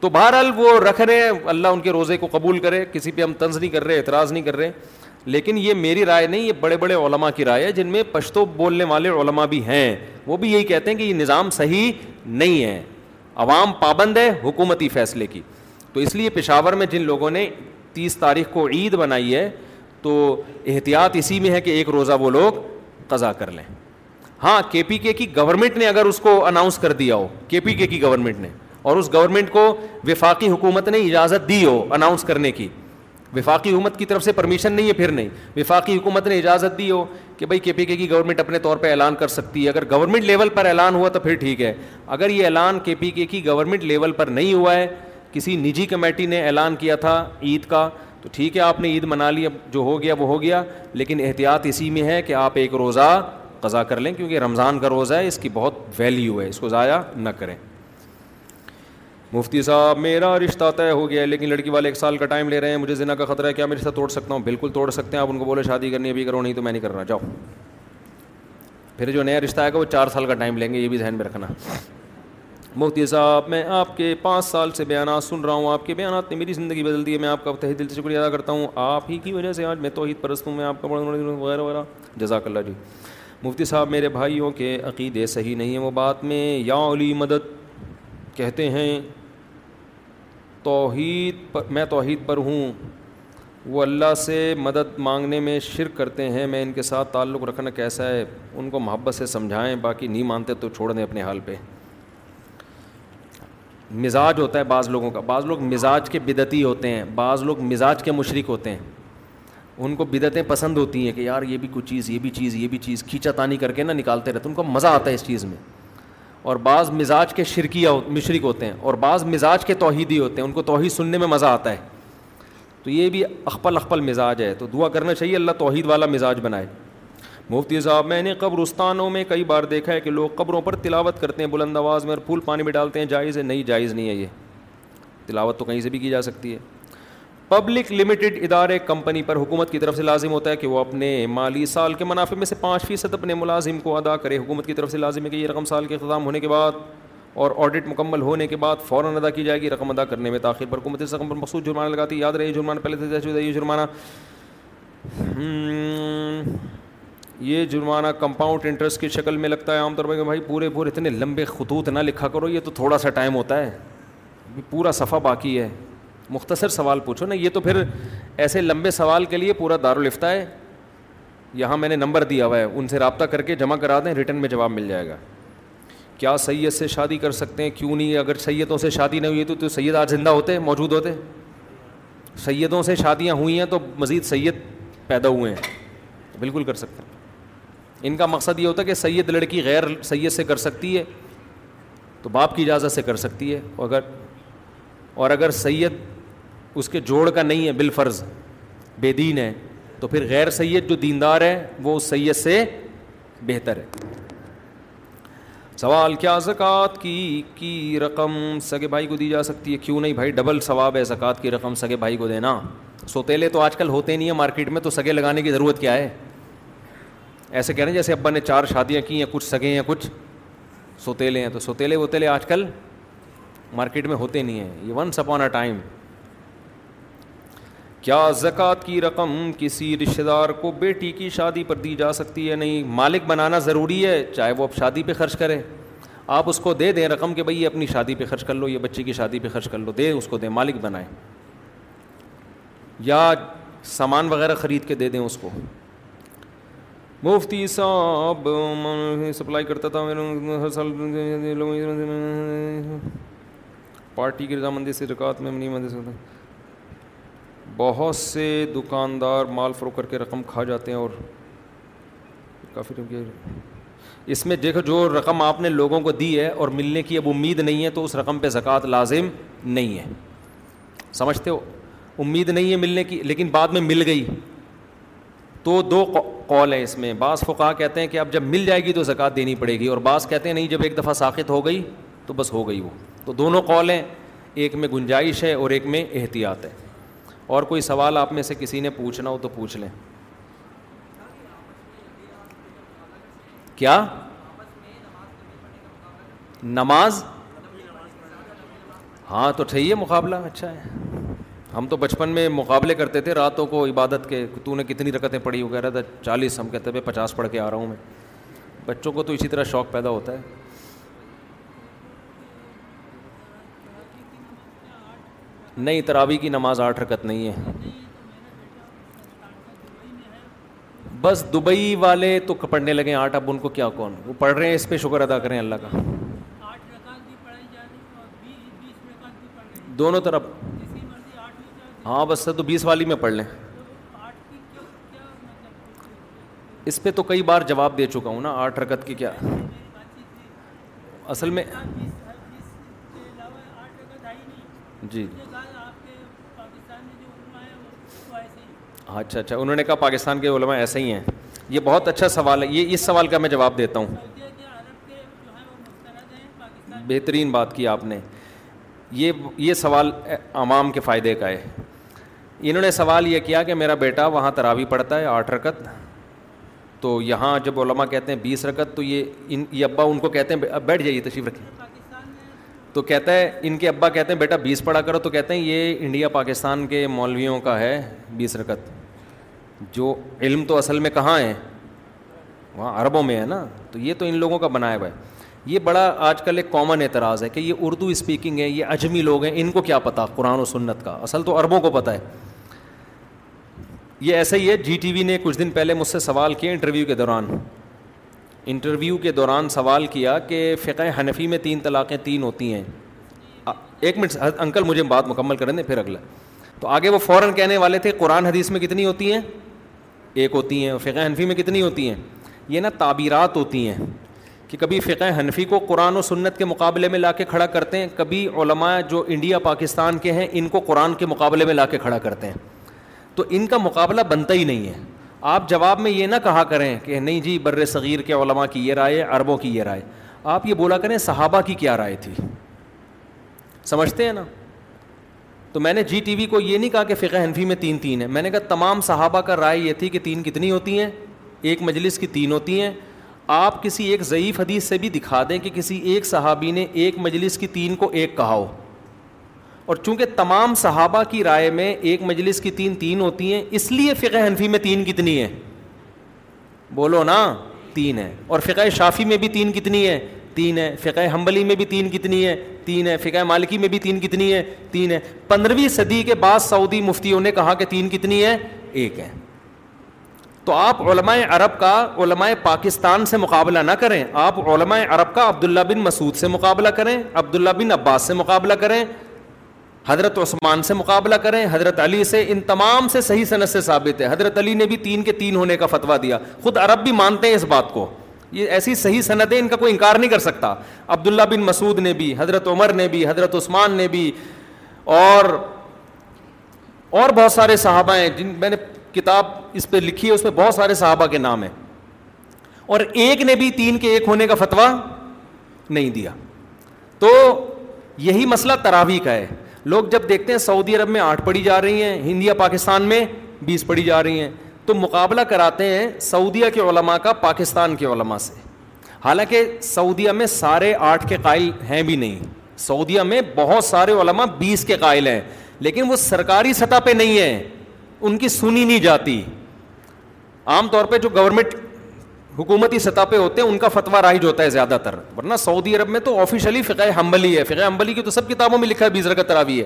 تو بہرحال وہ رکھ رہے ہیں اللہ ان کے روزے کو قبول کرے کسی پہ ہم طنز نہیں کر رہے اعتراض نہیں کر رہے لیکن یہ میری رائے نہیں یہ بڑے بڑے علماء کی رائے ہے جن میں پشتو بولنے والے علماء بھی ہیں وہ بھی یہی کہتے ہیں کہ یہ نظام صحیح نہیں ہے عوام پابند ہے حکومتی فیصلے کی تو اس لیے پشاور میں جن لوگوں نے تیس تاریخ کو عید بنائی ہے تو احتیاط اسی میں ہے کہ ایک روزہ وہ لوگ قضا کر لیں ہاں کے پی کے کی گورنمنٹ نے اگر اس کو اناؤنس کر دیا ہو کے پی کے کی گورنمنٹ نے اور اس گورنمنٹ کو وفاقی حکومت نے اجازت دی ہو اناؤنس کرنے کی وفاقی حکومت کی طرف سے پرمیشن نہیں ہے پھر نہیں وفاقی حکومت نے اجازت دی ہو کہ بھائی کے پی کے کی گورنمنٹ اپنے طور پہ اعلان کر سکتی ہے اگر گورنمنٹ لیول پر اعلان ہوا تو پھر ٹھیک ہے اگر یہ اعلان کے پی کے کی گورنمنٹ لیول پر نہیں ہوا ہے کسی نجی کمیٹی نے اعلان کیا تھا عید کا تو ٹھیک ہے آپ نے عید منا لی اب جو ہو گیا وہ ہو گیا لیکن احتیاط اسی میں ہے کہ آپ ایک روزہ قضا کر لیں کیونکہ رمضان کا روزہ ہے اس کی بہت ویلیو ہے اس کو ضائع نہ کریں مفتی صاحب میرا رشتہ طے ہو گیا ہے لیکن لڑکی والے ایک سال کا ٹائم لے رہے ہیں مجھے زنا کا خطرہ ہے کیا میں رشتہ توڑ سکتا ہوں بالکل توڑ سکتے ہیں آپ ان کو بولے شادی کرنی ابھی کرو نہیں تو میں نہیں کرنا جاؤ پھر جو نیا رشتہ آئے گا وہ چار سال کا ٹائم لیں گے یہ بھی ذہن میں رکھنا مفتی صاحب میں آپ کے پانچ سال سے بیانات سن رہا ہوں آپ کے بیانات نے میری زندگی بدل دی ہے میں آپ کا تحید دل سے شکریہ ادا کرتا ہوں آپ ہی کی وجہ سے آج میں توحید پرست ہوں میں آپ کا وغیرہ وغیرہ جزاک اللہ جی مفتی صاحب میرے بھائیوں کے عقیدے صحیح نہیں ہیں وہ بات میں یا علی مدد کہتے ہیں توحید پر میں توحید پر ہوں وہ اللہ سے مدد مانگنے میں شرک کرتے ہیں میں ان کے ساتھ تعلق رکھنا کیسا ہے ان کو محبت سے سمجھائیں باقی نہیں مانتے تو چھوڑ دیں اپنے حال پہ مزاج ہوتا ہے بعض لوگوں کا بعض لوگ مزاج کے بدعتی ہوتے ہیں بعض لوگ مزاج کے مشرق ہوتے ہیں ان کو بدعتیں پسند ہوتی ہیں کہ یار یہ بھی کچھ چیز یہ بھی چیز یہ بھی چیز کھینچا تانی کر کے نہ نکالتے رہتے ہیں ان کو مزہ آتا ہے اس چیز میں اور بعض مزاج کے شرکیہ مشرق ہوتے ہیں اور بعض مزاج کے توحیدی ہوتے ہیں ان کو توحید سننے میں مزہ آتا ہے تو یہ بھی اخپل اخپل مزاج ہے تو دعا کرنا چاہیے اللہ توحید والا مزاج بنائے مفتی صاحب میں نے قبرستانوں میں کئی بار دیکھا ہے کہ لوگ قبروں پر تلاوت کرتے ہیں بلند آواز میں اور پھول پانی میں ڈالتے ہیں جائز ہے نہیں جائز نہیں ہے یہ تلاوت تو کہیں سے بھی کی جا سکتی ہے پبلک لمیٹڈ ادارے کمپنی پر حکومت کی طرف سے لازم ہوتا ہے کہ وہ اپنے مالی سال کے منافع میں سے پانچ فیصد اپنے ملازم کو ادا کرے حکومت کی طرف سے لازم ہے کہ یہ رقم سال کے اختتام ہونے کے بعد اور آڈٹ مکمل ہونے کے بعد فوراً ادا کی جائے گی رقم ادا کرنے میں تاخیر پر حکومت اس رقم پر مخصوص جرمانہ لگاتی یاد رہی جرمانہ پہلے سے جرمانہ یہ جرمانہ کمپاؤنڈ انٹرسٹ کی شکل میں لگتا ہے عام طور پر کہ بھائی پورے پورے اتنے لمبے خطوط نہ لکھا کرو یہ تو تھوڑا سا ٹائم ہوتا ہے پورا صفحہ باقی ہے مختصر سوال پوچھو نا یہ تو پھر ایسے لمبے سوال کے لیے پورا دار ہے یہاں میں نے نمبر دیا ہوا ہے ان سے رابطہ کر کے جمع کرا دیں ریٹرن میں جواب مل جائے گا کیا سید سے شادی کر سکتے ہیں کیوں نہیں اگر سیدوں سے شادی نہ ہوئی تو تو سید آج زندہ ہوتے موجود ہوتے سیدوں سے شادیاں ہوئی ہیں تو مزید سید پیدا ہوئے ہیں بالکل کر سکتے ہیں ان کا مقصد یہ ہوتا ہے کہ سید لڑکی غیر سید سے کر سکتی ہے تو باپ کی اجازت سے کر سکتی ہے اگر اور اگر سید اس کے جوڑ کا نہیں ہے بالفرض بے دین ہے تو پھر غیر سید جو دیندار ہے وہ اس سید سے بہتر ہے سوال کیا زکوٰۃ کی کی رقم سگے بھائی کو دی جا سکتی ہے کیوں نہیں بھائی ڈبل ثواب ہے زکوٰۃ کی رقم سگے بھائی کو دینا سوتیلے تو آج کل ہوتے نہیں ہیں مارکیٹ میں تو سگے لگانے کی ضرورت کیا ہے ایسے کہہ رہے ہیں جیسے ابا نے چار شادیاں کی ہیں کچھ سگے ہیں کچھ سوتیلے ہیں تو سوتیلے ووتیلے آج کل مارکیٹ میں ہوتے نہیں ہیں یہ once upon a time کیا زکوٰۃ کی رقم کسی رشتہ دار کو بیٹی کی شادی پر دی جا سکتی ہے نہیں مالک بنانا ضروری ہے چاہے وہ اب شادی پہ خرچ کرے آپ اس کو دے دیں رقم کہ بھائی یہ اپنی شادی پہ خرچ کر لو یہ بچے کی شادی پہ خرچ کر لو دے اس کو دیں مالک بنائیں یا سامان وغیرہ خرید کے دے دیں اس کو مفتی صاحب سپلائی کرتا تھا ہر سال پارٹی کی رضامندی سے رکاوت میں نہیں بہت سے دکاندار مال فروخت کر کے رقم کھا جاتے ہیں اور کافی اس میں دیکھو جو رقم آپ نے لوگوں کو دی ہے اور ملنے کی اب امید نہیں ہے تو اس رقم پہ زکوٰۃ لازم نہیں ہے سمجھتے ہو امید نہیں ہے ملنے کی لیکن بعد میں مل گئی تو دو قول ہیں اس میں بعض فقہ کہتے ہیں کہ اب جب مل جائے گی تو زکوٰۃ دینی پڑے گی اور بعض کہتے ہیں نہیں جب ایک دفعہ ساخت ہو گئی تو بس ہو گئی وہ تو دونوں قول ہیں ایک میں گنجائش ہے اور ایک میں احتیاط ہے اور کوئی سوال آپ میں سے کسی نے پوچھنا ہو تو پوچھ لیں کیا نماز ہاں تو ٹھیک ہے مقابلہ اچھا ہے ہم تو بچپن میں مقابلے کرتے تھے راتوں کو عبادت کے تو نے کتنی رکتیں پڑھی وغیرہ تھا چالیس ہم کہتے پچاس پڑھ کے آ رہا ہوں میں بچوں کو تو اسی طرح شوق پیدا ہوتا ہے نہیں ترابی کی نماز آٹھ رکت نہیں ہے بس دبئی والے تو پڑھنے لگے آٹھ اب ان کو کیا کون وہ پڑھ رہے ہیں اس پہ شکر ادا کریں اللہ کا دونوں طرف ہاں بس سر تو بیس والی میں پڑھ لیں اس پہ تو کئی بار جواب دے چکا ہوں نا آٹھ رکت کی کیا اصل میں جی اچھا اچھا انہوں نے کہا پاکستان کے علماء ایسے ہی ہیں یہ بہت اچھا سوال ہے یہ اس سوال کا میں جواب دیتا ہوں بہترین بات کی آپ نے یہ یہ سوال عوام کے فائدے کا ہے انہوں نے سوال یہ کیا کہ میرا بیٹا وہاں تراوی پڑھتا ہے آٹھ رکت تو یہاں جب علماء کہتے ہیں بیس رکت تو یہ ان یہ ابا ان کو کہتے ہیں اب بیٹھ جائیے تشریف رکھیں تو کہتا ہے ان کے ابا کہتے ہیں بیٹا بیس پڑھا کرو تو کہتے ہیں یہ انڈیا پاکستان کے مولویوں کا ہے بیس رکت جو علم تو اصل میں کہاں ہے وہاں عربوں میں ہے نا تو یہ تو ان لوگوں کا بنایا ہوا ہے یہ بڑا آج کل ایک کامن اعتراض ہے کہ یہ اردو اسپیکنگ ہے یہ اجمی لوگ ہیں ان کو کیا پتہ قرآن و سنت کا اصل تو عربوں کو پتہ ہے یہ ایسا ہی ہے جی ٹی وی نے کچھ دن پہلے مجھ سے سوال کیا انٹرویو کے دوران انٹرویو کے دوران سوال کیا کہ فقہ حنفی میں تین طلاقیں تین ہوتی ہیں ایک منٹ انکل مجھے بات مکمل کریں دیں پھر اگلا تو آگے وہ فوراً کہنے والے تھے قرآن حدیث میں کتنی ہوتی ہیں ایک ہوتی ہیں فقہ حنفی میں کتنی ہوتی ہیں یہ نا تعبیرات ہوتی ہیں کہ کبھی فقہ حنفی کو قرآن و سنت کے مقابلے میں لا کے کھڑا کرتے ہیں کبھی علماء جو انڈیا پاکستان کے ہیں ان کو قرآن کے مقابلے میں لا کے کھڑا کرتے ہیں تو ان کا مقابلہ بنتا ہی نہیں ہے آپ جواب میں یہ نہ کہا کریں کہ نہیں جی بر صغیر کے علماء کی یہ رائے عربوں کی یہ رائے آپ یہ بولا کریں صحابہ کی کیا رائے تھی سمجھتے ہیں نا تو میں نے جی ٹی وی کو یہ نہیں کہا کہ فقہ حنفی میں تین تین ہیں میں نے کہا تمام صحابہ کا رائے یہ تھی کہ تین کتنی ہوتی ہیں ایک مجلس کی تین ہوتی ہیں آپ کسی ایک ضعیف حدیث سے بھی دکھا دیں کہ کسی ایک صحابی نے ایک مجلس کی تین کو ایک کہا ہو اور چونکہ تمام صحابہ کی رائے میں ایک مجلس کی تین تین ہوتی ہیں اس لیے فقہ حنفی میں تین کتنی ہے بولو نا تین ہے اور فقہ شافی میں بھی تین کتنی ہے تین ہے فقہ حنبلی میں بھی تین کتنی ہے تین ہے فقہ مالکی میں بھی تین کتنی ہے تین ہے پندرہویں صدی کے بعد سعودی مفتیوں نے کہا کہ تین کتنی ہے ایک ہے تو آپ علماء عرب کا علماء پاکستان سے مقابلہ نہ کریں آپ علماء عرب کا عبداللہ بن مسعود سے مقابلہ کریں عبداللہ بن عباس سے مقابلہ کریں حضرت عثمان سے مقابلہ کریں حضرت علی سے ان تمام سے صحیح صنعت سے ثابت ہے حضرت علی نے بھی تین کے تین ہونے کا فتویٰ دیا خود عرب بھی مانتے ہیں اس بات کو یہ ایسی صحیح صنعتیں ان کا کوئی انکار نہیں کر سکتا عبداللہ بن مسعود نے بھی حضرت عمر نے بھی حضرت عثمان نے بھی اور اور بہت سارے صحابہ ہیں جن میں نے کتاب اس پہ لکھی ہے اس میں بہت سارے صحابہ کے نام ہیں اور ایک نے بھی تین کے ایک ہونے کا فتویٰ نہیں دیا تو یہی مسئلہ تراوی کا ہے لوگ جب دیکھتے ہیں سعودی عرب میں آٹھ پڑھی جا رہی ہیں ہندیا پاکستان میں بیس پڑی جا رہی ہیں تو مقابلہ کراتے ہیں سعودیہ کے علماء کا پاکستان کے علماء سے حالانکہ سعودیہ میں سارے آٹھ کے قائل ہیں بھی نہیں سعودیہ میں بہت سارے علماء بیس کے قائل ہیں لیکن وہ سرکاری سطح پہ نہیں ہیں ان کی سنی نہیں جاتی عام طور پہ جو گورنمنٹ حکومتی سطح پہ ہوتے ہیں ان کا فتویٰ رائج ہوتا ہے زیادہ تر ورنہ سعودی عرب میں تو آفیشلی فقہ فقہ حمبلی حمبلی ہے ہے ہے کی تو تو سب کتابوں میں لکھا تراوی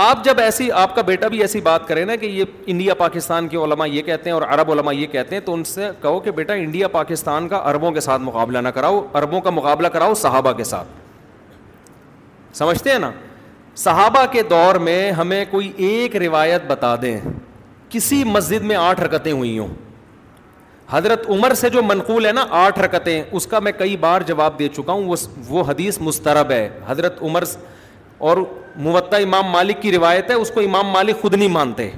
آپ جب ایسی آپ کا بیٹا بھی ایسی بات کریں نا کہ یہ انڈیا پاکستان کے علماء یہ کہتے ہیں اور عرب علماء یہ کہتے ہیں تو ان سے کہو کہ بیٹا انڈیا پاکستان کا عربوں کے ساتھ مقابلہ نہ کراؤ عربوں کا مقابلہ کراؤ صحابہ کے ساتھ سمجھتے ہیں نا صحابہ کے دور میں ہمیں کوئی ایک روایت بتا دیں کسی مسجد میں آٹھ رکتیں ہوئی ہوں حضرت عمر سے جو منقول ہے نا آٹھ رکتیں اس کا میں کئی بار جواب دے چکا ہوں وہ حدیث مسترب ہے حضرت عمر اور موتا امام مالک کی روایت ہے اس کو امام مالک خود نہیں مانتے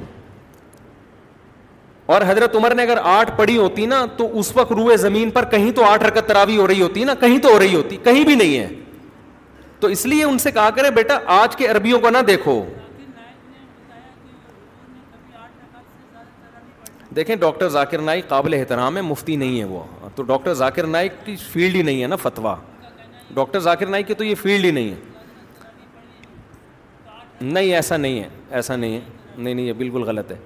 اور حضرت عمر نے اگر آٹھ پڑھی ہوتی نا تو اس وقت روئے زمین پر کہیں تو آٹھ رکت تراوی ہو رہی ہوتی نا کہیں تو ہو رہی ہوتی کہیں بھی نہیں ہے تو اس لیے ان سے کہا کریں بیٹا آج کے عربیوں کو نہ دیکھو دیکھیں ڈاکٹر ذاکر نائک قابل احترام ہے مفتی نہیں ہے وہ تو ڈاکٹر ذاکر نائک کی فیلڈ ہی نہیں ہے نا فتویٰ ڈاکٹر ذاکر نائک کی تو یہ فیلڈ ہی نہیں ہے نہیں ایسا نہیں ہے ایسا نہیں ہے نہیں نہیں یہ بالکل غلط ہے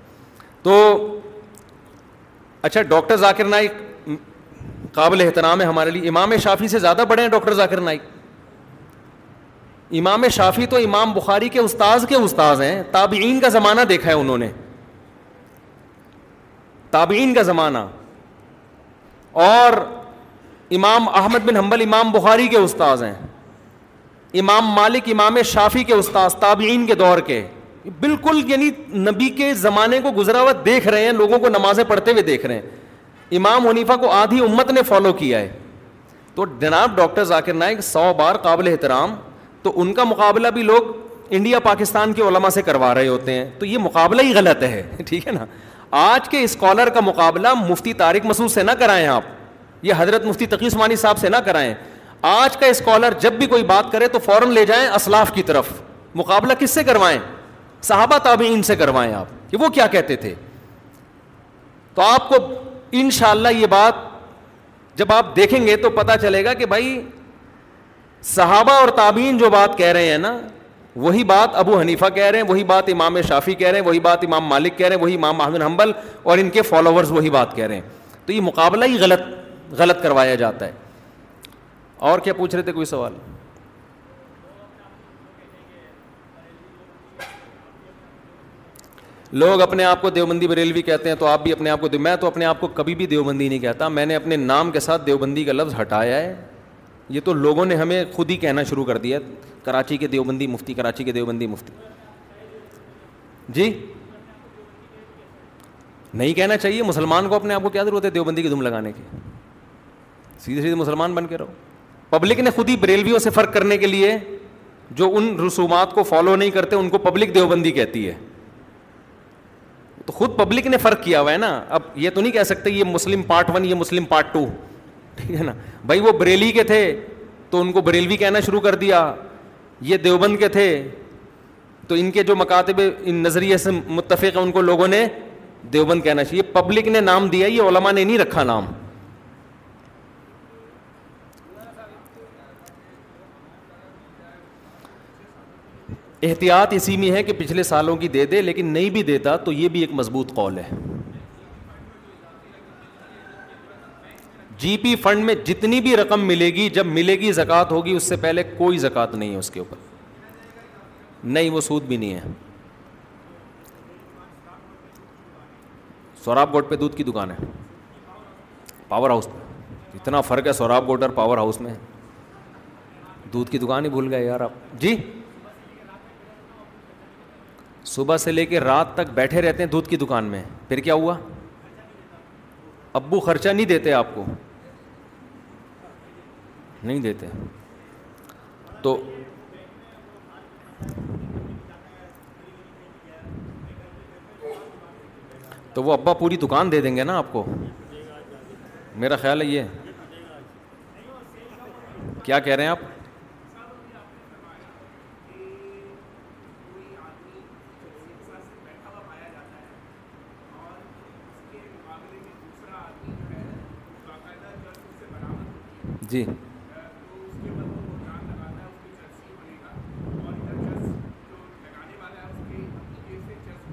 تو اچھا ڈاکٹر ذاکر نائک قابل احترام ہے ہمارے لیے امام شافی سے زیادہ بڑے ہیں ڈاکٹر ذاکر نائک امام شافی تو امام بخاری کے استاذ کے استاذ ہیں تابعین کا زمانہ دیکھا ہے انہوں نے تابعین کا زمانہ اور امام احمد بن حنبل امام بخاری کے استاذ ہیں امام مالک امام شافی کے استاذ تابعین کے دور کے بالکل یعنی نبی کے زمانے کو گزرا ہوا دیکھ رہے ہیں لوگوں کو نمازیں پڑھتے ہوئے دیکھ رہے ہیں امام حنیفہ کو آدھی امت نے فالو کیا ہے تو جناب ڈاکٹر ذاکر نائک سو بار قابل احترام تو ان کا مقابلہ بھی لوگ انڈیا پاکستان کے علماء سے کروا رہے ہوتے ہیں تو یہ مقابلہ ہی غلط ہے ٹھیک ہے نا آج کے اسکالر کا مقابلہ مفتی طارق مسعود سے نہ کرائیں آپ یہ حضرت مفتی تقی عثمانی صاحب سے نہ کرائیں آج کا اسکالر جب بھی کوئی بات کرے تو فوراً لے جائیں اسلاف کی طرف مقابلہ کس سے کروائیں صحابہ تابعین سے کروائیں آپ کہ وہ کیا کہتے تھے تو آپ کو ان شاء اللہ یہ بات جب آپ دیکھیں گے تو پتہ چلے گا کہ بھائی صحابہ اور تابین جو بات کہہ رہے ہیں نا وہی بات ابو حنیفہ کہہ رہے ہیں وہی بات امام شافی کہہ رہے ہیں وہی بات امام مالک کہہ رہے ہیں وہی امام محمد حمبل اور ان کے فالوورز وہی بات کہہ رہے ہیں تو یہ مقابلہ ہی غلط غلط کروایا جاتا ہے اور کیا پوچھ رہے تھے کوئی سوال لوگ اپنے آپ کو دیوبندی بریلوی کہتے ہیں تو آپ بھی اپنے آپ کو میں تو اپنے آپ کو کبھی بھی دیوبندی نہیں کہتا میں نے اپنے نام کے ساتھ دیوبندی کا لفظ ہٹایا ہے یہ تو لوگوں نے ہمیں خود ہی کہنا شروع کر دیا کراچی کے دیوبندی مفتی کراچی کے دیوبندی مفتی جی نہیں کہنا چاہیے مسلمان کو اپنے آپ کو کیا ضرورت ہے دیوبندی کی دم لگانے کی سیدھے سیدھے مسلمان بن کے رہو پبلک نے خود ہی بریلویوں سے فرق کرنے کے لیے جو ان رسومات کو فالو نہیں کرتے ان کو پبلک دیوبندی کہتی ہے تو خود پبلک نے فرق کیا ہوا ہے نا اب یہ تو نہیں کہہ سکتے یہ مسلم پارٹ ون یہ مسلم پارٹ ٹو ٹھیک ہے نا بھائی وہ بریلی کے تھے تو ان کو بریلوی کہنا شروع کر دیا یہ دیوبند کے تھے تو ان کے جو مکاتب ان نظریے سے متفق ہیں ان کو لوگوں نے دیوبند کہنا چاہیے پبلک نے نام دیا یہ علماء نے نہیں رکھا نام احتیاط اسی میں ہے کہ پچھلے سالوں کی دے دے لیکن نہیں بھی دیتا تو یہ بھی ایک مضبوط قول ہے جی پی فنڈ میں جتنی بھی رقم ملے گی جب ملے گی زکوٰۃ ہوگی اس سے پہلے کوئی زکوٰۃ نہیں ہے اس کے اوپر نہیں وہ سود بھی نہیں ہے سوراب گوٹ پہ دودھ کی دکان ہے پاور ہاؤس پہ اتنا فرق ہے سوراب گوٹ اور پاور ہاؤس میں دودھ کی دکان ہی بھول گئے یار آپ جی صبح سے لے کے رات تک بیٹھے رہتے ہیں دودھ کی دکان میں پھر کیا ہوا ابو خرچہ نہیں دیتے آپ کو نہیں دیتے تو تو وہ ابا پوری دکان دے دیں گے نا آپ کو میرا خیال ہے یہ کیا کہہ رہے ہیں آپ جی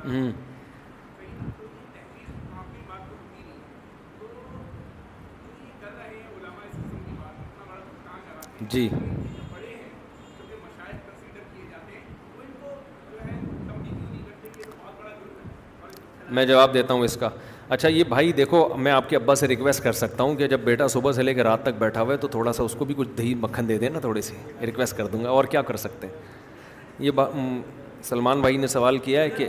Mm. جی میں جواب دیتا ہوں اس کا اچھا یہ بھائی دیکھو میں آپ کے ابا سے ریکویسٹ کر سکتا ہوں کہ جب بیٹا صبح سے لے کے رات تک بیٹھا ہوا ہے تو تھوڑا سا اس کو بھی کچھ دہی مکھن دے دیں نا تھوڑی سی ریکویسٹ کر دوں گا اور کیا کر سکتے ہیں یہ سلمان بھائی نے سوال کیا ہے کہ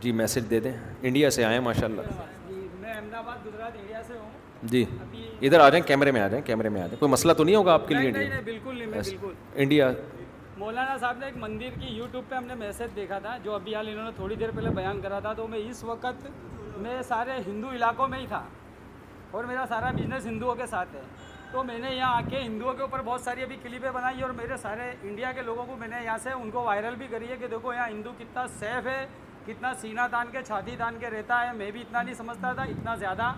جی میسج دے دیں انڈیا سے ماشاء اللہ جی ادھر آ جائیں کیمرے میں آ جائیں کیمرے میں آ جائیں کوئی مسئلہ تو نہیں ہوگا آپ کے لیے بالکل انڈیا مولانا صاحب نے ایک مندر کی یوٹیوب پہ ہم نے میسج دیکھا تھا جو ابھی حال انہوں نے تھوڑی دیر پہلے بیان کرا تھا تو میں اس وقت میں سارے ہندو علاقوں میں ہی تھا اور میرا سارا بزنس ہندوؤں کے ساتھ ہے تو میں نے یہاں آ کے ہندوؤں کے اوپر بہت ساری ابھی کلپیں بنائی اور میرے سارے انڈیا کے لوگوں کو میں نے یہاں سے ان کو وائرل بھی کری ہے کہ دیکھو یہاں ہندو کتنا سیف ہے کتنا سینہ تان کے چھاتی تان کے رہتا ہے میں بھی اتنا نہیں سمجھتا تھا اتنا زیادہ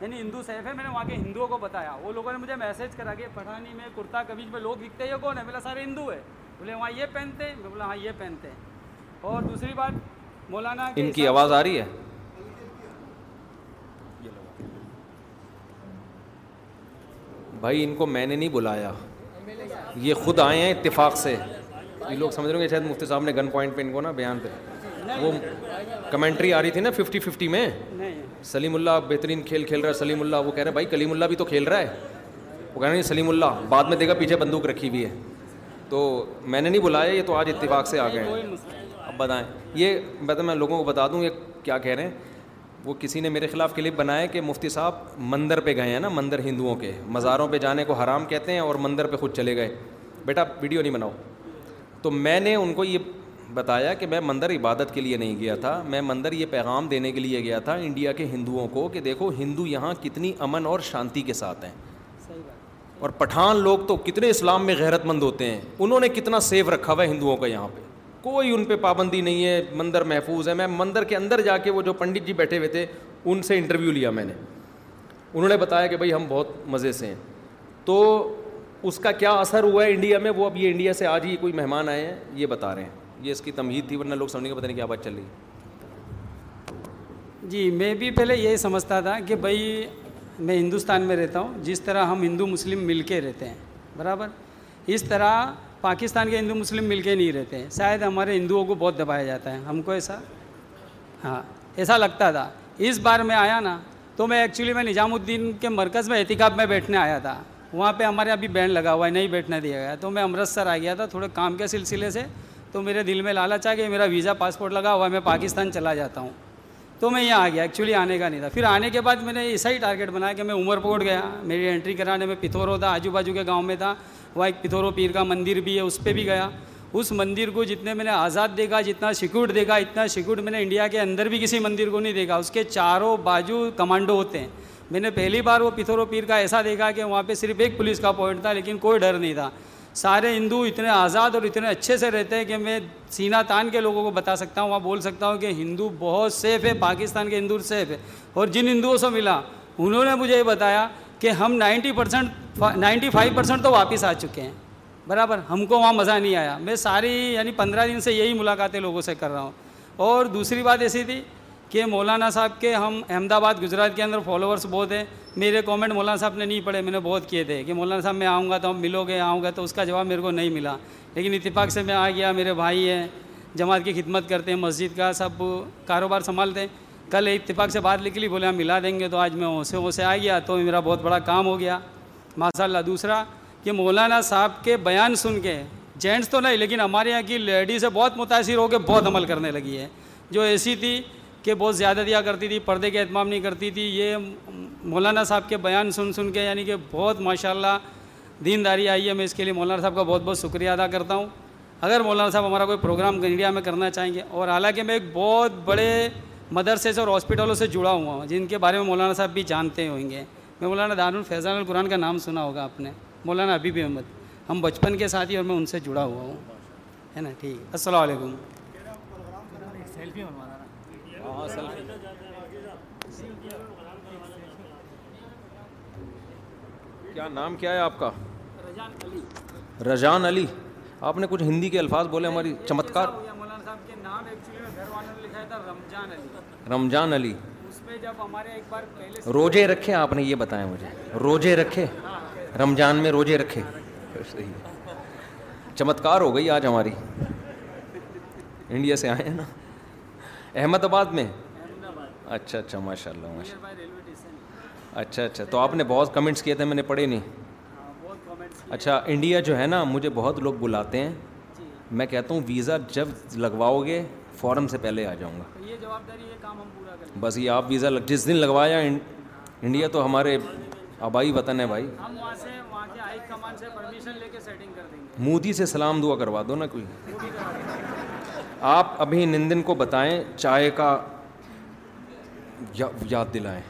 یعنی ہندو سیف ہے میں نے وہاں کے ہندوؤں کو بتایا وہ لوگوں نے مجھے میسج کرا کہ پٹھانی میں کرتا کبھی میں لوگ دکھتے ہیں کون ہے بولا سارے ہندو ہے بولے وہاں یہ پہنتے ہیں بولا ہاں یہ پہنتے ہیں اور دوسری بات مولانا ان کی آواز آ رہی ہے بھائی ان کو میں نے نہیں بلایا یہ خود آئے ہیں اتفاق سے یہ لوگ سمجھ رہے ہیں کہ مفتی صاحب نے گن پوائنٹ پہ ان کو نا بیان پہ وہ کمنٹری آ رہی تھی نا ففٹی ففٹی میں سلیم اللہ بہترین کھیل کھیل رہا ہے سلیم اللہ وہ کہہ رہے ہیں بھائی کلیم اللہ بھی تو کھیل رہا ہے وہ کہہ رہے ہیں سلیم اللہ بعد میں دیکھا پیچھے بندوق رکھی ہوئی ہے تو میں نے نہیں بلایا یہ تو آج اتفاق سے آ گئے ہیں اب بتائیں یہ میں میں لوگوں کو بتا دوں یہ کیا کہہ رہے ہیں وہ کسی نے میرے خلاف کلپ بنایا بنائے کہ مفتی صاحب مندر پہ گئے ہیں نا مندر ہندوؤں کے مزاروں پہ جانے کو حرام کہتے ہیں اور مندر پہ خود چلے گئے بیٹا ویڈیو نہیں بناؤ تو میں نے ان کو یہ بتایا کہ میں مندر عبادت کے لیے نہیں گیا تھا میں مندر یہ پیغام دینے کے لیے گیا تھا انڈیا کے ہندوؤں کو کہ دیکھو ہندو یہاں کتنی امن اور شانتی کے ساتھ ہیں اور پٹھان لوگ تو کتنے اسلام میں غیرت مند ہوتے ہیں انہوں نے کتنا سیف رکھا ہوا ہے ہندوؤں کا یہاں پہ کوئی ان پہ پابندی نہیں ہے مندر محفوظ ہے میں مندر کے اندر جا کے وہ جو پنڈت جی بیٹھے ہوئے تھے ان سے انٹرویو لیا میں نے انہوں نے بتایا کہ بھائی ہم بہت مزے سے ہیں تو اس کا کیا اثر ہوا ہے انڈیا میں وہ اب یہ انڈیا سے آج ہی کوئی مہمان آئے ہیں یہ بتا رہے ہیں یہ اس کی تمہید تھی ورنہ لوگ سمجھنے پتہ نہیں کیا بات چل رہی جی میں بھی پہلے یہی سمجھتا تھا کہ بھائی میں ہندوستان میں رہتا ہوں جس طرح ہم ہندو مسلم مل کے رہتے ہیں برابر اس طرح پاکستان کے ہندو مسلم مل کے نہیں رہتے ہیں شاید ہمارے ہندوؤں کو بہت دبایا جاتا ہے ہم کو ایسا ہاں ایسا لگتا تھا اس بار میں آیا نا تو میں ایکچولی میں نظام الدین کے مرکز میں احتکاب میں بیٹھنے آیا تھا وہاں پہ ہمارے ابھی بین لگا ہوا ہے نہیں بیٹھنے دیا گیا تو میں امرتسر آ گیا تھا تھوڑے کام کے سلسلے سے تو میرے دل میں لالچ آ کہ میرا ویزا پاسپورٹ لگا ہوا ہے میں پاکستان چلا جاتا ہوں تو میں یہاں آ گیا ایکچولی آنے کا نہیں تھا پھر آنے کے بعد میں نے ایسا ہی ٹارگیٹ بنایا کہ میں عمر پوٹ گیا میری انٹری کرانے میں پتھورو تھا آجو باجو کے گاؤں میں تھا وہاں ایک پتھورو پیر کا مندر بھی ہے اس پہ بھی گیا اس مندر کو جتنے میں نے آزاد دیکھا جتنا سیکورڈ دیکھا اتنا سیکورڈ میں نے انڈیا کے اندر بھی کسی مندر کو نہیں دیکھا اس کے چاروں باجو کمانڈو ہوتے ہیں میں نے پہلی بار وہ پتھورو پیر کا ایسا دیکھا کہ وہاں پہ صرف ایک پولیس کا پوائنٹ تھا لیکن کوئی ڈر نہیں تھا سارے ہندو اتنے آزاد اور اتنے اچھے سے رہتے ہیں کہ میں سینہ تان کے لوگوں کو بتا سکتا ہوں وہاں بول سکتا ہوں کہ ہندو بہت سیف ہے پاکستان کے ہندو سیف ہے اور جن ہندوؤں سے ملا انہوں نے مجھے یہ بتایا کہ ہم ninety percent ninety five percent تو واپس آ چکے ہیں برابر ہم کو وہاں مزہ نہیں آیا میں ساری یعنی پندرہ دن سے یہی ملاقاتیں لوگوں سے کر رہا ہوں اور دوسری بات ایسی تھی کہ مولانا صاحب کے ہم احمد آباد گجرات کے اندر فالوورس بہت ہیں میرے کومنٹ مولانا صاحب نے نہیں پڑھے میں نے بہت کیے تھے کہ مولانا صاحب میں آؤں گا تو ہم ملو گے آؤں گا تو اس کا جواب میرے کو نہیں ملا لیکن اتفاق سے میں آ گیا میرے بھائی ہیں جماعت کی خدمت کرتے ہیں مسجد کا سب کاروبار سنبھالتے ہیں کل اتفاق سے بات نکلی بولے ہم ملا دیں گے تو آج میں اوسے اوسے آ گیا تو میرا بہت بڑا کام ہو گیا ماشاء اللہ دوسرا کہ مولانا صاحب کے بیان سن کے جینٹس تو نہیں لیکن ہمارے یہاں کی لیڈیز بہت متاثر ہو کے بہت عمل کرنے لگی ہے جو ایسی تھی کہ بہت زیادہ دیا کرتی تھی پردے کے اعتمام نہیں کرتی تھی یہ مولانا صاحب کے بیان سن سن کے یعنی کہ بہت ماشاء اللہ دین داری آئی ہے میں اس کے لیے مولانا صاحب کا بہت بہت شکریہ ادا کرتا ہوں اگر مولانا صاحب ہمارا کوئی پروگرام انڈیا میں کرنا چاہیں گے اور حالانکہ میں ایک بہت بڑے مدرسے سے اور ہاسپٹلوں سے جڑا ہوا ہوں جن کے بارے میں مولانا صاحب بھی جانتے ہوں گے میں مولانا الفیضان القرآن کا نام سنا ہوگا آپ نے مولانا ابی بھی احمد ہم بچپن کے ساتھ ہی اور میں ان سے جڑا ہوا ہوں ہے نا ٹھیک السلام علیکم ہاں، کیا نام کیا ہے آپ کا رجان علی آپ نے کچھ ہندی کے الفاظ بولے ہماری چمتکار رمضان علی روجے رکھے آپ نے یہ بتایا مجھے روجے رکھے رمضان میں روجے رکھے چمتکار ہو گئی آج ہماری انڈیا سے آئے ہیں نا احمد آباد میں اچھا اچھا ماشاء اللہ ماشاء اللہ اچھا اچھا تو آپ نے بہت کمنٹس کیے تھے میں نے پڑھے نہیں اچھا انڈیا جو ہے نا مجھے بہت لوگ بلاتے ہیں میں کہتا ہوں ویزا جب لگواؤ گے فوراً سے پہلے آ جاؤں گا یہ جواب داری بس یہ آپ ویزا جس دن لگوایا انڈیا تو ہمارے آبائی وطن ہے بھائی مودی سے سلام دعا کروا دو نا کوئی آپ ابھی نندن کو بتائیں چائے کا یاد دلائیں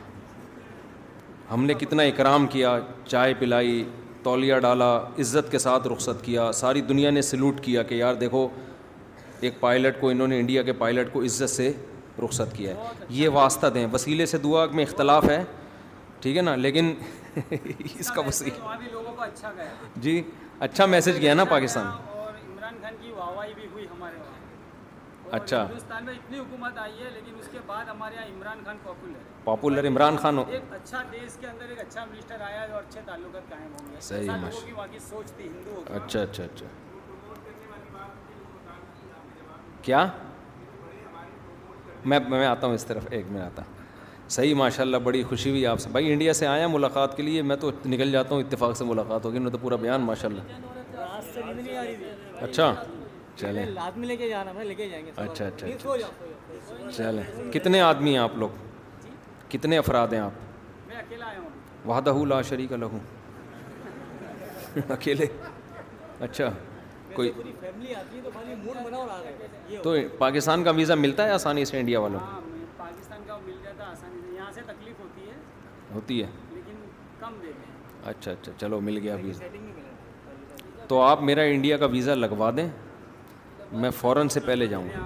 ہم نے کتنا اکرام کیا چائے پلائی تولیہ ڈالا عزت کے ساتھ رخصت کیا ساری دنیا نے سلوٹ کیا کہ یار دیکھو ایک پائلٹ کو انہوں نے انڈیا کے پائلٹ کو عزت سے رخصت کیا ہے یہ واسطہ دیں وسیلے سے دعا میں اختلاف ہے ٹھیک ہے نا لیکن اس کا وسیلہ اچھا جی اچھا میسج گیا نا پاکستان میں آتا ہوں اس طرف ایک میں آتا صحیح ماشاء اللہ بڑی خوشی ہوئی آپ سے بھائی انڈیا سے آیا ملاقات کے لیے میں تو نکل جاتا ہوں اتفاق سے ملاقات ہوگی نے تو پورا بیان ماشاء اللہ اچھا چلے آدمی لے کے جانا ہمیں لے کے جائیں گے اچھا اچھا, اچھا، چلے کتنے آدمی ہیں آپ لوگ کتنے افراد ہیں آپ میں اکیلا آیا ہوں وحدہ لا شریک لہو اکیلے اچھا کوئی تو پاکستان کا ویزا ملتا ہے آسانی سے انڈیا والوں کو ہاں، پاکستان کا مل جاتا آسانی سے یہاں سے تکلیف ہوتی ہے ہوتی ہے لیکن کم دے اچھا اچھا چلو مل گیا ویزا تو آپ میرا انڈیا کا ویزا لگوا دیں میں فوراً سے پہلے جاؤں گا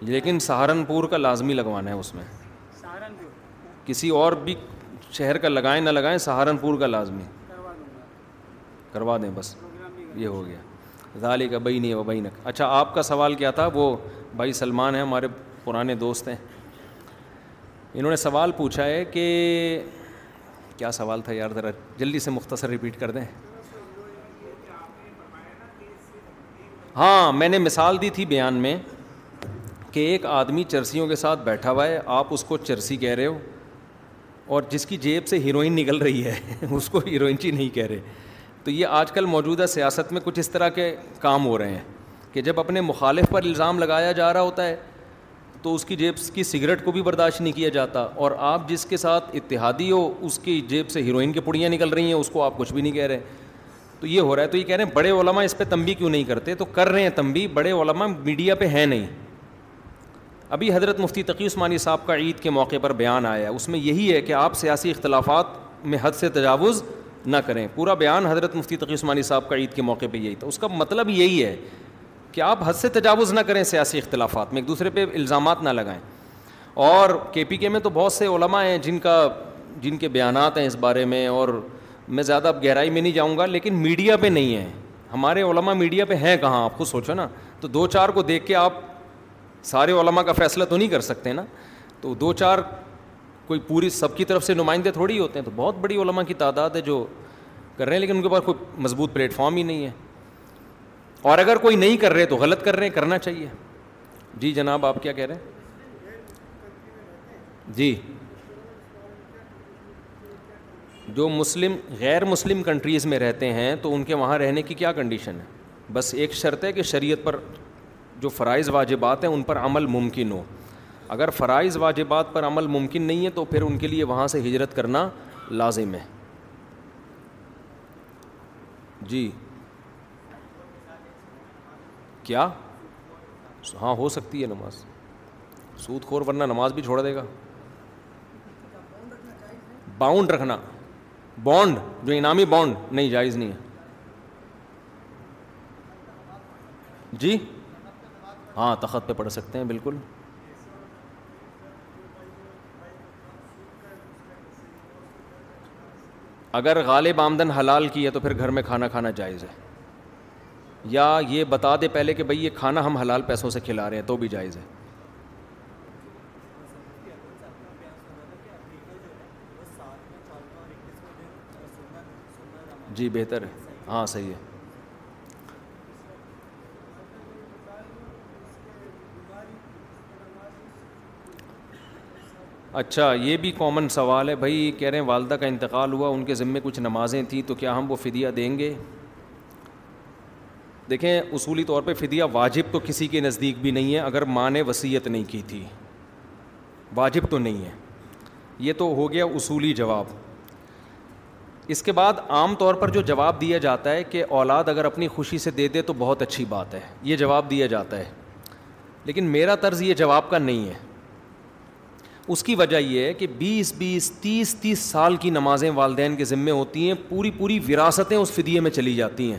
لیکن سہارنپور کا لازمی لگوانا ہے اس میں کسی اور بھی شہر کا لگائیں نہ لگائیں سہارنپور کا لازمی کروا دیں بس یہ ہو گیا ظالی کا بئی نہیں ہے وہ بئی ن اچھا آپ کا سوال کیا تھا وہ بھائی سلمان ہیں ہمارے پرانے دوست ہیں انہوں نے سوال پوچھا ہے کہ کیا سوال تھا یار ذرا جلدی سے مختصر ریپیٹ کر دیں ہاں میں نے مثال دی تھی بیان میں کہ ایک آدمی چرسیوں کے ساتھ بیٹھا ہوا ہے آپ اس کو چرسی کہہ رہے ہو اور جس کی جیب سے ہیروئن نکل رہی ہے اس کو ہیروئن چی نہیں کہہ رہے تو یہ آج کل موجودہ سیاست میں کچھ اس طرح کے کام ہو رہے ہیں کہ جب اپنے مخالف پر الزام لگایا جا رہا ہوتا ہے تو اس کی جیب کی سگریٹ کو بھی برداشت نہیں کیا جاتا اور آپ جس کے ساتھ اتحادی ہو اس کی جیب سے ہیروئن کی پڑیاں نکل رہی ہیں اس کو آپ کچھ بھی نہیں کہہ رہے تو یہ ہو رہا ہے تو یہ کہہ رہے ہیں بڑے علماء اس پہ تنبی کیوں نہیں کرتے تو کر رہے ہیں تنبی بڑے علماء میڈیا پہ ہیں نہیں ابھی حضرت مفتی تقی عثمانی صاحب کا عید کے موقع پر بیان آیا ہے اس میں یہی ہے کہ آپ سیاسی اختلافات میں حد سے تجاوز نہ کریں پورا بیان حضرت مفتی تقی عثمانی صاحب کا عید کے موقع پہ یہی تھا اس کا مطلب یہی ہے کہ آپ حد سے تجاوز نہ کریں سیاسی اختلافات میں ایک دوسرے پہ الزامات نہ لگائیں اور کے پی کے میں تو بہت سے علماء ہیں جن کا جن کے بیانات ہیں اس بارے میں اور میں زیادہ اب گہرائی میں نہیں جاؤں گا لیکن میڈیا پہ نہیں ہے ہمارے علماء میڈیا پہ ہیں کہاں آپ کو سوچو نا تو دو چار کو دیکھ کے آپ سارے علماء کا فیصلہ تو نہیں کر سکتے نا تو دو چار کوئی پوری سب کی طرف سے نمائندے تھوڑی ہی ہوتے ہیں تو بہت بڑی علماء کی تعداد ہے جو کر رہے ہیں لیکن ان کے پاس کوئی مضبوط پلیٹ فارم ہی نہیں ہے اور اگر کوئی نہیں کر رہے تو غلط کر رہے ہیں کرنا چاہیے جی جناب آپ کیا کہہ رہے ہیں جی جو مسلم غیر مسلم کنٹریز میں رہتے ہیں تو ان کے وہاں رہنے کی کیا کنڈیشن ہے بس ایک شرط ہے کہ شریعت پر جو فرائض واجبات ہیں ان پر عمل ممکن ہو اگر فرائض واجبات پر عمل ممکن نہیں ہے تو پھر ان کے لیے وہاں سے ہجرت کرنا لازم ہے جی کیا ہاں ہو سکتی ہے نماز سود خور ورنہ نماز بھی چھوڑ دے گا باؤنڈ رکھنا بانڈ جو انعامی بانڈ نہیں جائز نہیں ہے جی ہاں تخت پہ پڑھ سکتے ہیں بالکل اگر غالب آمدن حلال کی ہے تو پھر گھر میں کھانا کھانا جائز ہے یا یہ بتا دے پہلے کہ بھائی یہ کھانا ہم حلال پیسوں سے کھلا رہے ہیں تو بھی جائز ہے جی بہتر ہے ہاں صحیح ہے اچھا یہ بھی کامن سوال ہے بھائی کہہ رہے ہیں والدہ کا انتقال ہوا ان کے ذمے کچھ نمازیں تھیں تو کیا ہم وہ فدیہ دیں گے دیکھیں اصولی طور پہ فدیہ واجب تو کسی کے نزدیک بھی نہیں ہے اگر ماں نے وصیت نہیں کی تھی واجب تو نہیں ہے یہ تو ہو گیا اصولی جواب اس کے بعد عام طور پر جو جواب دیا جاتا ہے کہ اولاد اگر اپنی خوشی سے دے دے تو بہت اچھی بات ہے یہ جواب دیا جاتا ہے لیکن میرا طرز یہ جواب کا نہیں ہے اس کی وجہ یہ ہے کہ بیس بیس تیس تیس سال کی نمازیں والدین کے ذمے ہوتی ہیں پوری پوری وراثتیں اس فدیے میں چلی جاتی ہیں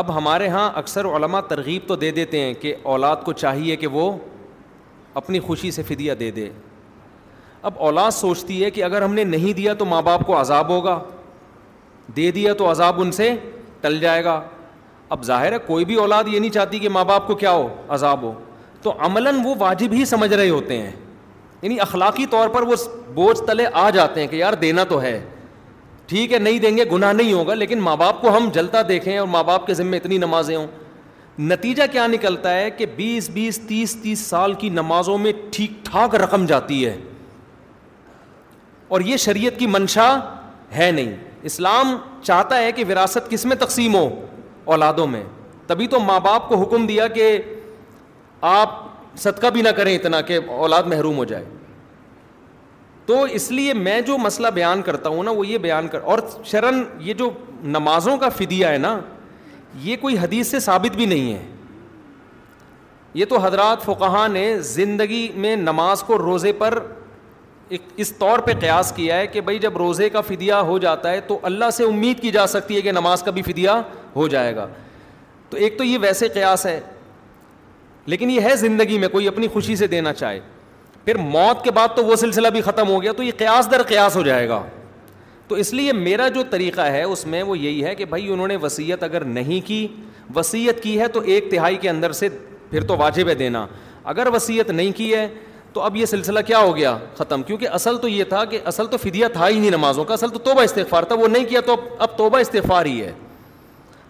اب ہمارے ہاں اکثر علماء ترغیب تو دے دیتے ہیں کہ اولاد کو چاہیے کہ وہ اپنی خوشی سے فدیہ دے دے اب اولاد سوچتی ہے کہ اگر ہم نے نہیں دیا تو ماں باپ کو عذاب ہوگا دے دیا تو عذاب ان سے ٹل جائے گا اب ظاہر ہے کوئی بھی اولاد یہ نہیں چاہتی کہ ماں باپ کو کیا ہو عذاب ہو تو عملاً وہ واجب ہی سمجھ رہے ہوتے ہیں یعنی اخلاقی طور پر وہ بوجھ تلے آ جاتے ہیں کہ یار دینا تو ہے ٹھیک ہے نہیں دیں گے گناہ نہیں ہوگا لیکن ماں باپ کو ہم جلتا دیکھیں اور ماں باپ کے ذمے اتنی نمازیں ہوں نتیجہ کیا نکلتا ہے کہ بیس بیس تیس تیس سال کی نمازوں میں ٹھیک ٹھاک رقم جاتی ہے اور یہ شریعت کی منشا ہے نہیں اسلام چاہتا ہے کہ وراثت کس میں تقسیم ہو اولادوں میں تبھی تو ماں باپ کو حکم دیا کہ آپ صدقہ بھی نہ کریں اتنا کہ اولاد محروم ہو جائے تو اس لیے میں جو مسئلہ بیان کرتا ہوں نا وہ یہ بیان کر اور شرن یہ جو نمازوں کا فدیہ ہے نا یہ کوئی حدیث سے ثابت بھی نہیں ہے یہ تو حضرات فقہ نے زندگی میں نماز کو روزے پر ایک اس طور پہ قیاس کیا ہے کہ بھائی جب روزے کا فدیہ ہو جاتا ہے تو اللہ سے امید کی جا سکتی ہے کہ نماز کا بھی فدیہ ہو جائے گا تو ایک تو یہ ویسے قیاس ہے لیکن یہ ہے زندگی میں کوئی اپنی خوشی سے دینا چاہے پھر موت کے بعد تو وہ سلسلہ بھی ختم ہو گیا تو یہ قیاس در قیاس ہو جائے گا تو اس لیے میرا جو طریقہ ہے اس میں وہ یہی ہے کہ بھائی انہوں نے وصیت اگر نہیں کی وصیت کی ہے تو ایک تہائی کے اندر سے پھر تو واجب ہے دینا اگر وصیت نہیں کی ہے تو اب یہ سلسلہ کیا ہو گیا ختم کیونکہ اصل تو یہ تھا کہ اصل تو فدیہ تھا ہی نہیں نمازوں کا اصل تو توبہ استغفار تھا وہ نہیں کیا تو اب توبہ استغفار ہی ہے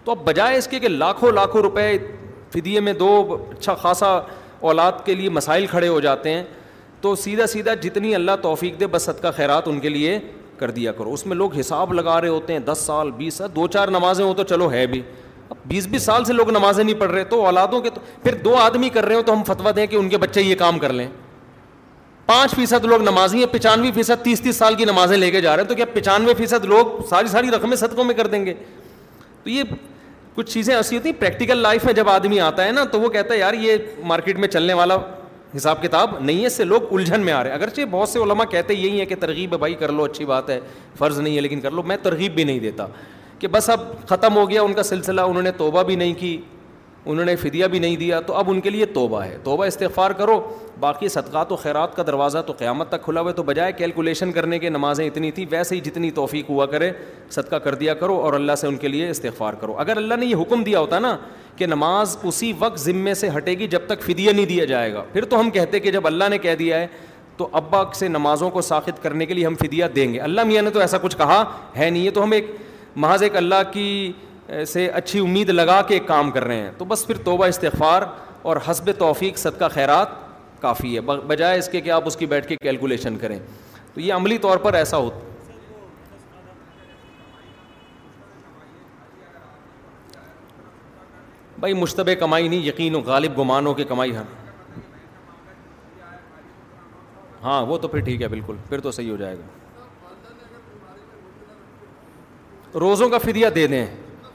تو اب بجائے اس کے کہ لاکھوں لاکھوں روپے فدیے میں دو اچھا خاصا اولاد کے لیے مسائل کھڑے ہو جاتے ہیں تو سیدھا سیدھا جتنی اللہ توفیق دے بس صدقہ خیرات ان کے لیے کر دیا کرو اس میں لوگ حساب لگا رہے ہوتے ہیں دس سال بیس سال دو چار نمازیں ہوں تو چلو ہے بھی اب بیس بیس سال سے لوگ نمازیں نہیں پڑھ رہے تو اولادوں کے تو پھر دو آدمی کر رہے ہو تو ہم فتویٰ دیں کہ ان کے بچے یہ کام کر لیں پانچ فیصد لوگ نمازی ہیں پچانوے فیصد تیس تیس سال کی نمازیں لے کے جا رہے ہیں تو کیا پچانوے فیصد لوگ ساری ساری رقمیں صدقوں میں کر دیں گے تو یہ کچھ چیزیں ایسی ہوتی ہیں پریکٹیکل لائف میں جب آدمی آتا ہے نا تو وہ کہتا ہے یار یہ مارکیٹ میں چلنے والا حساب کتاب نہیں ہے اس سے لوگ الجھن میں آ رہے ہیں اگرچہ بہت سے علماء کہتے یہی ہیں کہ ترغیب ہے بھائی کر لو اچھی بات ہے فرض نہیں ہے لیکن کر لو میں ترغیب بھی نہیں دیتا کہ بس اب ختم ہو گیا ان کا سلسلہ انہوں نے توبہ بھی نہیں کی انہوں نے فدیہ بھی نہیں دیا تو اب ان کے لیے توبہ ہے توبہ استغفار کرو باقی صدقات و خیرات کا دروازہ تو قیامت تک کھلا ہوا ہے تو بجائے کیلکولیشن کرنے کے نمازیں اتنی تھیں ویسے ہی جتنی توفیق ہوا کرے صدقہ کر دیا کرو اور اللہ سے ان کے لیے استغفار کرو اگر اللہ نے یہ حکم دیا ہوتا نا کہ نماز اسی وقت ذمے سے ہٹے گی جب تک فدیہ نہیں دیا جائے گا پھر تو ہم کہتے کہ جب اللہ نے کہہ دیا ہے تو ابا سے نمازوں کو ساخت کرنے کے لیے ہم فدیہ دیں گے اللہ میاں نے تو ایسا کچھ کہا ہے نہیں یہ تو ہم ایک محاذ ایک اللہ کی سے اچھی امید لگا کے کام کر رہے ہیں تو بس پھر توبہ استغفار اور حسب توفیق صدقہ خیرات کافی ہے بجائے اس کے کہ آپ اس کی بیٹھ کے کیلکولیشن کریں تو یہ عملی طور پر ایسا ہوتا بھائی مشتبہ کمائی نہیں یقین و غالب گمان ہو کمائی ہاں ہاں وہ تو پھر ٹھیک ہے بالکل پھر تو صحیح ہو جائے گا روزوں کا فدیہ دے دیں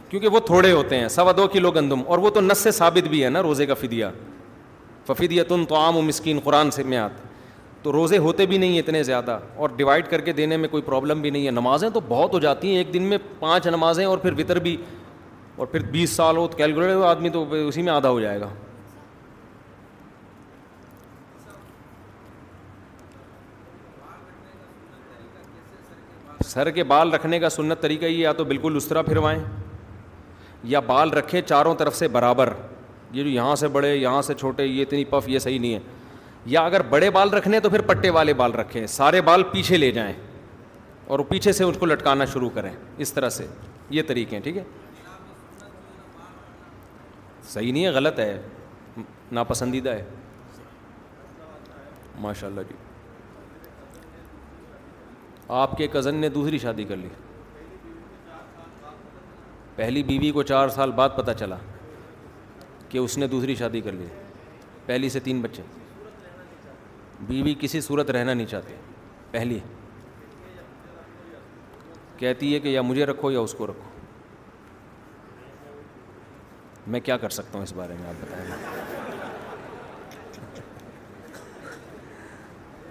کیونکہ وہ تھوڑے ہوتے ہیں سوا دو کلو گندم اور وہ تو نس سے ثابت بھی ہے نا روزے کا فدیہ ففیدیہ تن تو عام و مسکین قرآن سے میات تو روزے ہوتے بھی نہیں اتنے زیادہ اور ڈیوائڈ کر کے دینے میں کوئی پرابلم بھی نہیں ہے نمازیں تو بہت ہو جاتی ہیں ایک دن میں پانچ نمازیں اور پھر وطر بھی اور پھر بیس سال ہو تو کیلکولیٹ آدمی تو اسی میں آدھا ہو جائے گا سر کے بال رکھنے کا سنت طریقہ یہ یا تو بالکل اس طرح پھروائیں یا بال رکھے چاروں طرف سے برابر یہ جو یہاں سے بڑے یہاں سے چھوٹے یہ اتنی پف یہ صحیح نہیں ہے یا اگر بڑے بال رکھنے تو پھر پٹے والے بال رکھیں سارے بال پیچھے لے جائیں اور وہ پیچھے سے اس کو لٹکانا شروع کریں اس طرح سے یہ طریقے ہیں ٹھیک ہے صحیح نہیں ہے غلط ہے ناپسندیدہ ہے ماشاء اللہ جی آپ کے کزن نے دوسری شادی کر لی پہلی بیوی کو چار سال بعد پتہ چلا کہ اس نے دوسری شادی کر لی پہلی سے تین بچے بیوی کسی صورت رہنا نہیں چاہتی پہلی کہتی ہے کہ یا مجھے رکھو یا اس کو رکھو میں کیا کر سکتا ہوں اس بارے میں آپ بتائیں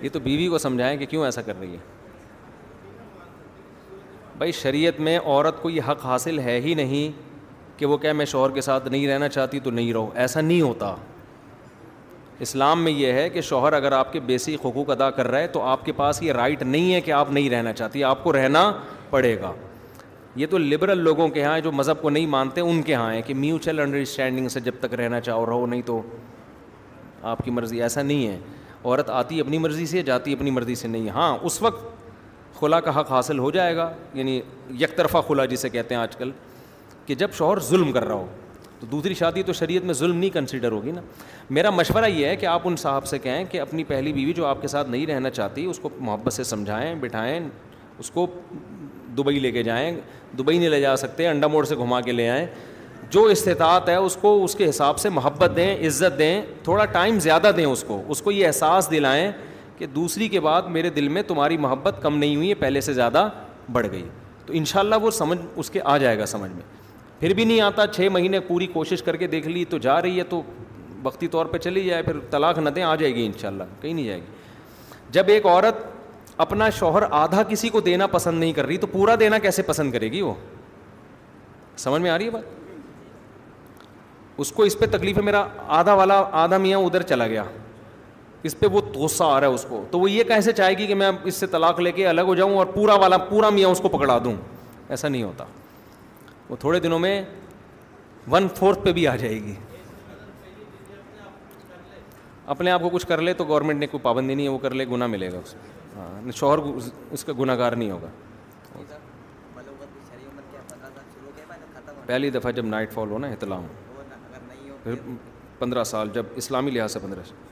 یہ تو بیوی کو سمجھائیں کہ کیوں ایسا کر رہی ہے بھائی شریعت میں عورت کو یہ حق حاصل ہے ہی نہیں کہ وہ کہے میں شوہر کے ساتھ نہیں رہنا چاہتی تو نہیں رہو ایسا نہیں ہوتا اسلام میں یہ ہے کہ شوہر اگر آپ کے بیسک حقوق ادا کر رہا ہے تو آپ کے پاس یہ رائٹ نہیں ہے کہ آپ نہیں رہنا چاہتی آپ کو رہنا پڑے گا یہ تو لبرل لوگوں کے ہاں جو مذہب کو نہیں مانتے ان کے ہاں ہیں کہ میوچل انڈرسٹینڈنگ سے جب تک رہنا چاہو رہو نہیں تو آپ کی مرضی ایسا نہیں ہے عورت آتی اپنی مرضی سے جاتی اپنی مرضی سے نہیں ہاں اس وقت خلا کا حق حاصل ہو جائے گا یعنی یک طرفہ خلا جسے کہتے ہیں آج کل کہ جب شوہر ظلم کر رہا ہو تو دوسری شادی تو شریعت میں ظلم نہیں کنسیڈر ہوگی نا میرا مشورہ یہ ہے کہ آپ ان صاحب سے کہیں کہ اپنی پہلی بیوی جو آپ کے ساتھ نہیں رہنا چاہتی اس کو محبت سے سمجھائیں بٹھائیں اس کو دبئی لے کے جائیں دبئی نہیں لے جا سکتے انڈا موڑ سے گھما کے لے آئیں جو استطاعت ہے اس کو اس کے حساب سے محبت دیں عزت دیں تھوڑا ٹائم زیادہ دیں اس کو اس کو یہ احساس دلائیں کہ دوسری کے بعد میرے دل میں تمہاری محبت کم نہیں ہوئی ہے پہلے سے زیادہ بڑھ گئی تو ان شاء اللہ وہ سمجھ اس کے آ جائے گا سمجھ میں پھر بھی نہیں آتا چھ مہینے پوری کوشش کر کے دیکھ لی تو جا رہی ہے تو وقتی طور پہ چلی جائے پھر طلاق نہ دیں آ جائے گی ان شاء اللہ کہیں نہیں جائے گی جب ایک عورت اپنا شوہر آدھا کسی کو دینا پسند نہیں کر رہی تو پورا دینا کیسے پسند کرے گی وہ سمجھ میں آ رہی ہے بات اس کو اس پہ تکلیف ہے میرا آدھا والا آدھا میاں ادھر چلا گیا اس پہ وہ توسا آ رہا ہے اس کو تو وہ یہ کیسے چاہے گی کہ میں اس سے طلاق لے کے الگ ہو جاؤں اور پورا والا پورا میاں اس کو پکڑا دوں ایسا نہیں ہوتا وہ تھوڑے دنوں میں ون فورتھ پہ بھی آ جائے گی اپنے آپ کو کچھ کر لے تو گورنمنٹ نے کوئی پابندی نہیں ہے وہ کر لے گناہ ملے گا اس ہاں شوہر اس کا گناہ گار نہیں ہوگا پہلی دفعہ جب نائٹ فال ہو نا اطلاع پھر پندرہ سال جب اسلامی لحاظ سے پندرہ سال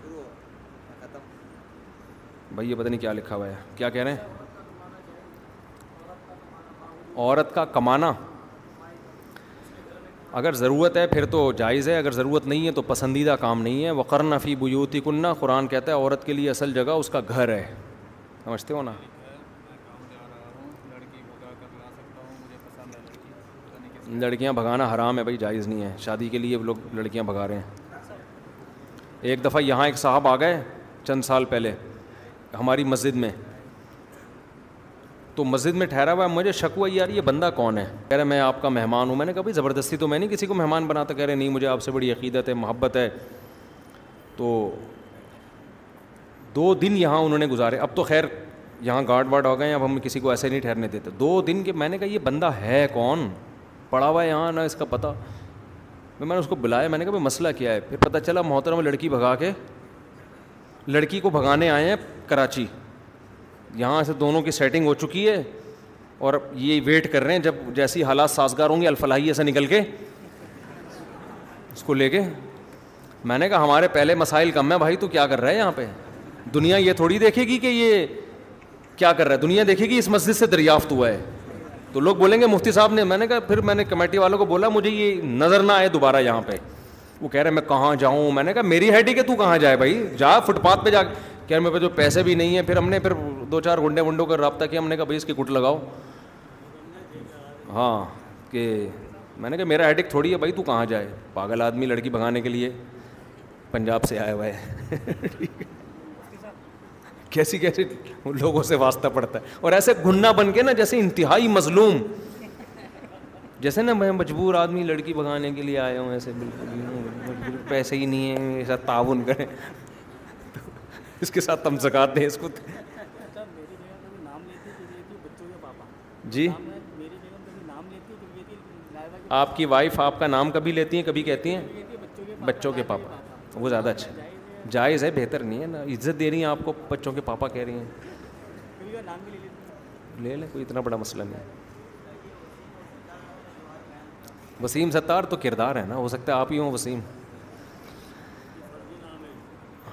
بھائی یہ پتہ نہیں کیا لکھا ہوا ہے کیا کہہ رہے ہیں عورت کا کمانا اگر ضرورت ہے پھر تو جائز ہے اگر ضرورت نہیں ہے تو پسندیدہ کام نہیں ہے وقرن فی بوتی کنہ قرآن کہتا ہے عورت کے لیے اصل جگہ اس کا گھر ہے سمجھتے ہو نا لڑکیاں بھگانا حرام ہے بھائی جائز نہیں ہے شادی کے لیے لوگ لڑکیاں بھگا رہے ہیں ایک دفعہ یہاں ایک صاحب آ گئے چند سال پہلے ہماری مسجد میں تو مسجد میں ٹھہرا ہوا ہے مجھے شک ہوا یار یہ بندہ کون ہے کہہ رہے میں آپ کا مہمان ہوں میں نے کہا بھائی زبردستی تو میں نہیں کسی کو مہمان بناتا کہہ رہے نہیں مجھے آپ سے بڑی عقیدت ہے محبت ہے تو دو دن یہاں انہوں نے گزارے اب تو خیر یہاں گارڈ واڈ ہو گئے اب ہم کسی کو ایسے نہیں ٹھہرنے دیتے دو دن کے میں نے کہا یہ بندہ ہے کون پڑا ہوا ہے یہاں نہ اس کا پتہ میں نے اس کو بلایا میں نے کہا بھائی مسئلہ کیا ہے پھر پتہ چلا محترم لڑکی بھگا کے لڑکی کو بھگانے آئے ہیں کراچی یہاں سے دونوں کی سیٹنگ ہو چکی ہے اور یہ ویٹ کر رہے ہیں جب جیسی حالات سازگار ہوں گے الفلاحی سے نکل کے اس کو لے کے میں نے کہا ہمارے پہلے مسائل کم ہیں بھائی تو کیا کر رہا ہے یہاں پہ دنیا یہ تھوڑی دیکھے گی کہ یہ کیا کر رہا ہے دنیا دیکھے گی اس مسجد سے دریافت ہوا ہے تو لوگ بولیں گے مفتی صاحب نے میں نے کہا پھر میں نے کمیٹی والوں کو بولا مجھے یہ نظر نہ آئے دوبارہ یہاں پہ وہ کہہ رہے میں کہاں جاؤں میں نے کہا میری ہیڈی کہ تو کہاں جائے بھائی جا فٹ پاتھ پہ جا کہہ رہے میرے پاس جو پیسے بھی نہیں ہیں پھر ہم نے پھر دو چار گنڈے ونڈوں کا رابطہ کیا ہم نے کہا بھائی اس کی کٹ لگاؤ ہاں کہ میں نے کہا میرا ہیڈک تھوڑی ہے بھائی تو کہاں جائے پاگل آدمی لڑکی بھگانے کے لیے پنجاب سے آئے ہوئے کیسی کیسی لوگوں سے واسطہ پڑتا ہے اور ایسے گھننا بن کے نا جیسے انتہائی مظلوم جیسے نا میں مجبور آدمی لڑکی بھگانے کے لیے آیا ہوں ایسے بالکل پیسے ہی نہیں ہیں ایسا تعاون کریں اس کے ساتھ تم زکات ہیں اس کو اچھا، جی آپ کی وائف آپ کا نام کبھی لیتی ہیں کبھی کہتی ہیں بچوں کے پاپا وہ زیادہ اچھا جائز ہے بہتر نہیں ہے نا عزت دے رہی ہیں آپ کو بچوں کے پاپا کہہ رہی ہیں لے لیں کوئی اتنا بڑا مسئلہ نہیں ہے وسیم ستار تو کردار ہے نا ہو سکتا ہے آپ ہی ہوں وسیم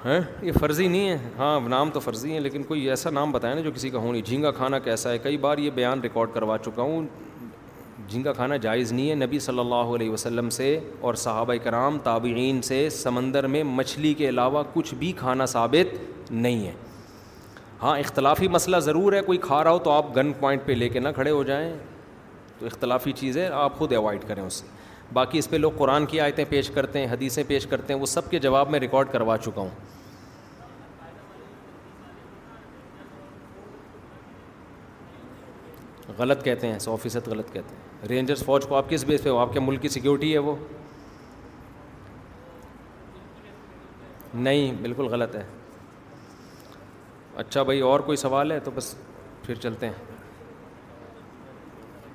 ہیں یہ فرضی نہیں ہے ہاں نام تو فرضی ہے لیکن کوئی ایسا نام بتائیں نا جو کسی کا ہو نہیں جھینگا کھانا کیسا ہے کئی بار یہ بیان ریکارڈ کروا چکا ہوں جھینگا کھانا جائز نہیں ہے نبی صلی اللہ علیہ وسلم سے اور صحابہ کرام تابعین سے سمندر میں مچھلی کے علاوہ کچھ بھی کھانا ثابت نہیں ہے ہاں اختلافی مسئلہ ضرور ہے کوئی کھا رہا ہو تو آپ گن پوائنٹ پہ لے کے نہ کھڑے ہو جائیں تو اختلافی چیز ہے آپ خود اوائڈ کریں اس سے باقی اس پہ لوگ قرآن کی آیتیں پیش کرتے ہیں حدیثیں پیش کرتے ہیں وہ سب کے جواب میں ریکارڈ کروا چکا ہوں غلط کہتے ہیں سو فیصد غلط کہتے ہیں رینجرز فوج کو آپ کس بیس پہ ہو آپ کے ملک کی سیکیورٹی ہے وہ نہیں بالکل غلط ہے اچھا بھائی اور کوئی سوال ہے تو بس پھر چلتے ہیں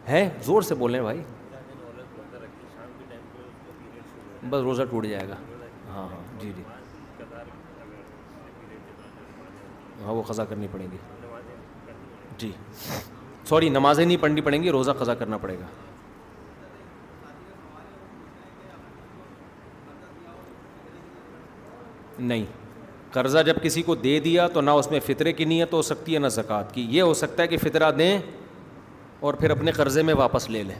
ہے زور سے بول بھائی بس روزہ ٹوٹ جائے گا ہاں ہاں جی جی ہاں وہ خزا کرنی پڑیں گی جی سوری نمازیں نہیں پڑھنی پڑیں گی روزہ خزا کرنا پڑے گا نہیں قرضہ جب کسی کو دے دیا تو نہ اس میں فطرے کی نیت ہو سکتی ہے نہ زکوٰۃ کی یہ ہو سکتا ہے کہ فطرہ دیں اور پھر اپنے قرضے میں واپس لے لیں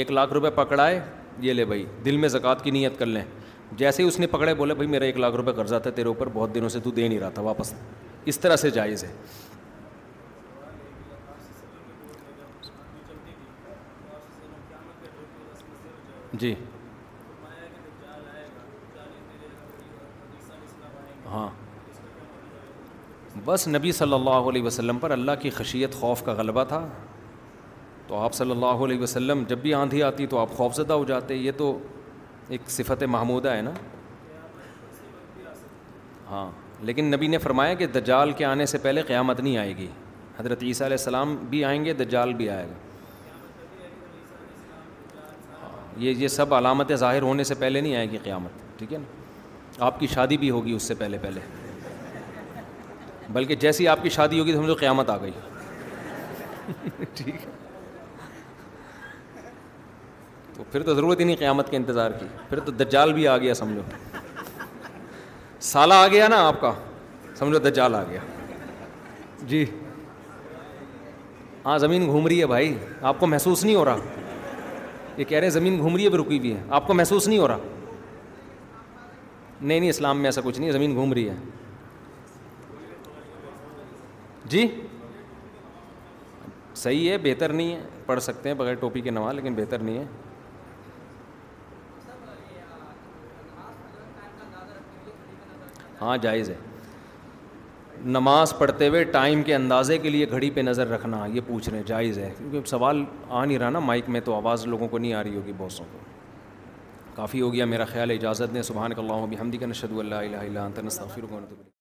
ایک لاکھ روپے پکڑائے یہ لے بھائی دل میں زکوٰۃ کی نیت کر لیں جیسے ہی اس نے پکڑے بولے بھائی میرا ایک لاکھ روپے قرضہ تھا تیرے اوپر بہت دنوں سے تو دے نہیں رہا تھا واپس اس طرح سے جائز ہے جی ہاں بس نبی صلی اللہ علیہ وسلم پر اللہ کی خشیت خوف کا غلبہ تھا تو آپ صلی اللہ علیہ وسلم جب بھی آندھی آتی تو آپ خوفزدہ ہو جاتے یہ تو ایک صفت محمودہ ہے نا ہاں لیکن نبی نے فرمایا کہ دجال کے آنے سے پہلے قیامت نہیں آئے گی حضرت عیسیٰ علیہ السلام بھی آئیں گے دجال بھی آئے گا ہاں، یہ یہ سب علامتیں ظاہر ہونے سے پہلے نہیں آئے گی قیامت ٹھیک ہے نا آپ کی شادی بھی ہوگی اس سے پہلے پہلے بلکہ جیسی آپ کی شادی ہوگی تو ہم جو قیامت آ گئی ٹھیک ہے تو پھر تو ضرورت ہی نہیں قیامت کے انتظار کی پھر تو دجال بھی آ گیا سمجھو سالہ آ گیا نا آپ کا سمجھو دجال آ گیا جی ہاں زمین گھوم رہی ہے بھائی آپ کو محسوس نہیں ہو رہا یہ کہہ رہے ہیں زمین گھوم رہی ہے رکی ہوئی ہے آپ کو محسوس نہیں ہو رہا نہیں نہیں اسلام میں ایسا کچھ نہیں زمین گھوم رہی ہے جی صحیح ہے بہتر نہیں ہے پڑھ سکتے ہیں بغیر ٹوپی کے نواز لیکن بہتر نہیں ہے ہاں جائز ہے نماز پڑھتے ہوئے ٹائم کے اندازے کے لیے گھڑی پہ نظر رکھنا یہ پوچھ رہے ہیں جائز ہے کیونکہ سوال آ نہیں رہا نا مائک میں تو آواز لوگوں کو نہیں آ رہی ہوگی بوسوں کو کافی ہو گیا میرا خیال اجازت نے سبحان اللہ حمدی کا نشد اللہ اللہ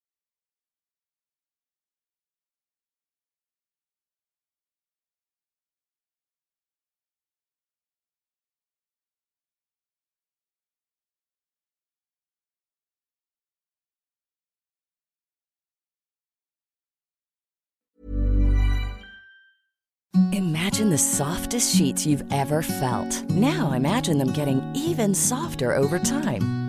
سافٹ ناجنگ سافٹ